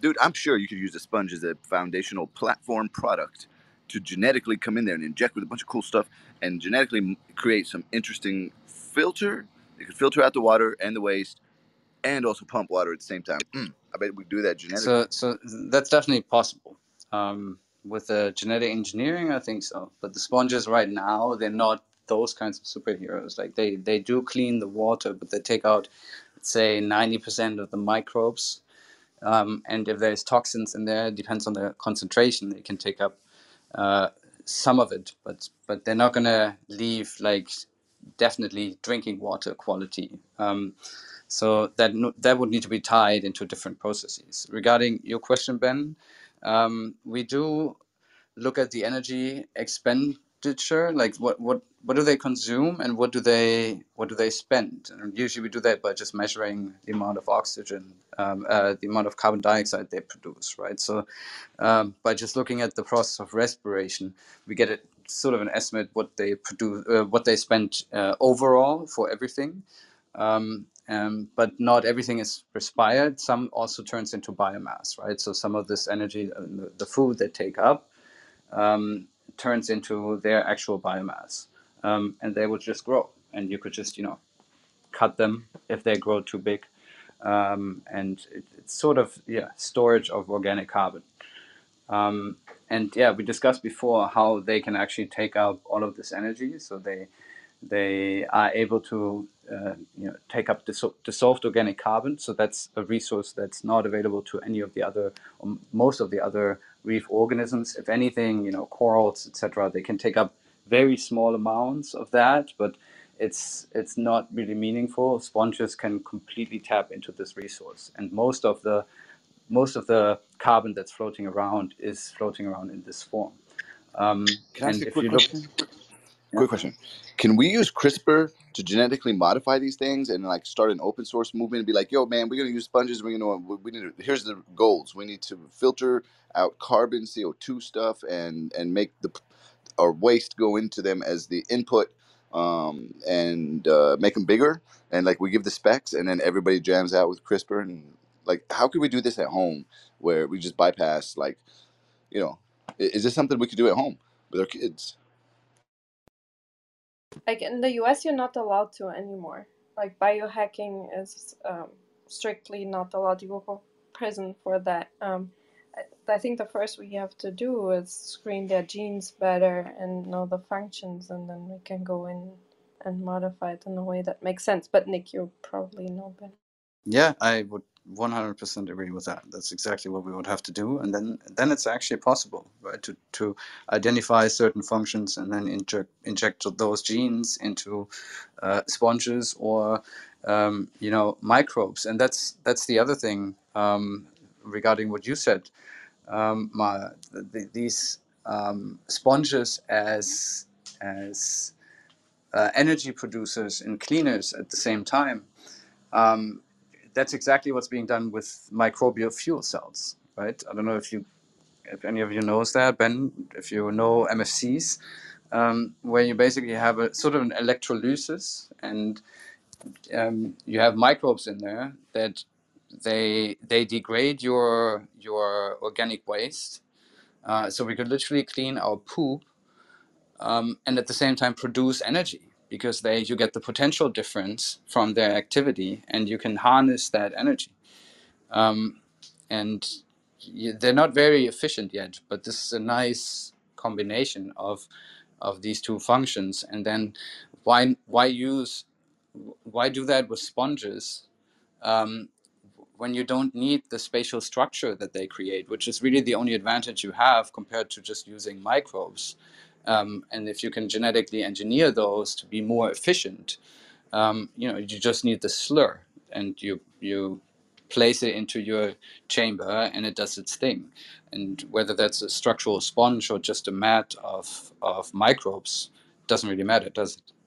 dude I'm sure you could use a sponge as a foundational platform product to genetically come in there and inject with a bunch of cool stuff and genetically create some interesting filter it could filter out the water and the waste and also pump water at the same time. Mm, I bet we could do that genetically. So, so that's definitely possible. Um, with the genetic engineering, I think so. But the sponges right now, they're not those kinds of superheroes. Like they, they do clean the water, but they take out, say, 90% of the microbes. Um, and if there's toxins in there, it depends on the concentration, they can take up uh, some of it. But but they're not gonna leave like definitely drinking water quality. Um, so that that would need to be tied into different processes. Regarding your question, Ben, um, we do look at the energy expenditure like what what what do they consume and what do they what do they spend? And usually we do that by just measuring the amount of oxygen um, uh, the amount of carbon dioxide they produce right? So um, by just looking at the process of respiration we get a sort of an estimate what they produce uh, what they spend uh, overall for everything. Um, um, but not everything is respired some also turns into biomass right so some of this energy uh, the, food they take up um, turns into their actual biomass, um, and they would just grow. And you could just, you know, cut them if they grow too big, um, and it, it's sort of yeah storage of organic carbon. Um, and yeah, we discussed before how they can actually take up all of this energy. So they they are able to uh, you know, take up dissol- dissolved organic carbon. So that's a resource that's not available to any of the other, or most of the other reef organisms. If anything, you know, corals, etc., they can take up very small amounts of that, but it's it's not really meaningful. Sponges can completely tap into this resource, and most of the most of the carbon that's floating around is floating around in this form. Um, Can I ask and a if quick you look, question? yeah. Quick question. Can we use CRISPR to genetically modify these things and like start an open source movement and be like, yo, man, we're gonna use sponges. We're gonna we we need to, here's the goals. We need to filter out carbon, CO two stuff, and and make the our waste go into them as the input, um, and uh, make them bigger. And like we give the specs, and then everybody jams out with CRISPR. And like, how could we do this at home where we just bypass like, you know, is this something we could do at home with our kids? Like in the US, you're not allowed to anymore. Like biohacking is um, strictly not allowed. You go prison for that. Um, I, I think the first we have to do is screen their genes better and know the functions, and then we can go in and modify it in a way that makes sense. But Nick, you probably know better. Yeah, I would 100% agree with that. That's exactly what we would have to do, and then then it's actually possible, right? To to identify certain functions and then inject inject those genes into uh, sponges or um, you know microbes, and that's that's the other thing um, regarding what you said, um, the, these um, sponges as as uh, energy producers and cleaners at the same time um, that's exactly what's being done with microbial fuel cells, right? I don't know if you, if any of you knows that, Ben, if you know MFCs, um, where you basically have a sort of an electrolysis, and um, you have microbes in there that they they degrade your your organic waste. Uh, so we could literally clean our poop um, and at the same time produce energy because they you get the potential difference from their activity and you can harness that energy. Um, and y they're not very efficient yet but this is a nice combination of of these two functions. And then why why use why do that with sponges? Um, when you don't need the spatial structure that they create, which is really the only advantage you have compared to just using microbes. Um, and if you can genetically engineer those to be more efficient, um, you know, you just need the slur, and you you place it into your chamber, and it does its thing. And whether that's a structural sponge or just a mat of of microbes doesn't really matter, does it?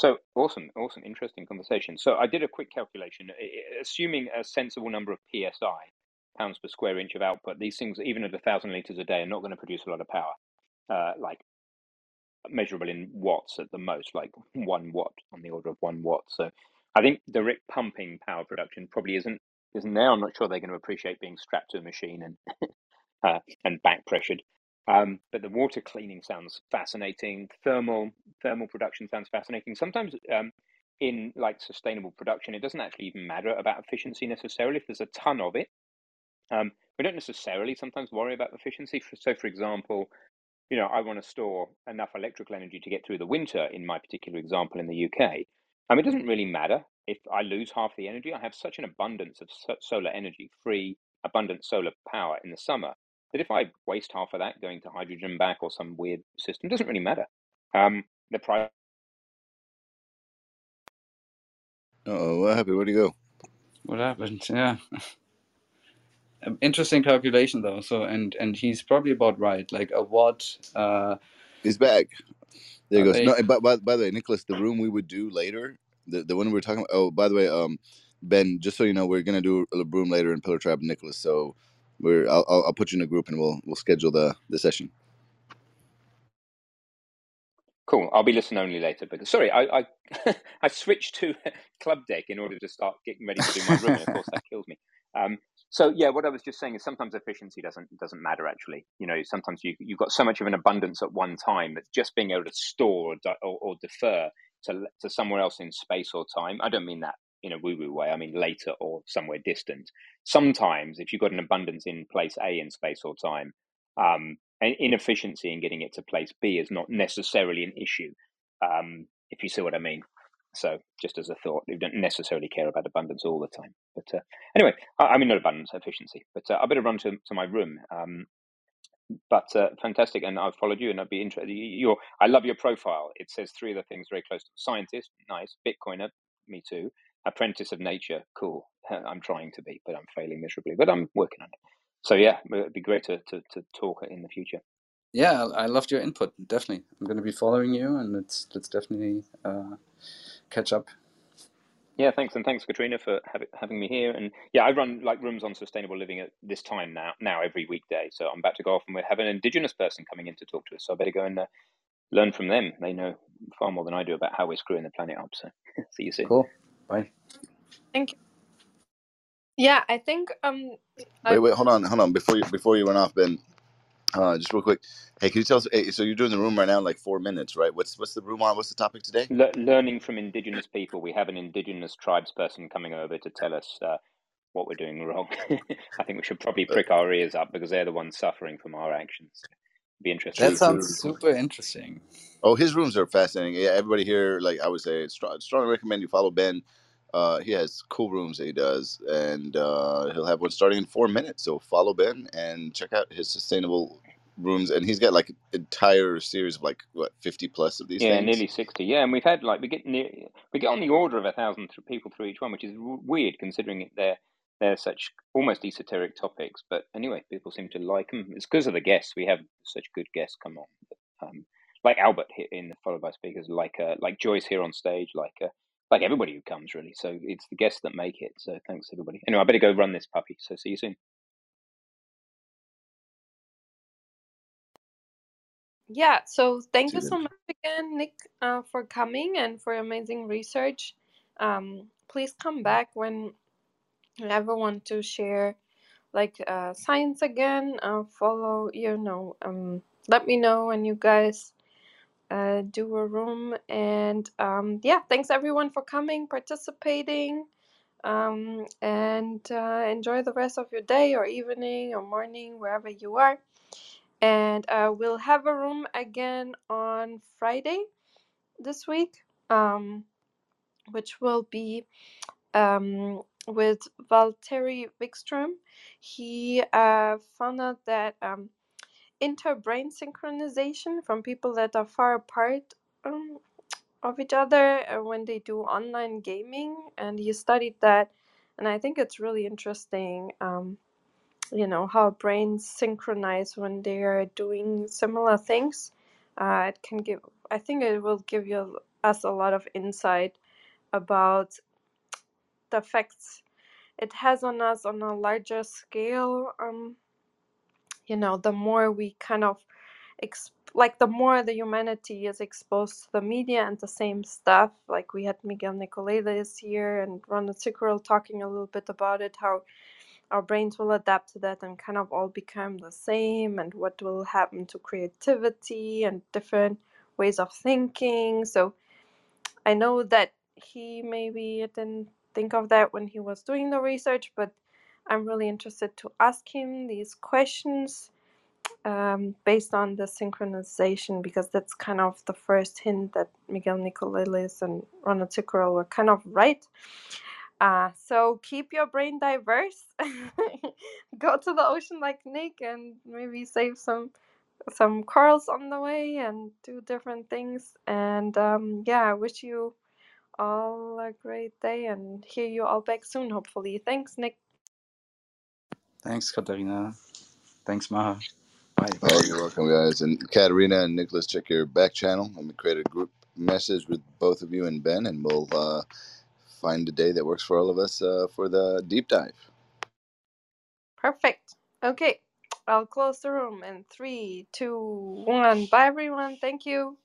So awesome, awesome, interesting conversation. So I did a quick calculation, assuming a sensible number of psi, pounds per square inch of output. These things, even at a thousand liters a day, are not going to produce a lot of power, uh, like measurable in watts at the most, like one watt on the order of one watt. So I think direct pumping power production probably isn't isn't there. I'm not sure they're going to appreciate being strapped to a machine and uh, and back pressured. Um, but the water cleaning sounds fascinating. Thermal thermal production sounds fascinating. Sometimes um, in like sustainable production, it doesn't actually even matter about efficiency necessarily. If there's a ton of it, um, we don't necessarily sometimes worry about efficiency. So, for example, you know, I want to store enough electrical energy to get through the winter. In my particular example, in the UK, um, it doesn't really matter if I lose half the energy. I have such an abundance of solar energy, free, abundant solar power in the summer that if I waste half of that going to hydrogen back or some weird system, it doesn't really matter. Um, the price. Oh, what happened? Where'd he go? what happened? Yeah. Um, Interesting calculation though. So and and he's probably about right. Like a watt. Uh, He's back. There he a goes. No, a by, by, by the way, Nicholas, the room we would do later, the, the one we were talking about. Oh, by the way, um, Ben, just so you know, we're gonna do a room later in Pillar Trap, Nicholas. So we're I'll, I'll put you in a group and we'll we'll schedule the the session. Cool. I'll be listen only later. But sorry, I I, I switched to Club Deck in order to start getting ready to do my room, of course that kills me. Um, so yeah, what I was just saying is sometimes efficiency doesn't doesn't matter actually. You know, sometimes you you've got so much of an abundance at one time that just being able to store or, or, or defer to to somewhere else in space or time. I don't mean that in a woo woo way. I mean later or somewhere distant. Sometimes if you've got an abundance in place A in space or time, um, and inefficiency in getting it to place B is not necessarily an issue. Um, if you see what I mean. So, just as a thought, we don't necessarily care about abundance all the time. But uh, anyway, I, I mean, not abundance, efficiency. But uh, I better run to, to my room. Um, but uh, fantastic, and I've followed you, and I'd be interested. I love your profile. It says three other things very close to scientist, nice. Bitcoiner, me too. Apprentice of nature, cool. I'm trying to be, but I'm failing miserably. But I'm working on it. So yeah, it'd be great to, to, to talk in the future. yeah, I loved your input. Definitely, I'm going to be following you, and let's let's definitely uh, catch up. Yeah, thanks, and thanks, Katrina, for hav having me here. And yeah, I run like rooms on sustainable living at this time now, now every weekday. So I'm about to go off, and we have an Indigenous person coming in to talk to us. So I better go and uh, learn from them. They know far more than I do about how we're screwing the planet up. So see you soon. Cool. Bye. Thank you. Yeah, I think um I Wait, wait, hold on, hold on. Before you before you run off, Ben, uh, just real quick. Hey, can you tell us? Hey, so you're doing the room right now in like four minutes, right? What's what's the room on? What's the topic today? Le learning from Indigenous people. We have an Indigenous tribes person coming over to tell us uh, what we're doing wrong. I think we should probably Uh, prick our ears up because they're the ones suffering from our actions. Be interesting. That sounds super interesting. Oh, his rooms are fascinating. Yeah, everybody here, like I would say, strongly recommend you follow Ben. Uh, he has cool rooms that he does, and uh, he'll have one starting in four minutes. So follow Ben and check out his sustainable rooms. And he's got like an entire series of like what fifty plus of these Yeah, things. nearly sixty. Yeah, and we've had like we get near we get on the order of a thousand th- people through each one, which is weird considering it- they're they're such almost esoteric topics. But anyway, people seem to like them. It's because of the guests. We have such good guests come on, um, like Albert here in the followed by speakers, like uh, like Joyce here on stage, like uh, like everybody who comes really. So it's the guests that make it. So thanks everybody. Anyway, I better go run this puppy. So see you soon. yeah, so thank you so much again, Nick, uh, for coming and for amazing research. Um, please come back when you ever want to share like uh, science again. Uh, follow, you know, um, let me know when you guys uh, do a room. And um, yeah, thanks everyone for coming, participating. Um, and uh, enjoy the rest of your day or evening or morning, wherever you are. And uh, we'll have a room again on Friday this week, um, which will be um, with Valtteri Wikström. He uh, found out that um, interbrain synchronization from people that are far apart um, of each other uh, when they do online gaming, and he studied that, and I think it's really interesting. Um, you know how brains synchronize when they are doing similar things. Uh, it can give. I think it will give you us a lot of insight about the effects it has on us on a larger scale. Um, you know, the more we kind of ex- like the more the humanity is exposed to the media and the same stuff. Like we had Miguel Nicolelis here and Ronald Cicurel talking a little bit about it, how our brains will adapt to that and kind of all become the same, and what will happen to creativity and different ways of thinking. So I know that he maybe didn't think of that when he was doing the research, but I'm really interested to ask him these questions um, based on the synchronization because that's kind of the first hint that Miguel Nicolelis and Ronald Cicurel were kind of right. Uh, so keep your brain diverse. Go to the ocean like Nick and maybe save some some corals on the way and do different things. And um, yeah, I wish you all a great day and hear you all back soon, hopefully. Thanks, Nick. Thanks, Katarina. Thanks, Maha. Bye. Oh, you're welcome, guys. And Katarina and Nicholas, check your back channel. Let me create a group message with both of you and Ben, and we'll uh, find a day that works for all of us uh, for the deep dive. Perfect. Okay, I'll close the room in three, two, one. Bye, everyone. Thank you.